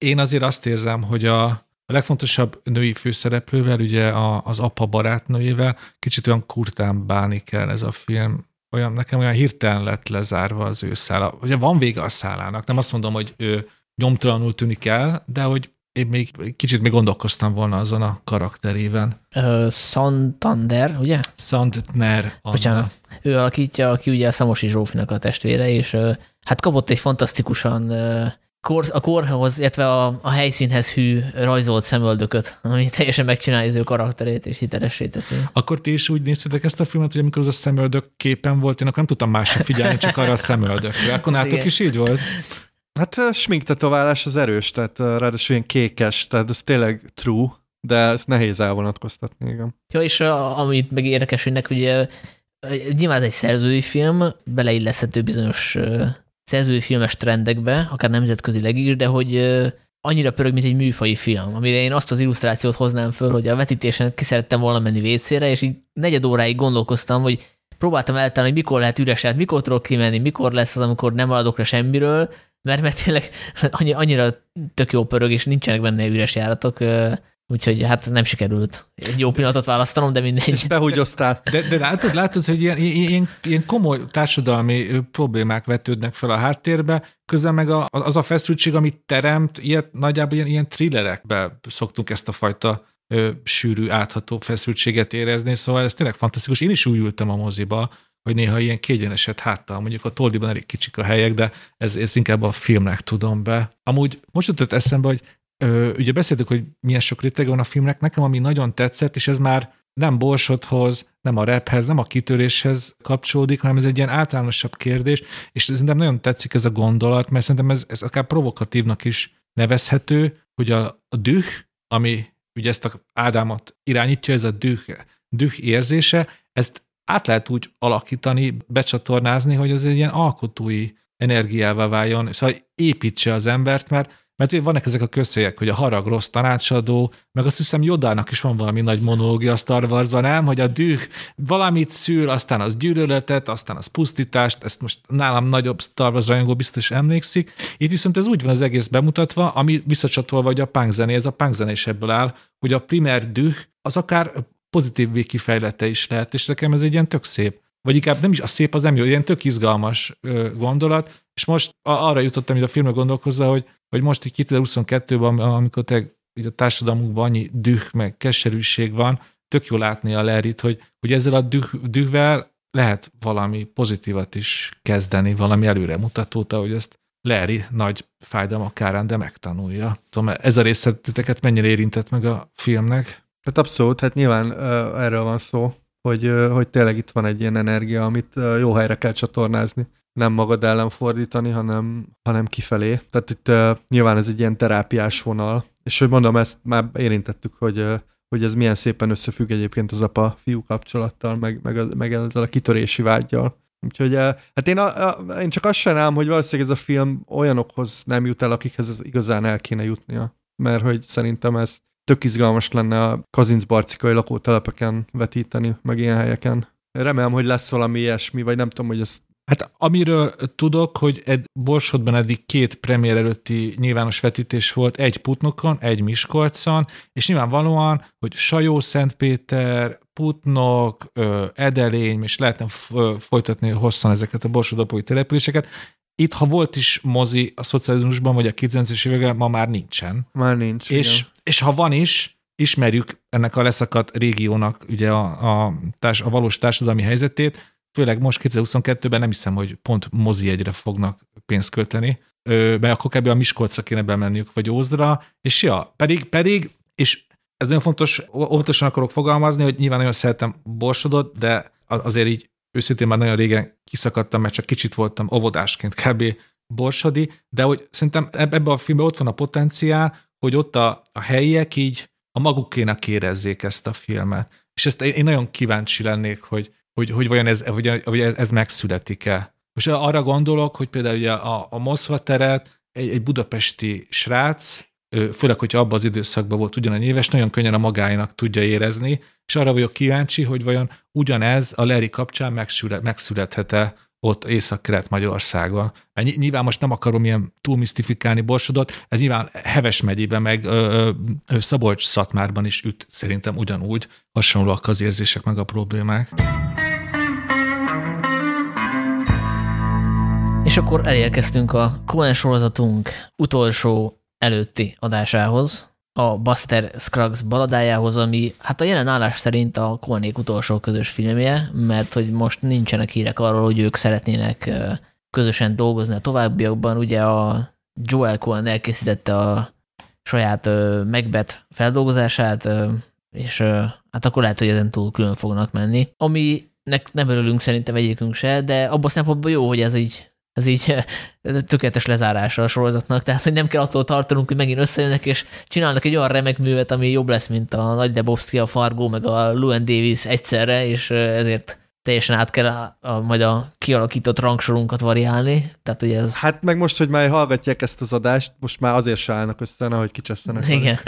Én azért azt érzem, hogy a, a legfontosabb női főszereplővel, ugye a, az apa barátnőjével, kicsit olyan kurtán bánik kell ez a film. Olyan, nekem olyan hirtelen lett lezárva az ő szála. Ugye van vége a szálának, nem azt mondom, hogy ő nyomtalanul tűnik el, de hogy én még kicsit még gondolkoztam volna azon a karakterében. Uh, Santander, ugye? Sandner. Bocsánat. Ő alakítja, aki ugye a Szamosi Zsófinak a testvére, és uh, hát kapott egy fantasztikusan uh, kor, a korhoz, illetve a, a helyszínhez hű rajzolt szemöldököt, ami teljesen megcsinálja az ő karakterét, és hitelessé teszi. Akkor ti is úgy néztetek ezt a filmet, hogy amikor az a szemöldök képen volt, én akkor nem tudtam másra figyelni, csak arra a szemöldökre. Akkor nátok is így volt? Hát a sminktetoválás az erős, tehát ráadásul ilyen kékes, tehát ez tényleg true, de ezt nehéz elvonatkoztatni, igen. Ja, és a, amit meg érdekes, hogy neki ugye nyilván ez egy szerzői film, beleilleszthető bizonyos szerzői filmes trendekbe, akár nemzetközileg is, de hogy annyira pörög, mint egy műfai film, amire én azt az illusztrációt hoznám föl, hogy a vetítésen ki szerettem volna menni vécére, és így negyed óráig gondolkoztam, hogy próbáltam eltalálni, hogy mikor lehet üres, hát mikor tudok kimenni, mikor lesz az, amikor nem maradok le semmiről, mert, mert tényleg annyira tök jó pörög, és nincsenek benne üres járatok, úgyhogy hát nem sikerült egy jó pillanatot választanom, de mindegy. És behugyoztál. De, de látod, látod, hogy ilyen, ilyen, ilyen komoly társadalmi problémák vetődnek fel a háttérbe, közben meg a, az a feszültség, amit teremt, ilyet, nagyjából ilyen, ilyen thrillerekbe szoktunk ezt a fajta ö, sűrű, átható feszültséget érezni, szóval ez tényleg fantasztikus. Én is úgy ültem a moziba, hogy néha ilyen kiegyeneset háttal, mondjuk a Toldiban elég kicsik a helyek, de ez, ez inkább a filmnek tudom be. Amúgy most jutott eszembe, hogy ö, ugye beszéltük, hogy milyen sok rétege van a filmnek, nekem ami nagyon tetszett, és ez már nem borsodhoz, nem a rephez, nem a kitöréshez kapcsolódik, hanem ez egy ilyen általánosabb kérdés, és szerintem nagyon tetszik ez a gondolat, mert szerintem ez, ez akár provokatívnak is nevezhető, hogy a, a düh, ami ugye ezt a Ádámot irányítja, ez a düh, düh érzése, ezt át lehet úgy alakítani, becsatornázni, hogy az egy ilyen alkotói energiává váljon, szóval építse az embert, mert mert vannak ezek a közhelyek, hogy a harag rossz tanácsadó, meg azt hiszem Jodának is van valami nagy monológia a Star Warsban, nem? Hogy a düh valamit szül, aztán az gyűlöletet, aztán az pusztítást, ezt most nálam nagyobb Star Wars rajongó biztos emlékszik. Itt viszont ez úgy van az egész bemutatva, ami visszacsatolva, hogy a punk zené, ez a punk zené is ebből áll, hogy a primer düh az akár pozitív végkifejlete is lehet, és nekem ez egy ilyen tök szép. Vagy inkább nem is a szép, az nem jó, ilyen tök izgalmas gondolat, és most arra jutottam hogy a filmre gondolkozva, hogy, hogy most így 2022-ben, amikor te így a társadalmunkban annyi düh, meg keserűség van, tök jó látni a Lerit, hogy, hogy ezzel a düh, dühvel lehet valami pozitívat is kezdeni, valami előremutatót, ahogy ezt Larry nagy fájdalmak kárán, de megtanulja. Tudom, ez a részleteket mennyire érintett meg a filmnek? Hát abszolút, hát nyilván uh, erről van szó, hogy, hogy tényleg itt van egy ilyen energia, amit jó helyre kell csatornázni. Nem magad ellen fordítani, hanem, hanem kifelé. Tehát itt nyilván ez egy ilyen terápiás vonal. És hogy mondom, ezt már érintettük, hogy, hogy ez milyen szépen összefügg egyébként az apa-fiú kapcsolattal, meg, meg, a, meg ezzel a kitörési vágyjal. Úgyhogy hát én, a, a, én csak azt sajnálom, hogy valószínűleg ez a film olyanokhoz nem jut el, akikhez ez igazán el kéne jutnia. Mert hogy szerintem ez tök izgalmas lenne a kazincbarcikai lakótelepeken vetíteni, meg ilyen helyeken. Remélem, hogy lesz valami ilyesmi, vagy nem tudom, hogy ez Hát amiről tudok, hogy ed, Borsodban eddig két premier előtti nyilvános vetítés volt, egy Putnokon, egy Miskolcon, és nyilvánvalóan, hogy Sajó, Szentpéter, Putnok, Edelény, és lehetne folytatni hosszan ezeket a borsodapói településeket, itt, ha volt is mozi a szocializmusban, vagy a 90-es években, ma már nincsen. Már nincs. És, és ha van is, ismerjük ennek a leszakadt régiónak ugye a, a, társ, a valós társadalmi helyzetét, főleg most 2022-ben nem hiszem, hogy pont mozi egyre fognak pénzt költeni, mert akkor kb. a Miskolcra kéne bemenniük, vagy Ózdra, és ja, pedig, pedig, és ez nagyon fontos, óvatosan akarok fogalmazni, hogy nyilván nagyon szeretem Borsodot, de azért így őszintén már nagyon régen kiszakadtam, mert csak kicsit voltam óvodásként kb. borsodi, de hogy szerintem ebben a filmben ott van a potenciál, hogy ott a, a helyiek így a magukénak érezzék ezt a filmet. És ezt én nagyon kíváncsi lennék, hogy, hogy, hogy vajon ez, hogy, hogy ez megszületik-e. Most arra gondolok, hogy például ugye a, a Moszva teret egy, egy budapesti srác, főleg, hogyha abban az időszakban volt ugyanannyi éves, nagyon könnyen a magáinak tudja érezni, és arra vagyok kíváncsi, hogy vajon ugyanez a Larry kapcsán megszület, megszülethet-e ott Észak-Kelet-Magyarországon. Nyilván most nem akarom ilyen túl misztifikálni Borsodot, ez nyilván Heves megyében, meg Szabolcs-Szatmárban is üt szerintem ugyanúgy, hasonlóak az érzések meg a problémák. És akkor elérkeztünk a Cohen sorozatunk utolsó előtti adásához, a Buster Scruggs baladájához, ami hát a jelen állás szerint a Cohenék utolsó közös filmje, mert hogy most nincsenek hírek arról, hogy ők szeretnének közösen dolgozni a továbbiakban. Ugye a Joel Cohen elkészítette a saját megbet feldolgozását, és hát akkor lehet, hogy ezen túl külön fognak menni. Aminek nem örülünk szerintem egyikünk se, de abban szempontból jó, hogy ez így ez így tökéletes lezárása a sorozatnak, tehát hogy nem kell attól tartanunk, hogy megint összejönnek, és csinálnak egy olyan remek művet, ami jobb lesz, mint a Nagy Lebowski, a Fargo, meg a Llewyn Davis egyszerre, és ezért teljesen át kell a, a, majd a kialakított rangsorunkat variálni. Tehát, ugye ez... Hát meg most, hogy már hallgatják ezt az adást, most már azért se állnak össze, hogy kicsesztenek. Igen.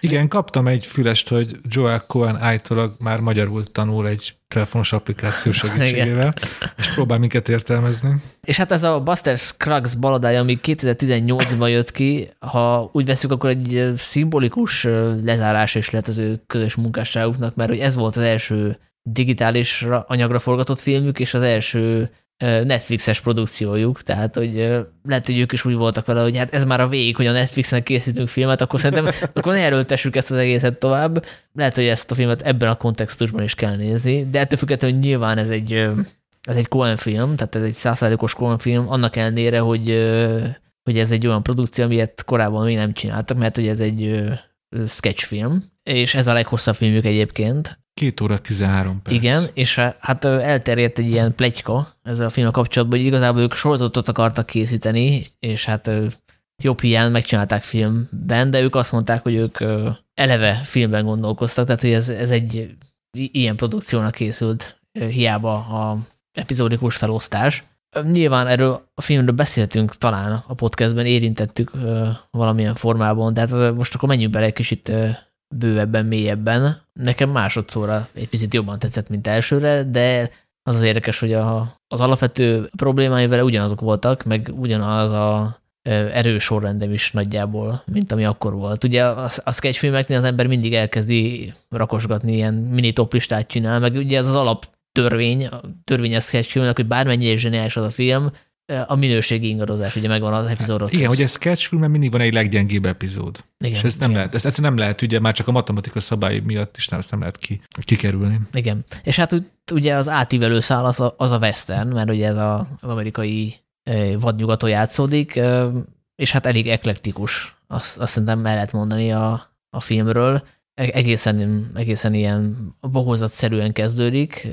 Igen, kaptam egy fülest, hogy Joel Cohen állítólag már magyarul tanul egy telefonos applikáció segítségével, és próbál minket értelmezni. És hát ez a Buster Scruggs baladája, ami 2018-ban jött ki, ha úgy veszük, akkor egy szimbolikus lezárás is lett az ő közös munkásságuknak, mert hogy ez volt az első digitális anyagra forgatott filmük, és az első Netflixes produkciójuk, tehát hogy lehet, hogy ők is úgy voltak vele, hogy hát ez már a végig, hogy a Netflixen készítünk filmet, akkor szerintem akkor ne erőltessük ezt az egészet tovább. Lehet, hogy ezt a filmet ebben a kontextusban is kell nézni, de ettől függetlenül nyilván ez egy, ez egy Coen film, tehát ez egy százszázalékos Coen film, annak ellenére, hogy, hogy ez egy olyan produkció, amilyet korábban még nem csináltak, mert hogy ez egy sketchfilm, és ez a leghosszabb filmjük egyébként, Két óra 13 perc. Igen, és hát elterjedt egy ilyen plegyka ezzel a filmmel kapcsolatban, hogy igazából ők sorozatot akartak készíteni, és hát jobb hiány megcsinálták filmben, de ők azt mondták, hogy ők eleve filmben gondolkoztak, tehát hogy ez, ez egy ilyen produkciónak készült, hiába a epizódikus felosztás. Nyilván erről a filmről beszéltünk talán a podcastben, érintettük valamilyen formában, de hát most akkor menjünk bele egy kicsit bővebben, mélyebben. Nekem másodszorra egy picit jobban tetszett, mint elsőre, de az az érdekes, hogy a, az alapvető problémái vele ugyanazok voltak, meg ugyanaz a erős sorrendem is nagyjából, mint ami akkor volt. Ugye a, a sketchfilmeknél az ember mindig elkezdi rakosgatni, ilyen mini toplistát csinál, meg ugye ez az alap törvény, a törvényes sketchfilmnek, hogy bármennyire zseniális az a film, a minőségi ingadozás, ugye megvan az epizódok. Igen, hogy ez mert mindig van egy leggyengébb epizód. Igen, és ezt nem igen. lehet, ezt egyszerűen nem lehet, ugye már csak a matematika szabály miatt is nem, ezt nem lehet ki, kikerülni. Igen. És hát ugye az átívelő szál az a, az a western, mert ugye ez a, az amerikai vadnyugaton játszódik, és hát elég eklektikus, azt, azt szerintem el lehet mondani a, a filmről. E-, egészen, egészen ilyen bohózatszerűen kezdődik,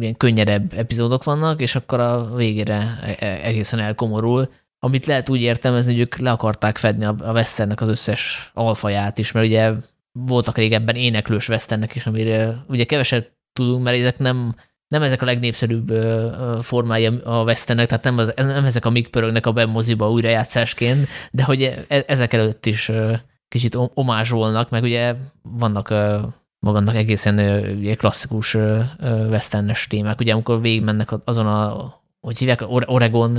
ilyen könnyedebb epizódok vannak, és akkor a végére e, e, egészen elkomorul, amit lehet úgy értelmezni, hogy ők le akarták fedni a Westernnek az összes alfaját is, mert ugye voltak régebben éneklős Westernnek is, amire ugye keveset tudunk, mert ezek nem, nem ezek a legnépszerűbb formái a Westernnek, tehát nem, az, nem ezek a mik pörögnek a bemoziba újrajátszásként, de hogy e, ezek előtt is kicsit omázsolnak, meg ugye vannak magadnak egészen ugye, klasszikus westernes témák. Ugye amikor végigmennek azon a, hogy hívják, Oregon,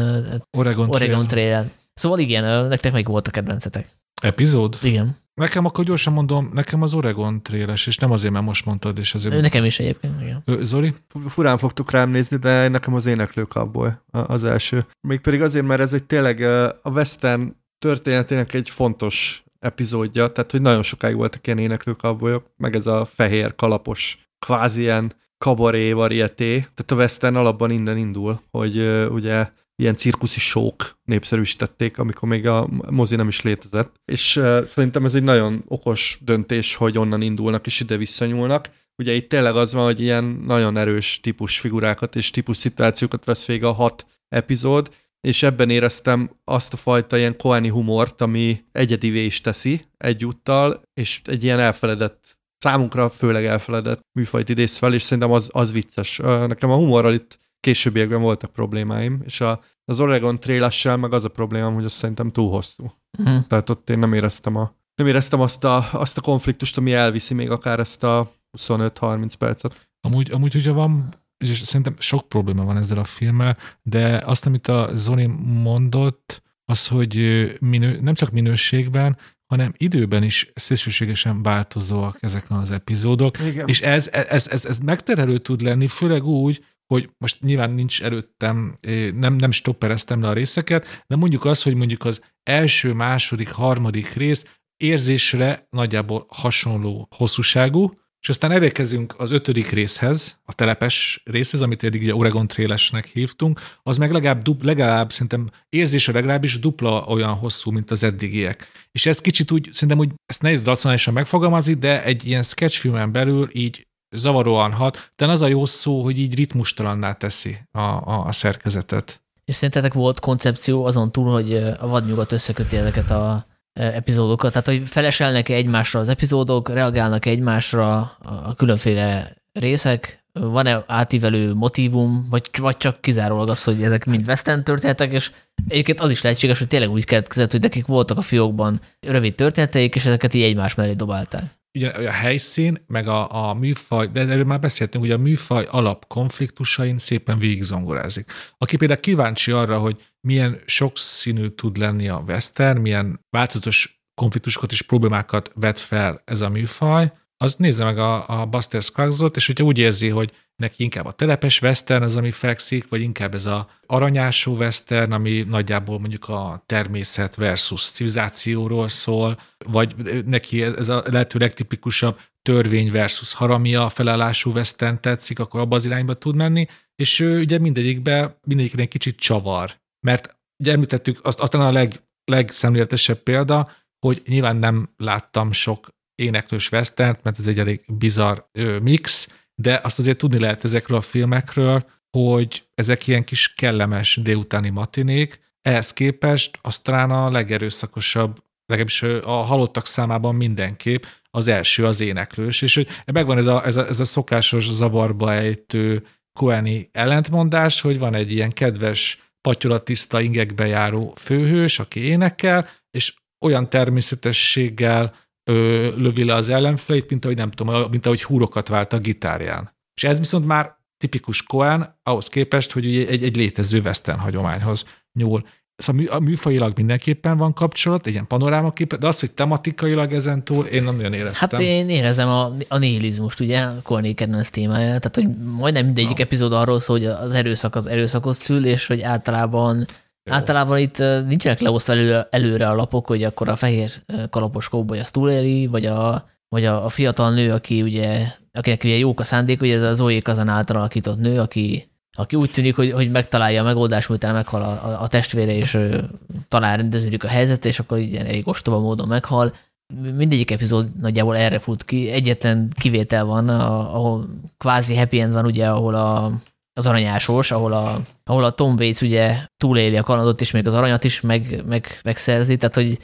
Oregon, Oregon Trail. Szóval igen, nektek meg volt a kedvencetek? Epizód? Igen. Nekem akkor gyorsan mondom, nekem az Oregon tréles, és nem azért, mert most mondtad, és azért... Nekem is egyébként, igen. Zoli? Furán fogtuk rám nézni, de nekem az éneklő abból az első. Mégpedig azért, mert ez egy tényleg a western történetének egy fontos epizódja, tehát hogy nagyon sokáig voltak ilyen éneklők abbolyok, meg ez a fehér, kalapos, kvázi ilyen kabaré varieté, tehát a western alapban innen indul, hogy ugye ilyen cirkuszi sók népszerűsítették, amikor még a mozi nem is létezett. És szerintem ez egy nagyon okos döntés, hogy onnan indulnak és ide visszanyúlnak. Ugye itt tényleg az van, hogy ilyen nagyon erős típus figurákat és típus szituációkat vesz vége a hat epizód, és ebben éreztem azt a fajta ilyen koáni humort, ami egyedivé is teszi egyúttal, és egy ilyen elfeledett, számunkra főleg elfeledett műfajt idéz fel, és szerintem az, az vicces. Nekem a humorral itt későbbiekben voltak problémáim, és a, az Oregon trail meg az a problémám, hogy azt szerintem túl hosszú. Mm. Tehát ott én nem éreztem, a, nem éreztem azt a, azt a konfliktust, ami elviszi még akár ezt a 25-30 percet. Amúgy, amúgy hogyha van és szerintem sok probléma van ezzel a filmmel, de azt, amit a Zoni mondott, az, hogy minő, nem csak minőségben, hanem időben is szélsőségesen változóak ezek az epizódok, Igen. és ez, ez, ez, ez megterelő tud lenni, főleg úgy, hogy most nyilván nincs előttem, nem, nem stoppereztem le a részeket, de mondjuk az, hogy mondjuk az első, második, harmadik rész érzésre nagyjából hasonló hosszúságú, és aztán elérkezünk az ötödik részhez, a telepes részhez, amit eddig ugye Oregon Trailesnek hívtunk, az meg legalább, dub, legalább szerintem érzése legalábbis dupla olyan hosszú, mint az eddigiek. És ez kicsit úgy, szerintem úgy, ezt nehéz racionálisan megfogalmazni, de egy ilyen sketchfilmen belül így zavaróan hat, de az a jó szó, hogy így ritmustalanná teszi a, a, a szerkezetet. És szerintetek volt koncepció azon túl, hogy a vadnyugat összeköti ezeket a epizódokat, tehát hogy feleselnek egymásra az epizódok, reagálnak egymásra a különféle részek, van-e átívelő motivum, vagy, vagy csak kizárólag az, hogy ezek mind western történetek, és egyébként az is lehetséges, hogy tényleg úgy keletkezett, hogy nekik voltak a fiókban rövid történeteik, és ezeket így egymás mellé dobálták ugye a helyszín, meg a, a műfaj, de erről már beszéltünk, hogy a műfaj alap konfliktusain szépen végigzongorázik. Aki például kíváncsi arra, hogy milyen sokszínű tud lenni a western, milyen változatos konfliktusokat és problémákat vet fel ez a műfaj, az nézze meg a, a Buster Scruggs-ot, és hogyha úgy érzi, hogy neki inkább a telepes western az, ami fekszik, vagy inkább ez a aranyásó western, ami nagyjából mondjuk a természet versus civilizációról szól, vagy neki ez a lehető legtipikusabb törvény versus haramia felállású western tetszik, akkor abba az irányba tud menni, és ő ugye mindegyikbe, mindegyikre egy kicsit csavar. Mert ugye említettük, azt, aztán a leg, legszemléletesebb példa, hogy nyilván nem láttam sok éneklős western mert ez egy elég bizarr mix, de azt azért tudni lehet ezekről a filmekről, hogy ezek ilyen kis kellemes délutáni matinék, ehhez képest az talán a legerőszakosabb, legalábbis a halottak számában mindenképp az első az éneklős, és hogy megvan ez a, ez a, ez a szokásos zavarba ejtő koeni ellentmondás, hogy van egy ilyen kedves, patyolatiszta ingekbe járó főhős, aki énekel, és olyan természetességgel ö, lövi le az ellenfelét, mint ahogy nem tudom, mint ahogy húrokat vált a gitárján. És ez viszont már tipikus Cohen, ahhoz képest, hogy egy, egy létező western hagyományhoz nyúl. Szóval a műfajilag mindenképpen van kapcsolat, egy ilyen panorámakép, de az, hogy tematikailag ezen túl, én nem nagyon éreztem. Hát én érezem a, a nihilizmust, ugye, Corné Kedvenc témája, tehát hogy majdnem mindegyik no. epizód arról szól, hogy az erőszak az erőszakot szül, és hogy általában Általában itt nincsenek leosztva előre, előre a lapok, hogy akkor a fehér kalapos kóboly azt túléli, vagy a, vagy a, a fiatal nő, aki ugye, akinek ugye jók a szándék, hogy ez az Zoék azon által alakított nő, aki, aki úgy tűnik, hogy, hogy megtalálja a megoldást, utána meghal a, a, a testvére, és talán rendeződik a helyzet, és akkor így egy ostoba módon meghal. Mindegyik epizód nagyjából erre fut ki. Egyetlen kivétel van, ahol kvázi happy end van, ugye, ahol a, az aranyásós, ahol a, ahol a Tom Waits ugye túléli a kalandot, és még az aranyat is meg, meg, megszerzi, tehát hogy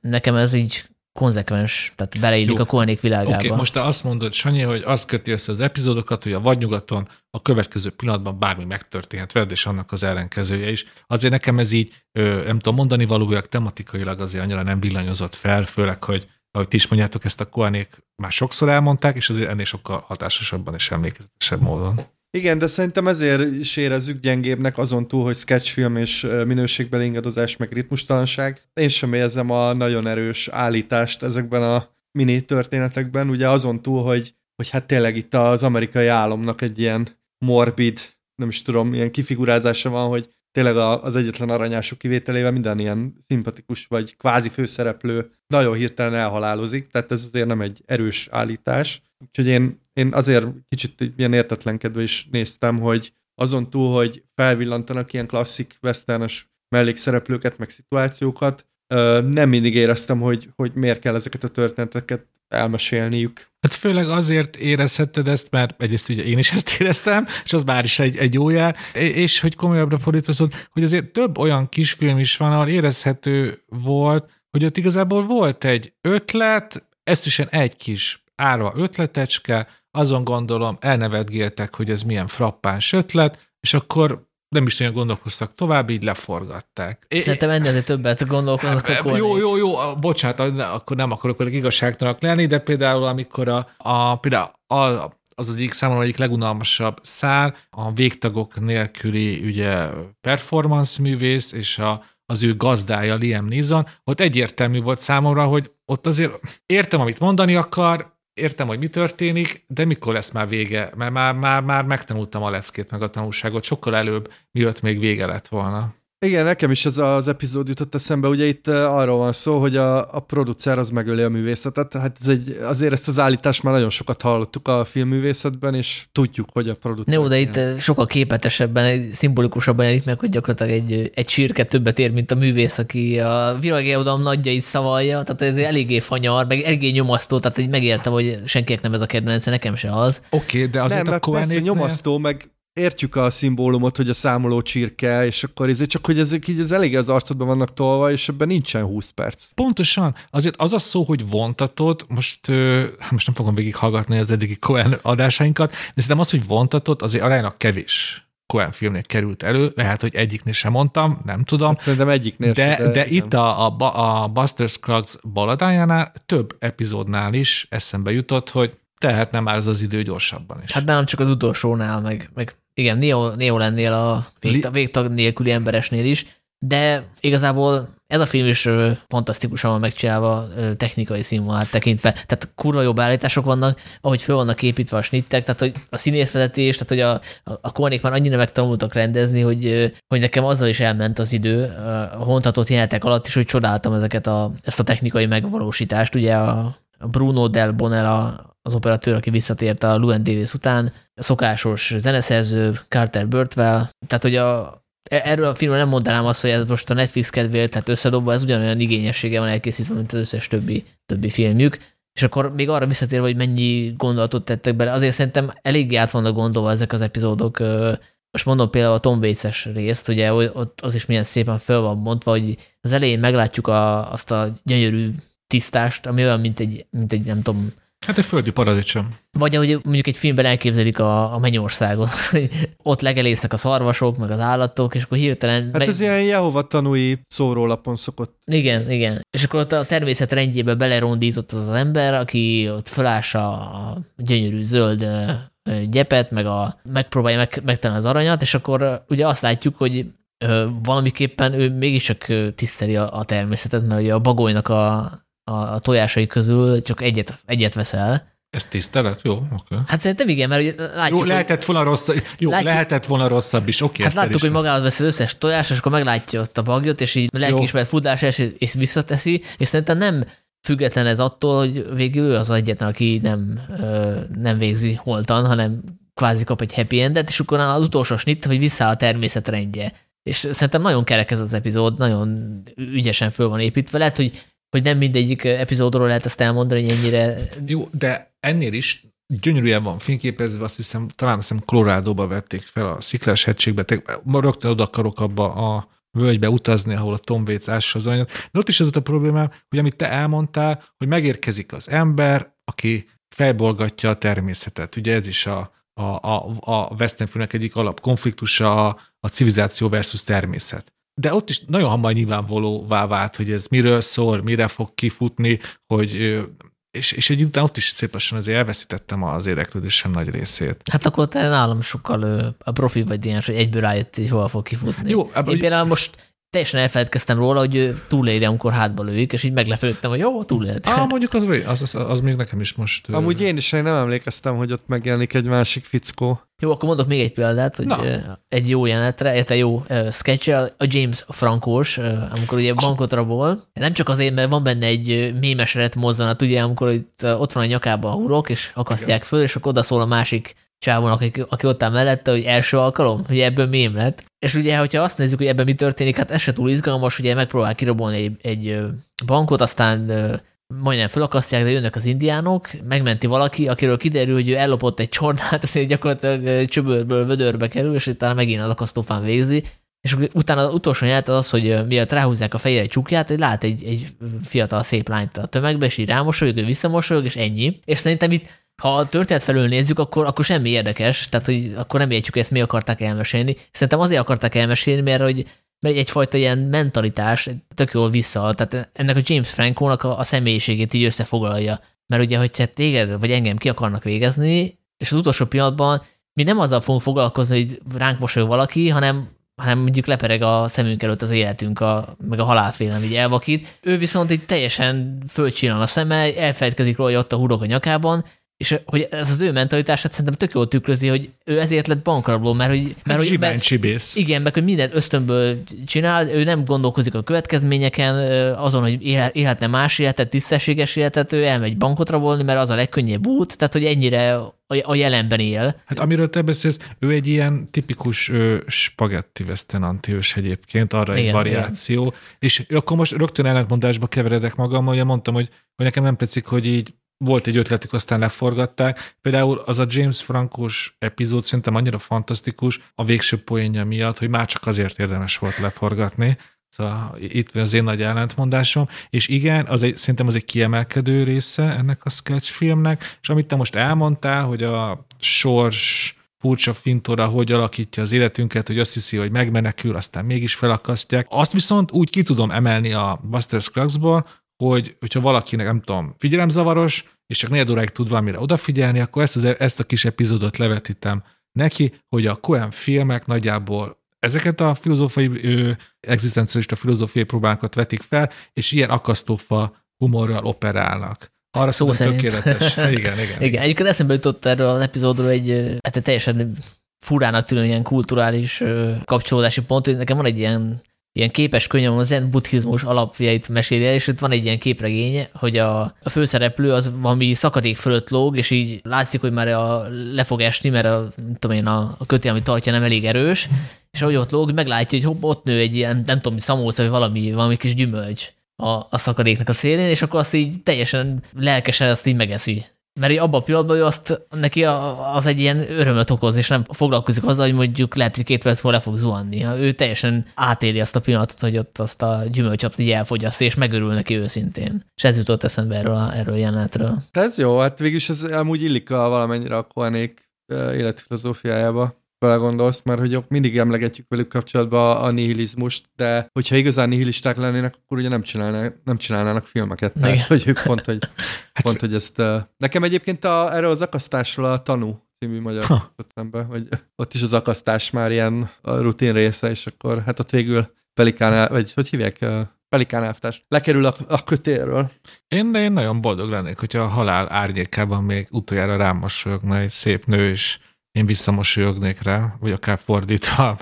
nekem ez így konzekvens, tehát beleillik Jó. a kohenék világába. Oké, okay, most te azt mondod, Sanyi, hogy azt köti össze az epizódokat, hogy a vadnyugaton a következő pillanatban bármi megtörténhet veled, és annak az ellenkezője is. Azért nekem ez így, nem tudom mondani, valójában tematikailag azért annyira nem villanyozott fel, főleg, hogy ahogy ti is mondjátok, ezt a kohenék már sokszor elmondták, és azért ennél sokkal hatásosabban és emlékezetesebb módon. Igen, de szerintem ezért is érezzük gyengébbnek azon túl, hogy sketchfilm és minőségbeli ingadozás, meg ritmustalanság. Én sem érzem a nagyon erős állítást ezekben a mini történetekben, ugye azon túl, hogy, hogy hát tényleg itt az amerikai álomnak egy ilyen morbid, nem is tudom, ilyen kifigurázása van, hogy tényleg az egyetlen aranyású kivételével minden ilyen szimpatikus vagy kvázi főszereplő nagyon hirtelen elhalálozik, tehát ez azért nem egy erős állítás. Úgyhogy én, én azért kicsit ilyen értetlenkedve is néztem, hogy azon túl, hogy felvillantanak ilyen klasszik westernes mellékszereplőket, meg szituációkat, nem mindig éreztem, hogy, hogy miért kell ezeket a történeteket elmesélniük. Hát főleg azért érezhetted ezt, mert egyrészt ugye én is ezt éreztem, és az már is egy, egy jó jár, és hogy komolyabbra fordítva szóval, hogy azért több olyan kisfilm is van, ahol érezhető volt, hogy ott igazából volt egy ötlet, is egy kis árva ötletecske, azon gondolom elnevetgéltek, hogy ez milyen frappáns ötlet, és akkor nem is nagyon gondolkoztak tovább, így leforgatták. Szerintem ennél azért többet gondolkoznak hát, akkor. Jó, jó, jó, bocsánat, akkor nem akarok velük igazságtanak lenni, de például amikor a, a, például a, az egyik számomra egyik legunalmasabb szál, a végtagok nélküli ugye performance művész és a, az ő gazdája Liam Neeson, ott egyértelmű volt számomra, hogy ott azért értem, amit mondani akar, értem, hogy mi történik, de mikor lesz már vége? Mert már, már, már megtanultam a leckét, meg a tanulságot, sokkal előbb, miatt még vége lett volna. Igen, nekem is ez az epizód jutott eszembe, ugye itt arról van szó, hogy a, a producer az megöli a művészetet, hát ez egy, azért ezt az állítást már nagyon sokat hallottuk a filmművészetben, és tudjuk, hogy a producer... Jó, de itt sokkal képetesebben, szimbolikusabban jelenik meg, hogy gyakorlatilag egy, egy csirke többet ér, mint a művész, aki a világérodalom nagyjait szavalja, tehát ez eléggé fanyar, meg eléggé nyomasztó, tehát hogy megéltem, hogy senkinek nem ez a kedvenc, nekem se az. Oké, okay, de azért nem, a persze nyomasztó, meg értjük a szimbólumot, hogy a számoló csirke, és akkor ez csak, hogy ezek így az elég az arcodban vannak tolva, és ebben nincsen 20 perc. Pontosan. Azért az a szó, hogy vontatod, most, most nem fogom végighallgatni az eddigi Cohen adásainkat, de szerintem az, hogy vontatod, azért aránylag kevés Cohen filmnél került elő, lehet, hogy egyiknél sem mondtam, nem tudom. Hát szerintem egyiknél de, sem, de, de itt a, a, a Buster Scruggs baladájánál több epizódnál is eszembe jutott, hogy tehetne már az az idő gyorsabban is. Hát nem csak az utolsónál, meg, meg igen, Neo, Neo lennél a végtag, végtag nélküli emberesnél is, de igazából ez a film is fantasztikusan van megcsinálva technikai színvonalát tekintve. Tehát kurva jobb állítások vannak, ahogy föl vannak építve a snittek, tehát hogy a színészvezetés, tehát hogy a, a, a kornék már annyira megtanultak rendezni, hogy, hogy nekem azzal is elment az idő a hontatott jelenetek alatt is, hogy csodáltam ezeket a, ezt a technikai megvalósítást. Ugye a Bruno Del Bonella az operatőr, aki visszatért a Luan Davis után, a szokásos zeneszerző Carter Burtwell, tehát hogy a, e- erről a filmről nem mondanám azt, hogy ez most a Netflix kedvéért, tehát összedobva, ez ugyanolyan igényessége van elkészítve, mint az összes többi, többi filmjük. És akkor még arra visszatérve, hogy mennyi gondolatot tettek bele, azért szerintem eléggé át vannak gondolva ezek az epizódok. Most mondom például a Tom Waits-es részt, ugye ott az is milyen szépen föl van mondva, hogy az elején meglátjuk a, azt a gyönyörű tisztást, ami olyan, mint egy, mint egy nem tudom, Hát egy földi paradicsom. Vagy ahogy mondjuk egy filmben elképzelik a, a mennyországot, ott legelésznek a szarvasok, meg az állatok, és akkor hirtelen... Hát meg... ez ilyen Jehova tanúi szórólapon szokott. Igen, igen. És akkor ott a természet rendjébe belerondított az az ember, aki ott felássa a gyönyörű zöld gyepet, meg a, megpróbálja meg, megtalálni az aranyat, és akkor ugye azt látjuk, hogy valamiképpen ő mégiscsak tiszteli a, a természetet, mert ugye a bagolynak a a, a tojásai közül csak egyet, egyet veszel. Ez tisztelet? Jó, oké. Okay. Hát szerintem igen, mert látjuk, Jó, lehetett volna rosszabb, jó, látjuk, lehetett volna rosszabb is, oké. Okay, hát láttuk, hogy magához veszi az összes tojás, és akkor meglátja ott a bagyot, és így lelkiismeret futás és, és visszateszi, és szerintem nem független ez attól, hogy végül ő az egyetlen, aki nem, nem végzi holtan, hanem kvázi kap egy happy endet, és akkor az utolsó snit, hogy vissza a természet rendje. És szerintem nagyon kerek ez az epizód, nagyon ügyesen föl van építve. Lehet, hogy hogy nem mindegyik epizódról lehet ezt elmondani, hogy ennyire... Jó, de ennél is gyönyörűen van fényképezve, azt hiszem, talán azt hiszem Colorado-ba vették fel a Sziklás hegységbe, ma rögtön oda akarok abba a völgybe utazni, ahol a Tom Waits ássa az anyag. De ott is az a problémám, hogy amit te elmondtál, hogy megérkezik az ember, aki felbolgatja a természetet. Ugye ez is a, a, a, a western filmek egyik alapkonfliktusa, a, a civilizáció versus természet de ott is nagyon hamar nyilvánvalóvá vált, hogy ez miről szól, mire fog kifutni, hogy és, és egy után ott is szép lassan azért elveszítettem az érdeklődésem nagy részét. Hát akkor te nálam sokkal a profi vagy ilyen, hogy egyből rájött, hogy hol fog kifutni. Jó, Én például most teljesen elfeledkeztem róla, hogy túléli, amikor hátba lőjük, és így meglepődtem, hogy jó, túlélt. Ah, mondjuk az, az, az, az, még nekem is most... Amúgy én is én nem emlékeztem, hogy ott megjelenik egy másik fickó. Jó, akkor mondok még egy példát, hogy Na. egy jó jelenetre, illetve jó uh, sketch a James Frankos, uh, amikor ugye bankot rabol. Nem csak azért, mert van benne egy mémes mozzanat, ugye, amikor itt, uh, ott van a nyakában a hurok, és akasztják föl, és akkor oda szól a másik csávon, aki, aki ott áll mellette, hogy első alkalom, hogy ebből mém lett. És ugye, hogyha azt nézzük, hogy ebben mi történik, hát ez se túl izgalmas, ugye megpróbál kirabolni egy, egy bankot, aztán majdnem felakasztják, de jönnek az indiánok, megmenti valaki, akiről kiderül, hogy ő ellopott egy csordát, ezért gyakorlatilag csöbörből vödörbe kerül, és utána megint az akasztófán végzi, és utána az utolsó jelent az, hogy miatt ráhúzzák a fejére egy csukját, hogy lát egy, egy fiatal szép lányt a tömegbe, és így rámosolyog, ő visszamosolyog, és ennyi. És szerintem itt ha a történet felől nézzük, akkor, akkor semmi érdekes, tehát hogy akkor nem értjük, hogy ezt mi akarták elmesélni. Szerintem azért akarták elmesélni, mert hogy mert egyfajta ilyen mentalitás tök jól vissza, tehát ennek a James Franco-nak a, a személyiségét így összefoglalja. Mert ugye, hogyha téged vagy engem ki akarnak végezni, és az utolsó pillanatban mi nem azzal fogunk foglalkozni, hogy ránk mosolyog valaki, hanem hanem mondjuk lepereg a szemünk előtt az életünk, a, meg a halálfélem így elvakít. Ő viszont így teljesen fölcsillan a szeme, elfelejtkezik róla, hogy ott a hurok a nyakában, és hogy ez az ő mentalitását szerintem tök jól tükrözi, hogy ő ezért lett bankrabló, mert hogy... Mert, Hát hogy mert, csibész. igen, meg hogy mindent ösztönből csinál, ő nem gondolkozik a következményeken, azon, hogy él- élhetne más életet, tisztességes életet, ő elmegy bankot rabolni, mert az a legkönnyebb út, tehát hogy ennyire a- jelenben él. Hát amiről te beszélsz, ő egy ilyen tipikus ö, spagetti western antihős egyébként, arra egy Igen, variáció. És akkor most rögtön ellentmondásba keveredek magam, ugye mondtam, hogy, hogy nekem nem tetszik, hogy így volt egy ötletük, aztán leforgatták. Például az a James Frankos epizód szerintem annyira fantasztikus a végső poénja miatt, hogy már csak azért érdemes volt leforgatni. Szóval itt van az én nagy ellentmondásom, és igen, az egy, szerintem az egy kiemelkedő része ennek a sketch filmnek, és amit te most elmondtál, hogy a sors furcsa fintora, hogy alakítja az életünket, hogy azt hiszi, hogy megmenekül, aztán mégis felakasztják. Azt viszont úgy ki tudom emelni a Buster Scruggsból, hogy hogyha valakinek, nem tudom, figyelemzavaros, és csak négy óráig tud valamire odafigyelni, akkor ezt, az, ezt a kis epizódot levetítem neki, hogy a Cohen filmek nagyjából ezeket a filozófiai, ö, egzisztencialista filozófiai próbákat vetik fel, és ilyen akasztófa humorral operálnak. Arra Szó szerint. tökéletes. Igen, igen. igen. Igen, egyébként eszembe jutott erről az epizódról egy hát teljesen furának tűnő ilyen kulturális kapcsolódási pont, hogy nekem van egy ilyen ilyen képes könyvem a zen buddhizmus alapjait meséli és itt van egy ilyen képregény, hogy a, a főszereplő az valami szakadék fölött lóg, és így látszik, hogy már a, le fog esni, mert a, tudom én, a, a kötél, ami tartja, nem elég erős, és ahogy ott lóg, meglátja, hogy hopp, ott nő egy ilyen, nem tudom, szamóca, vagy valami, valami kis gyümölcs a, a szakadéknak a szélén, és akkor azt így teljesen lelkesen azt így megeszi. Mert abban a pillanatban ő azt, neki az egy ilyen örömöt okoz, és nem foglalkozik azzal, hogy mondjuk lehet, hogy két perc le fog zuhanni. Ő teljesen átéli azt a pillanatot, hogy ott azt a gyümölcsöt így elfogyaszt, és megörül neki őszintén. És ez jutott eszembe erről a, erről a jelenetről. Ez jó, hát végülis ez amúgy illik a valamennyire a Koenék életfilozófiájába belegondolsz, mert hogy mindig emlegetjük velük kapcsolatban a nihilizmust, de hogyha igazán nihilisták lennének, akkor ugye nem csinálnának, nem csinálnának filmeket. Tehát, Igen. hogy ők pont, hogy, Hát pont, hogy ezt... Nekem egyébként a, erről az akasztásról a tanú című magyar Ha. jutottam be, hogy ott is az akasztás már ilyen a rutin része, és akkor hát ott végül pelikán, el- vagy hogy hívják, pelikán elvtárs. Lekerül a, a kötélről. Én, én nagyon boldog lennék, hogyha a halál árnyékában még utoljára rám mosolyogna egy szép nő, és én visszamosolyognék rá, vagy akár fordítva.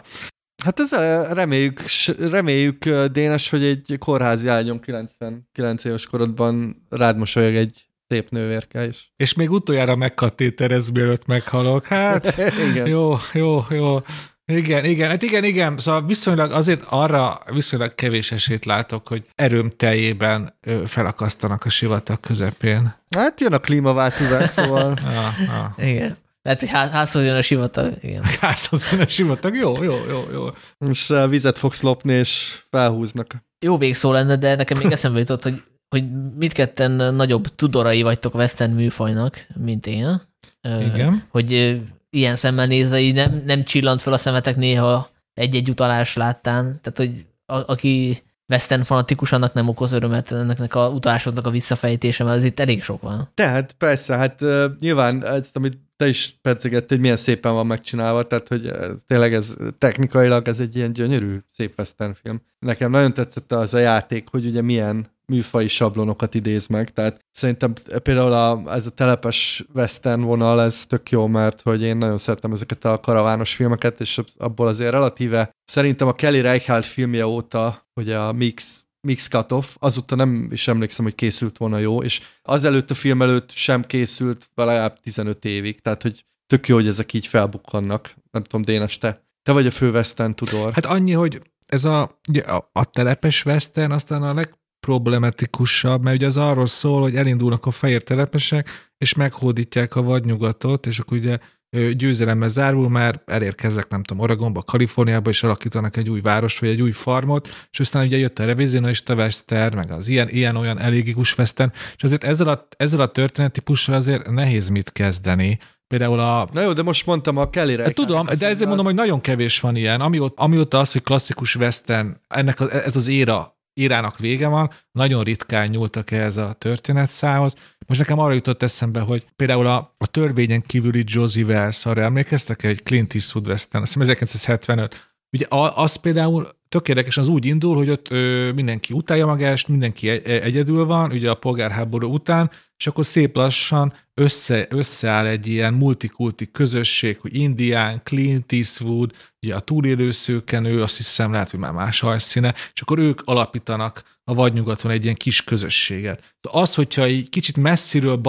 Hát ez reméljük, s- reméljük ö, Dénes, hogy egy kórházi ágyon 99 éves korodban rád mosolyog egy szép nővérke is. És még utoljára megkatéterez, mielőtt meghalok. Hát, Igen. jó, jó, jó. Igen, igen, hát igen, igen, szóval viszonylag azért arra viszonylag kevés esélyt látok, hogy erőm teljében felakasztanak a sivatag közepén. Hát jön a klímaváltozás, szóval Ah, ah. Igen. Lehet, hogy ház, házhoz jön a sivatag. Igen. Házhoz jön a sivatag, jó, jó, jó, jó. és vizet fogsz lopni, és felhúznak. Jó végszó lenne, de nekem még eszembe jutott, hogy, hogy mindketten nagyobb tudorai vagytok western műfajnak, mint én. Igen. Hogy ilyen szemmel nézve így nem, nem csillant fel a szemetek néha egy-egy utalás láttán. Tehát, hogy a, aki western fanatikus, annak nem okoz örömet ennek a utalásoknak a visszafejtése, mert az itt elég sok van. Tehát persze, hát nyilván ezt, amit te is percegettél, hogy milyen szépen van megcsinálva, tehát hogy ez, tényleg ez technikailag ez egy ilyen gyönyörű, szép western film. Nekem nagyon tetszett az a játék, hogy ugye milyen műfai sablonokat idéz meg, tehát szerintem például a, ez a telepes western vonal, ez tök jó, mert hogy én nagyon szeretem ezeket a karavános filmeket, és abból azért relatíve szerintem a Kelly Reichardt filmje óta, hogy a Mix Mix Cutoff, azóta nem is emlékszem, hogy készült volna jó, és azelőtt a film előtt sem készült legalább 15 évig, tehát hogy tök jó, hogy ezek így felbukkannak. Nem tudom, Dénes, te, te vagy a fő Western tudor. Hát annyi, hogy ez a, ugye a, a telepes western aztán a legproblematikusabb, mert ugye az arról szól, hogy elindulnak a fehér telepesek, és meghódítják a vadnyugatot, és akkor ugye győzelemmel zárul, már elérkeznek, nem tudom, Oregonba, Kaliforniába, és alakítanak egy új várost, vagy egy új farmot, és aztán ugye jött a revizionista western, meg az ilyen, ilyen olyan elégikus western, és azért ezzel a, ezzel a történettípussal azért nehéz mit kezdeni. Például a, Na jó, de most mondtam a Kelly Hát tudom, de ezért mondom, hogy nagyon kevés van ilyen. Amióta, amióta az, hogy klasszikus western, ennek a, ez az éra írának vége van, nagyon ritkán nyúltak ehhez a történetszához. Most nekem arra jutott eszembe, hogy például a, a törvényen kívüli Josie Wells, arra emlékeztek egy Clint Eastwood Western, azt hiszem 1975. Ugye az például tök érdekes, az úgy indul, hogy ott ö, mindenki utálja magást, mindenki egy, egyedül van, ugye a polgárháború után, és akkor szép lassan össze, összeáll egy ilyen multikulti közösség, hogy Indián, Clint Eastwood, ugye a túlélő szőkenő, azt hiszem lehet, hogy már más hajszíne, és akkor ők alapítanak a vadnyugaton egy ilyen kis közösséget. De az, hogyha egy kicsit messziről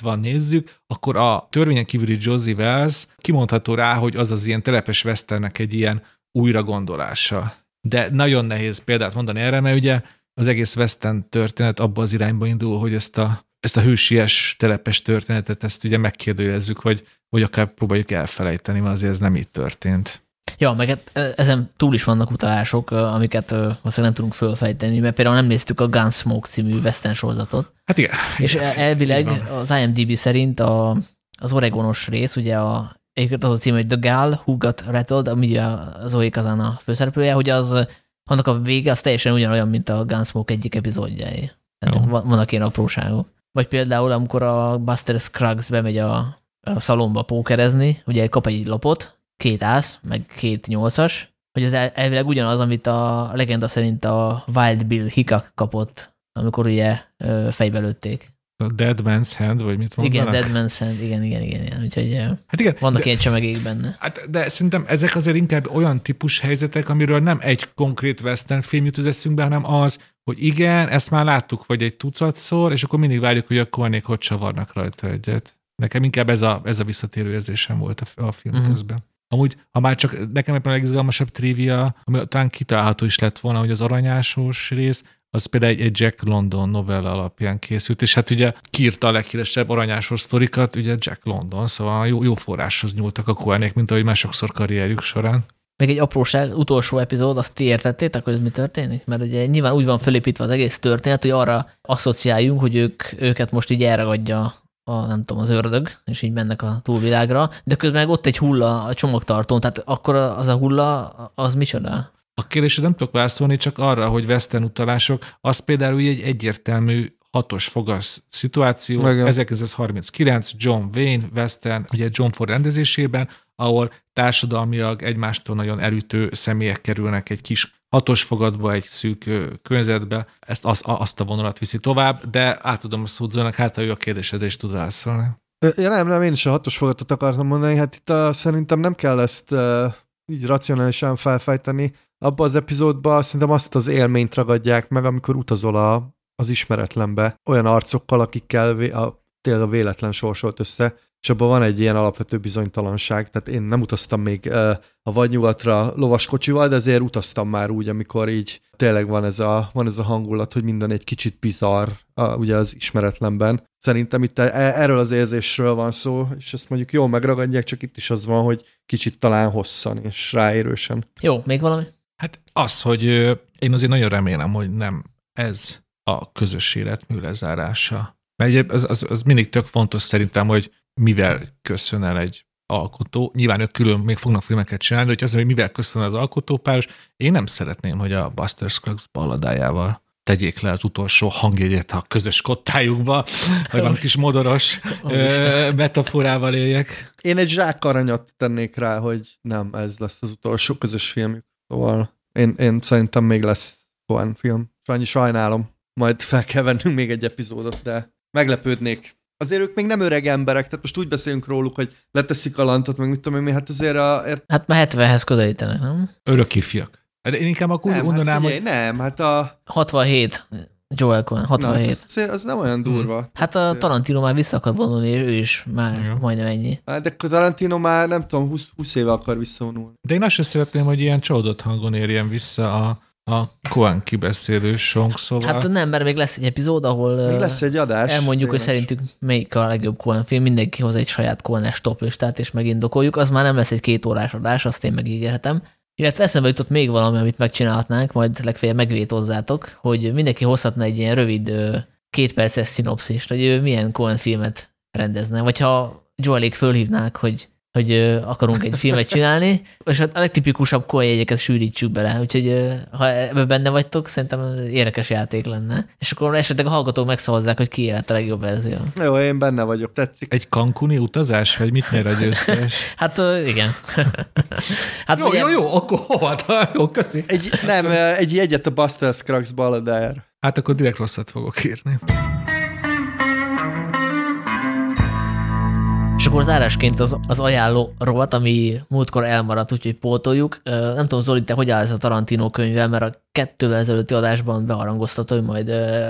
van nézzük, akkor a törvényen kívüli Josie Wells kimondható rá, hogy az az ilyen telepes westernek egy ilyen újra gondolása. De nagyon nehéz példát mondani erre, mert ugye az egész Western történet abba az irányba indul, hogy ezt a, ezt a hősies telepes történetet, ezt ugye megkérdőjelezzük, vagy, vagy akár próbáljuk elfelejteni, mert azért ez nem így történt. Ja, meg hát, e, ezen túl is vannak utalások, amiket valószínűleg nem tudunk fölfejteni, mert például nem néztük a Gunsmoke című western sorozatot. Hát igen. És igen, elvileg az IMDb szerint a, az Oregonos rész, ugye a egyébként az a cím, hogy The Gal Who Got Rattled, ami a Zoe Kazan a főszereplője, hogy az, annak a vége az teljesen ugyanolyan, mint a Gunsmoke egyik epizódjai. Tehát van, vannak ilyen apróságok. Vagy például, amikor a Buster Scruggs bemegy a, a szalomba pókerezni, ugye kap egy lapot, két ász, meg két nyolcas, hogy ez elvileg ugyanaz, amit a legenda szerint a Wild Bill Hickok kapott, amikor ugye fejbe lőtték. A Dead Man's Hand, vagy mit mondanak? Igen, Dead Man's Hand, igen, igen, igen. igen. Úgyhogy hát igen, vannak de, ilyen csemegék benne. Hát, de szerintem ezek azért inkább olyan típus helyzetek, amiről nem egy konkrét western film jut az eszünkbe, hanem az, hogy igen, ezt már láttuk, vagy egy tucatszor, és akkor mindig várjuk, hogy a Koenék hogy csavarnak rajta egyet. Nekem inkább ez a, ez a visszatérő érzésem volt a, a film uh-huh. közben. Amúgy, ha már csak nekem éppen a legizgalmasabb trivia, ami talán kitalálható is lett volna, hogy az aranyásos rész, az például egy, Jack London novella alapján készült, és hát ugye kiírta a leghíresebb aranyásos sztorikat, ugye Jack London, szóval jó, jó forráshoz nyúltak a Koenék, mint ahogy már karrierjük során. Még egy apróság, utolsó epizód, azt ti értettétek, hogy ez mi történik? Mert ugye nyilván úgy van felépítve az egész történet, hogy arra asszociáljunk, hogy ők, őket most így elragadja a, nem tudom, az ördög, és így mennek a túlvilágra, de közben meg ott egy hulla a csomagtartón, tehát akkor az a hulla, az micsoda? A kérdésre nem tudok válaszolni, csak arra, hogy Western utalások, az például egy egyértelmű hatos fogas szituáció, Igen. 1939, John Wayne, Western, ugye John Ford rendezésében, ahol társadalmiak egymástól nagyon elütő személyek kerülnek egy kis hatos fogadba, egy szűk környezetbe, ezt, az, azt a vonalat viszi tovább, de átadom a szót hát ha ő a kérdésedre is tud válaszolni. Ja, nem, nem, én is a hatos fogatot akartam mondani, hát itt a, szerintem nem kell ezt így racionálisan felfejteni. Abban az epizódban szerintem azt az élményt ragadják meg, amikor utazol a, az ismeretlenbe, olyan arcokkal, akikkel vé, a, tényleg a véletlen sorsolt össze, és abban van egy ilyen alapvető bizonytalanság, tehát én nem utaztam még a vadnyugatra lovaskocsival, de ezért utaztam már úgy, amikor így tényleg van ez a, van ez a hangulat, hogy minden egy kicsit bizarr uh, ugye az ismeretlenben. Szerintem itt e, erről az érzésről van szó, és ezt mondjuk jól megragadják, csak itt is az van, hogy kicsit talán hosszan és ráérősen. Jó, még valami? Hát az, hogy én azért nagyon remélem, hogy nem ez a közös életmű lezárása. Mert az, az, az mindig tök fontos szerintem, hogy mivel köszön el egy alkotó. Nyilván ők külön még fognak filmeket csinálni, de hogy az, hogy mivel köszön az alkotópáros, én nem szeretném, hogy a Buster Scruggs balladájával tegyék le az utolsó hangjegyet a közös kottájukba, hogy van kis modoros oh, metaforával éljek. Én egy zsákaranyat tennék rá, hogy nem, ez lesz az utolsó közös filmük. Szóval én, én szerintem még lesz olyan film. Sajnyi sajnálom. Majd fel kell vennünk még egy epizódot, de meglepődnék. Azért ők még nem öreg emberek, tehát most úgy beszélünk róluk, hogy leteszik a lantot, meg mit tudom én, hát azért a... Ért... Hát már 70-hez közelítenek, nem? Örök ifjak. Hát én inkább akkor nem, mondanám, hát figyelj, hogy... Nem, hát a... 67. Joel Cohen, 67. Na, hát az, az nem olyan durva. Hmm. Hát a Tarantino már vissza akar vonulni, ő is már Jó. majdnem ennyi. Hát de a Tarantino már nem tudom, 20, 20 éve akar visszavonulni. De én azt sem szeretném, hogy ilyen csodott hangon érjen vissza a, a Cohen kibeszélő song, szóval... Hát nem, mert még lesz egy epizód, ahol még lesz egy adás. elmondjuk, hogy szerintük melyik a legjobb Cohen film, mindenki hoz egy saját Cohen-es toplistát, és megindokoljuk. Az már nem lesz egy két órás adás, azt én megígérhetem. Illetve eszembe jutott még valami, amit megcsinálhatnánk, majd legfeljebb megvétozzátok, hogy mindenki hozhatna egy ilyen rövid kétperces szinopszist, hogy ő milyen Cohen filmet rendezne. Vagy ha Joelék fölhívnák, hogy hogy akarunk egy filmet csinálni, és a legtipikusabb jegyeket sűrítsük bele, úgyhogy ha ebben benne vagytok, szerintem érdekes játék lenne. És akkor esetleg a hallgatók megszavazzák, hogy ki élet a legjobb verzió. Jó, én benne vagyok, tetszik. Egy kankuni utazás, vagy mit nyer a győztes? Hát igen. hát jó, vagy jó, jó, akkor hova? Jó, köszi. Egy, nem, egy jegyet a Buster Scruggs balladájára. Hát akkor direkt rosszat fogok írni. És akkor zárásként az, az ajánló rovat, ami múltkor elmaradt, úgyhogy pótoljuk. Nem tudom, Zoli, te hogy állsz a Tarantino könyvvel, mert a kettővel ezelőtti adásban beharangoztatod, hogy majd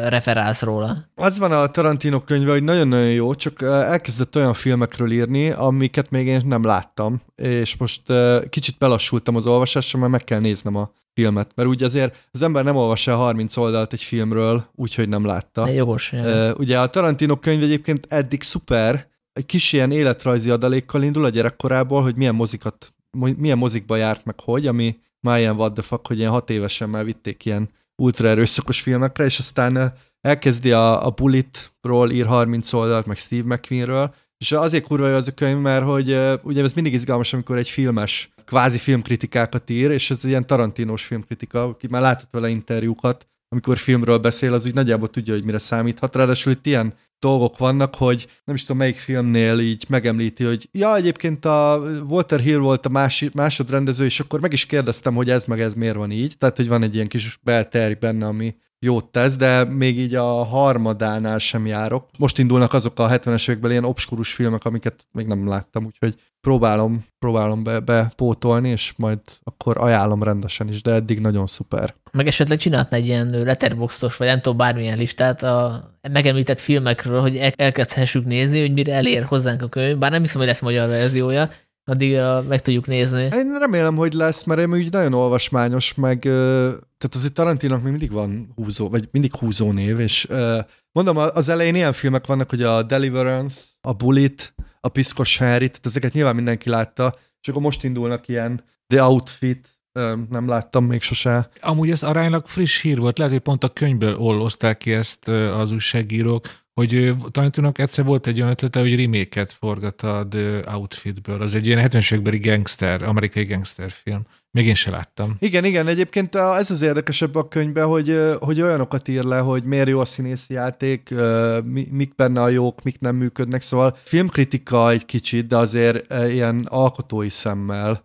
referálsz róla. Az van a Tarantino könyve, hogy nagyon-nagyon jó, csak elkezdett olyan filmekről írni, amiket még én nem láttam, és most kicsit belassultam az olvasásra, mert meg kell néznem a filmet, mert úgy azért az ember nem olvassa el 30 oldalt egy filmről, úgyhogy nem látta. De jogos. Ö, Ugye a Tarantino könyv egyébként eddig szuper, egy kis ilyen életrajzi adalékkal indul a gyerekkorából, hogy milyen mozikat, mo- milyen mozikba járt meg hogy, ami már ilyen what the fuck, hogy ilyen hat évesen már vitték ilyen ultra erőszakos filmekre, és aztán elkezdi a, a Bulletról ír 30 oldalt, meg Steve McQueenről, és azért kurva jó az a könyv, mert hogy ugye ez mindig izgalmas, amikor egy filmes kvázi filmkritikákat ír, és ez ilyen tarantinos filmkritika, aki már látott vele interjúkat, amikor filmről beszél, az úgy nagyjából tudja, hogy mire számíthat. Ráadásul itt ilyen dolgok vannak, hogy nem is tudom melyik filmnél így megemlíti, hogy ja, egyébként a Walter Hill volt a mási, másodrendező, és akkor meg is kérdeztem, hogy ez meg ez miért van így. Tehát, hogy van egy ilyen kis belterj benne, ami jót tesz, de még így a harmadánál sem járok. Most indulnak azok a 70-es években ilyen obskurus filmek, amiket még nem láttam, úgyhogy próbálom, próbálom be, bepótolni, és majd akkor ajánlom rendesen is, de eddig nagyon szuper. Meg esetleg csinálhatna egy ilyen letterboxos, vagy nem tudom, bármilyen listát a megemlített filmekről, hogy el- elkezdhessük nézni, hogy mire elér hozzánk a könyv. Bár nem hiszem, hogy lesz magyar verziója, addigra meg tudjuk nézni. Én remélem, hogy lesz, mert én úgy nagyon olvasmányos, meg tehát azért Tarantinak még mindig van húzó, vagy mindig húzó név, és mondom, az elején ilyen filmek vannak, hogy a Deliverance, a Bullet, a Piszkos Harry, tehát ezeket nyilván mindenki látta, és akkor most indulnak ilyen The Outfit, nem láttam még sose. Amúgy ez aránylag friss hír volt, lehet, hogy pont a könyvből ollozták ki ezt az újságírók, hogy ö, Tarantinak egyszer volt egy olyan ötlete, hogy remake-et forgat a The Outfitből. Az egy ilyen 70-es évekbeli gangster, amerikai gangster film. Még én se láttam. Igen, igen, egyébként ez az érdekesebb a könyvben, hogy, hogy olyanokat ír le, hogy miért jó a színészi játék, mik benne a jók, mik nem működnek, szóval filmkritika egy kicsit, de azért ilyen alkotói szemmel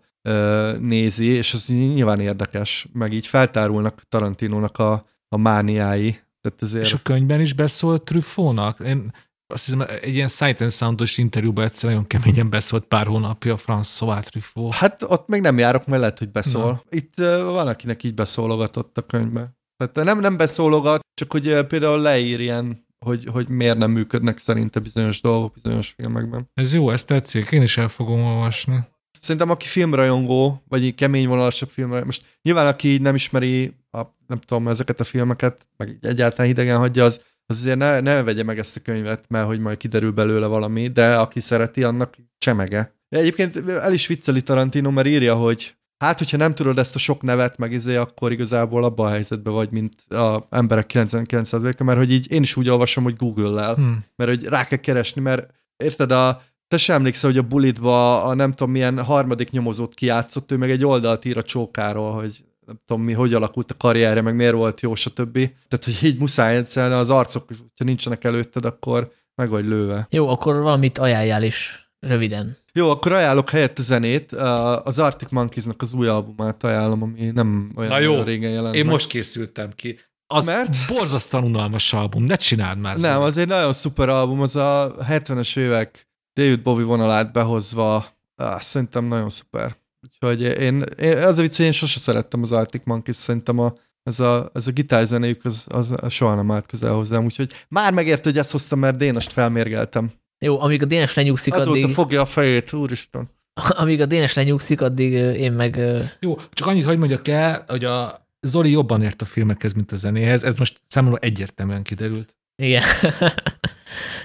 nézi, és az nyilván érdekes, meg így feltárulnak Tarantinónak a, a mániái. Tehát azért... És a könyvben is beszólt Truffautnak. Én azt hiszem, egy ilyen Sight and Soundos interjúban egyszer nagyon keményen beszólt pár hónapja François Truffaut. Hát ott még nem járok, mert lehet, hogy beszól. Itt ö, van, akinek így beszólogatott a könyvbe. Tehát nem, nem beszólogat, csak hogy például leír ilyen, hogy, hogy miért nem működnek szerinte bizonyos dolgok bizonyos filmekben. Ez jó, ezt tetszik, én is el fogom olvasni. Szerintem aki filmrajongó, vagy így kemény vonalasabb filmre, most nyilván aki így nem ismeri a, nem tudom, ezeket a filmeket, meg egyáltalán hidegen hagyja, az, az azért ne, ne vegye meg ezt a könyvet, mert hogy majd kiderül belőle valami, de aki szereti, annak csemege. Egyébként el is vicceli Tarantino, mert írja, hogy hát, hogyha nem tudod ezt a sok nevet, meg izé, akkor igazából abban a helyzetben vagy, mint a emberek 99%-a, mert hogy így én is úgy olvasom, hogy Google-lel, Hm. mert hogy rá kell keresni, mert érted, a, te sem emlékszel, hogy a bulitba a nem tudom milyen harmadik nyomozót kiátszott, ő meg egy oldalt ír a csókáról, hogy nem tudom mi, hogy alakult a karrierje, meg miért volt jó, stb. Tehát, hogy így muszáj egyszerűen az arcok, hogyha nincsenek előtted, akkor meg vagy lőve. Jó, akkor valamit ajánljál is röviden. Jó, akkor ajánlok helyett a zenét. Az Arctic Monkeysnak az új albumát ajánlom, ami nem olyan Na jó, régen jelent Én meg. most készültem ki. Az Mert? Borzasztóan unalmas album, ne csináld már. Nem, az egy nagyon szuper album, az a 70-es évek David Bowie vonalát behozva, ah, szerintem nagyon szuper. Úgyhogy én, én az a vicc, hogy én sose szerettem az Arctic Monkeys, szerintem a, ez a, ez a gitárzenéjük az, az soha nem állt közel hozzám, úgyhogy már megérte, hogy ezt hoztam, mert Dénest felmérgeltem. Jó, amíg a Dénes lenyugszik, Azóta addig, fogja a fejét, úristen. amíg a Dénes lenyugszik, addig én meg Jó, csak annyit, hogy mondjak el, hogy a Zoli jobban ért a filmekhez, mint a zenéhez. Ez most számomra egyértelműen kiderült. Igen.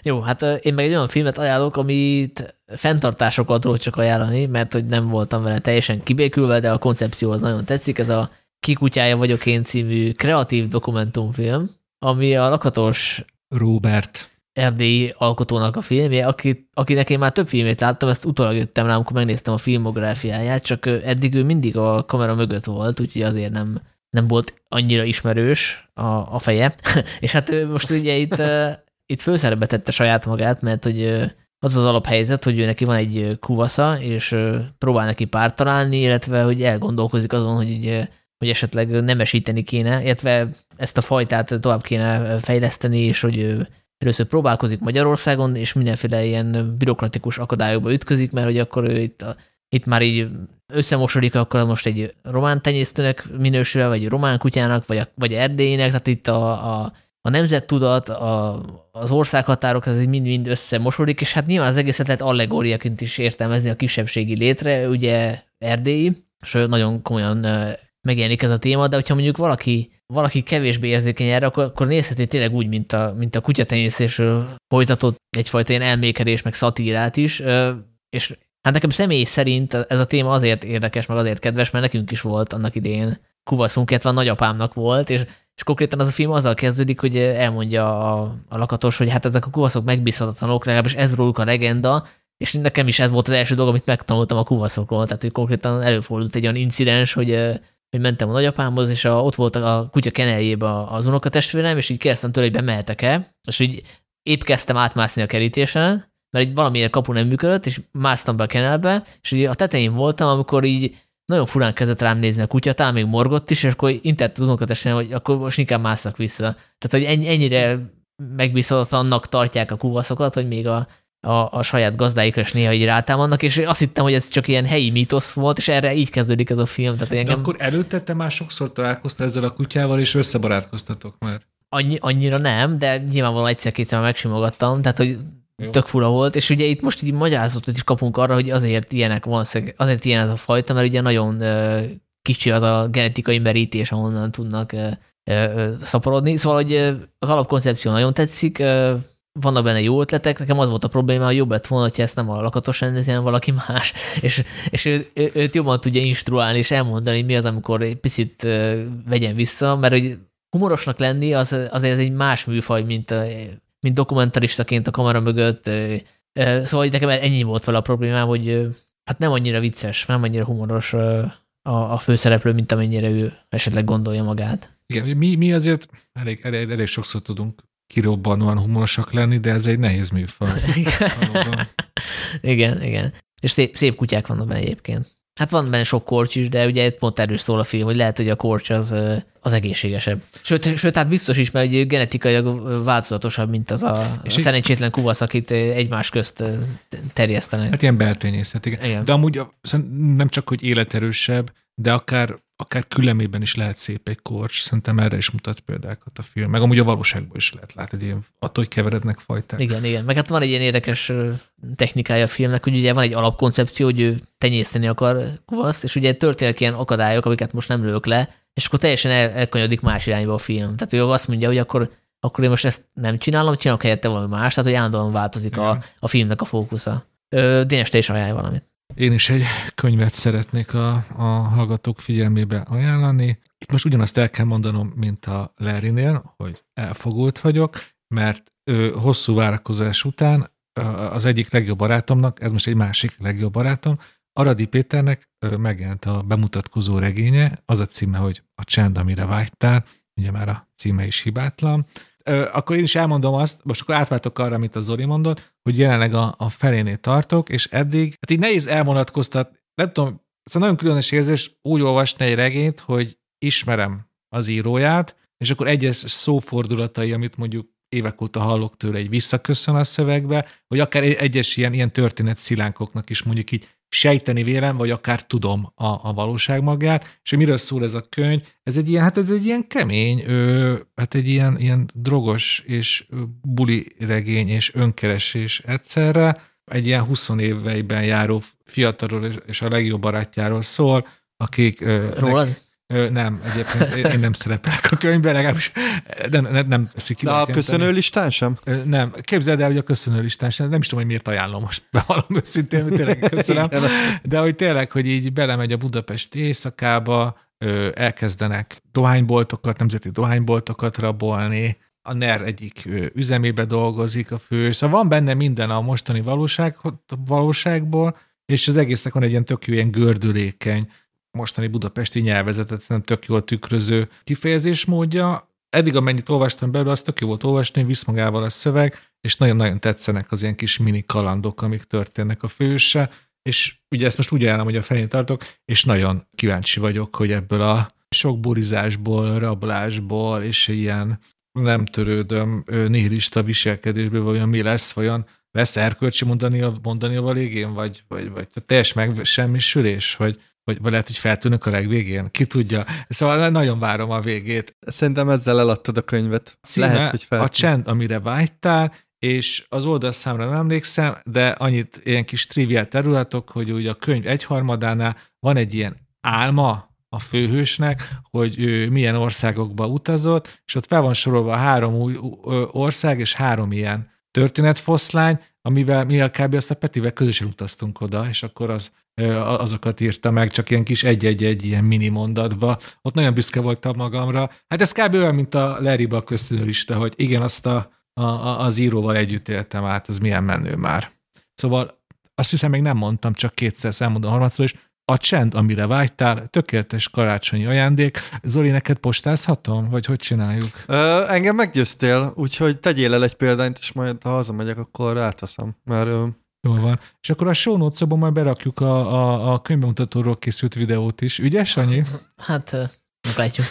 Jó, hát én meg egy olyan filmet ajánlok, amit fenntartásokat tudok csak ajánlani, mert hogy nem voltam vele teljesen kibékülve, de a koncepció az nagyon tetszik. Ez a Kikutyája vagyok én című kreatív dokumentumfilm, ami a lakatos Robert. erdélyi alkotónak a filmje, aki, akinek én már több filmét láttam, ezt utólag jöttem rá, amikor megnéztem a filmográfiáját, csak eddig ő mindig a kamera mögött volt, úgyhogy azért nem, nem volt annyira ismerős a, a feje. és hát most ugye itt, itt főszerepbe tette saját magát, mert hogy az az alaphelyzet, hogy ő neki van egy kuvasza, és próbál neki párt találni, illetve hogy elgondolkozik azon, hogy hogy esetleg nemesíteni kéne, illetve ezt a fajtát tovább kéne fejleszteni, és hogy először próbálkozik Magyarországon, és mindenféle ilyen bürokratikus akadályokba ütközik, mert hogy akkor ő itt, a, itt már így összemosodik, akkor most egy román tenyésztőnek minősül, vagy román kutyának, vagy, vagy erdélynek, tehát itt a, a, a nemzettudat, a, az országhatárok, ez mind-mind összemosodik, és hát nyilván az egészet lehet allegóriaként is értelmezni a kisebbségi létre, ugye erdélyi, és nagyon komolyan megjelenik ez a téma, de hogyha mondjuk valaki, valaki kevésbé érzékeny erre, akkor, akkor nézheti tényleg úgy, mint a, mint a kutyatenyészésről folytatott egyfajta ilyen elmékedés, meg szatírát is, és hát nekem személy szerint ez a téma azért érdekes, meg azért kedves, mert nekünk is volt annak idején kuvaszunk, illetve a nagyapámnak volt, és, és konkrétan az a film azzal kezdődik, hogy elmondja a, a lakatos, hogy hát ezek a kuvaszok megbízhatatlanok, legalábbis ez róluk a legenda, és nekem is ez volt az első dolog, amit megtanultam a kuvaszokról, tehát hogy konkrétan előfordult egy olyan incidens, hogy hogy mentem a nagyapámhoz, és a, ott volt a kutya keneljébe az unokatestvérem, és így kezdtem tőle, hogy bemehetek-e, és így épp kezdtem átmászni a kerítésen, mert így valamiért kapu nem működött, és másztam be a kenelbe, és így a tetején voltam, amikor így nagyon furán kezdett rám nézni a kutya, talán még morgott is, és akkor intett az unokatestvérem, hogy akkor most inkább másszak vissza. Tehát, hogy ennyire megbízhatatlannak tartják a kuvaszokat, hogy még a, a, a saját gazdáikra is néha így rátámadnak, és azt hittem, hogy ez csak ilyen helyi mítosz volt, és erre így kezdődik ez a film. Tehát, engem... De akkor előtte te már sokszor találkoztál ezzel a kutyával, és összebarátkoztatok már? Annyi, annyira nem, de nyilvánvalóan egyszer-kétszer megsimogattam, tehát hogy Jó. tök fura volt, és ugye itt most így magyarázatot is kapunk arra, hogy azért ilyenek van, azért ilyen ez a fajta, mert ugye nagyon kicsi az a genetikai merítés, ahonnan tudnak szaporodni. Szóval, hogy az alapkoncepció nagyon tetszik, vannak benne jó ötletek, nekem az volt a probléma, hogy jobb lett volna, hogyha ezt nem a lakatos rendezi, hanem valaki más, és, és ő, ő, őt jobban tudja instruálni és elmondani, mi az, amikor egy picit vegyen vissza, mert hogy humorosnak lenni az, azért egy más műfaj, mint, mint dokumentaristaként a kamera mögött. Szóval nekem ennyi volt vele a problémám, hogy hát nem annyira vicces, nem annyira humoros a, a főszereplő, mint amennyire ő esetleg gondolja magát. Igen, mi, mi azért elég, elég, elég sokszor tudunk kirobbanóan humorosak lenni, de ez egy nehéz műfaj. igen, igen. És szép, szép kutyák vannak benne egyébként. Hát van benne sok korcs is, de ugye pont erről szól a film, hogy lehet, hogy a korcs az, az egészségesebb. Sőt, sőt, hát biztos is, mert egy genetikailag változatosabb, mint az a, és a szerencsétlen kuvasz, akit egymás közt terjesztenek. Hát ilyen beltényészet, igen. igen. De amúgy nem csak, hogy életerősebb, de akár akár küllemében is lehet szép egy korcs, szerintem erre is mutat példákat a film, meg amúgy a valóságban is lehet látni, egy ilyen, attól, hogy keverednek fajták. Igen, igen, meg hát van egy ilyen érdekes technikája a filmnek, hogy ugye van egy alapkoncepció, hogy ő tenyészteni akar kuvaszt, és ugye történnek ilyen akadályok, amiket most nem lők le, és akkor teljesen el, elkanyadik más irányba a film. Tehát ő azt mondja, hogy akkor, akkor én most ezt nem csinálom, csinálok helyette valami más, tehát hogy állandóan változik a, a filmnek a fókusza. Dénes, te is ajánlj valamit. Én is egy könyvet szeretnék a, a hallgatók figyelmébe ajánlani. Itt most ugyanazt el kell mondanom, mint a Larrynél, hogy elfogult vagyok, mert ö, hosszú várakozás után az egyik legjobb barátomnak, ez most egy másik legjobb barátom, Aradi Péternek megjelent a bemutatkozó regénye, az a címe, hogy A csend, amire vágytál, ugye már a címe is hibátlan, akkor én is elmondom azt, most akkor átváltok arra, amit a Zoli mondott, hogy jelenleg a, a felénél tartok, és eddig, hát így nehéz elvonatkoztat, nem tudom, szóval nagyon különös érzés úgy olvasni egy regényt, hogy ismerem az íróját, és akkor egyes szófordulatai, amit mondjuk évek óta hallok tőle, egy visszaköszön a szövegbe, vagy akár egyes ilyen, ilyen történet szilánkoknak is mondjuk így sejteni vélem, vagy akár tudom a, a valóság magát, és hogy miről szól ez a könyv, ez egy ilyen, hát ez egy ilyen kemény, ö, hát egy ilyen, ilyen drogos és buli regény és önkeresés egyszerre, egy ilyen 20 éveiben járó fiatalról és a legjobb barátjáról szól, akik... Rólad? Ö, nem, egyébként én nem szerepelek a könyvben, legalábbis nem, nem, nem eszik ki. De a köszönő listán sem? Ö, nem, képzeld el, hogy a köszönő listán sem, nem is tudom, hogy miért ajánlom most, bevallom őszintén, tényleg köszönöm, de hogy tényleg, hogy így belemegy a budapesti éjszakába, ö, elkezdenek dohányboltokat, nemzeti dohányboltokat rabolni, a NER egyik üzemébe dolgozik a fő, szóval van benne minden a mostani valóság, valóságból, és az egésznek van egy ilyen tök jó, ilyen gördülékeny, mostani budapesti nyelvezetet nem tök jól tükröző kifejezésmódja. Eddig, amennyit olvastam belőle, az tök jó volt olvasni, visz magával a szöveg, és nagyon-nagyon tetszenek az ilyen kis mini kalandok, amik történnek a főse, és ugye ezt most úgy ajánlom, hogy a felén tartok, és nagyon kíváncsi vagyok, hogy ebből a sok burizásból, rablásból, és ilyen nem törődöm nihilista viselkedésből, vajon mi lesz, vajon lesz erkölcsi mondani mondani a végén, vagy, vagy, vagy teljes megsemmisülés, vagy, vagy, vagy lehet, hogy feltűnök a legvégén, ki tudja. Szóval nagyon várom a végét. Szerintem ezzel eladtad a könyvet. Címe lehet, hogy feltűnök. A csend, amire vágytál, és az oldalszámra nem emlékszem, de annyit ilyen kis triviál területok, hogy ugye a könyv egyharmadánál van egy ilyen álma a főhősnek, hogy ő milyen országokba utazott, és ott fel van sorolva három új ország és három ilyen történetfoszlány, amivel mi a kb. azt a Petivel közösen utaztunk oda, és akkor az, azokat írta meg, csak ilyen kis egy-egy-egy ilyen mini mondatba. Ott nagyon büszke voltam magamra. Hát ez kb. olyan, mint a Larryba köszönőlista, hogy igen, azt a, a, az íróval együtt éltem át, az milyen menő már. Szóval azt hiszem, még nem mondtam, csak kétszer elmondom harmadszor is, a csend, amire vágytál, tökéletes karácsonyi ajándék. Zoli, neked postázhatom, vagy hogy csináljuk? Ö, engem meggyőztél, úgyhogy tegyél el egy példányt, és majd ha hazamegyek, akkor átveszem. Mert. Jól van. És akkor a show notes majd berakjuk a, a, a könyvbemutatóról készült videót is. Ügyes, Annyi? Hát meglátjuk.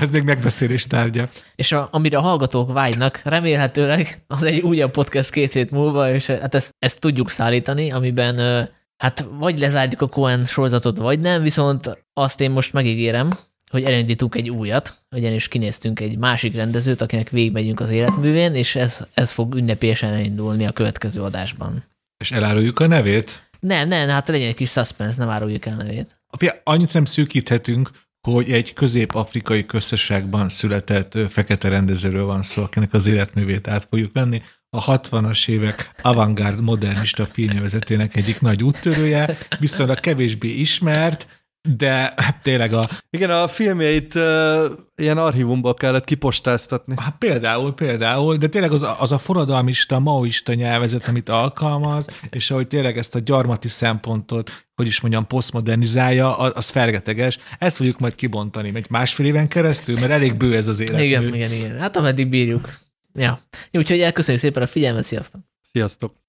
ez még megbeszélés tárgya. És a, amire a hallgatók vágynak, remélhetőleg az egy újabb podcast két hét múlva, és hát ezt, ezt tudjuk szállítani, amiben Hát vagy lezárjuk a Cohen sorozatot, vagy nem, viszont azt én most megígérem, hogy elindítunk egy újat, ugyanis kinéztünk egy másik rendezőt, akinek végigmegyünk az életművén, és ez, ez fog ünnepélyesen elindulni a következő adásban. És eláruljuk a nevét? Nem, nem, hát legyen egy kis suspense, nem áruljuk el a nevét. Annyit nem szűkíthetünk, hogy egy közép-afrikai közösségben született fekete rendezőről van szó, akinek az életművét át fogjuk venni a 60-as évek avantgárd modernista filmnyelvezetének egyik nagy úttörője, viszonylag kevésbé ismert, de tényleg a... Igen, a filmjeit uh, ilyen archívumból kellett kipostáztatni. Hát például, például, de tényleg az, az a forradalmista, maoista nyelvezet, amit alkalmaz, és ahogy tényleg ezt a gyarmati szempontot, hogy is mondjam, posztmodernizálja, az felgeteges. Ezt fogjuk majd kibontani, egy másfél éven keresztül, mert elég bő ez az élet. Igen, igen, igen. Hát ameddig bírjuk. Ja. Úgyhogy elköszönjük szépen a figyelmet, sziasztok! Sziasztok!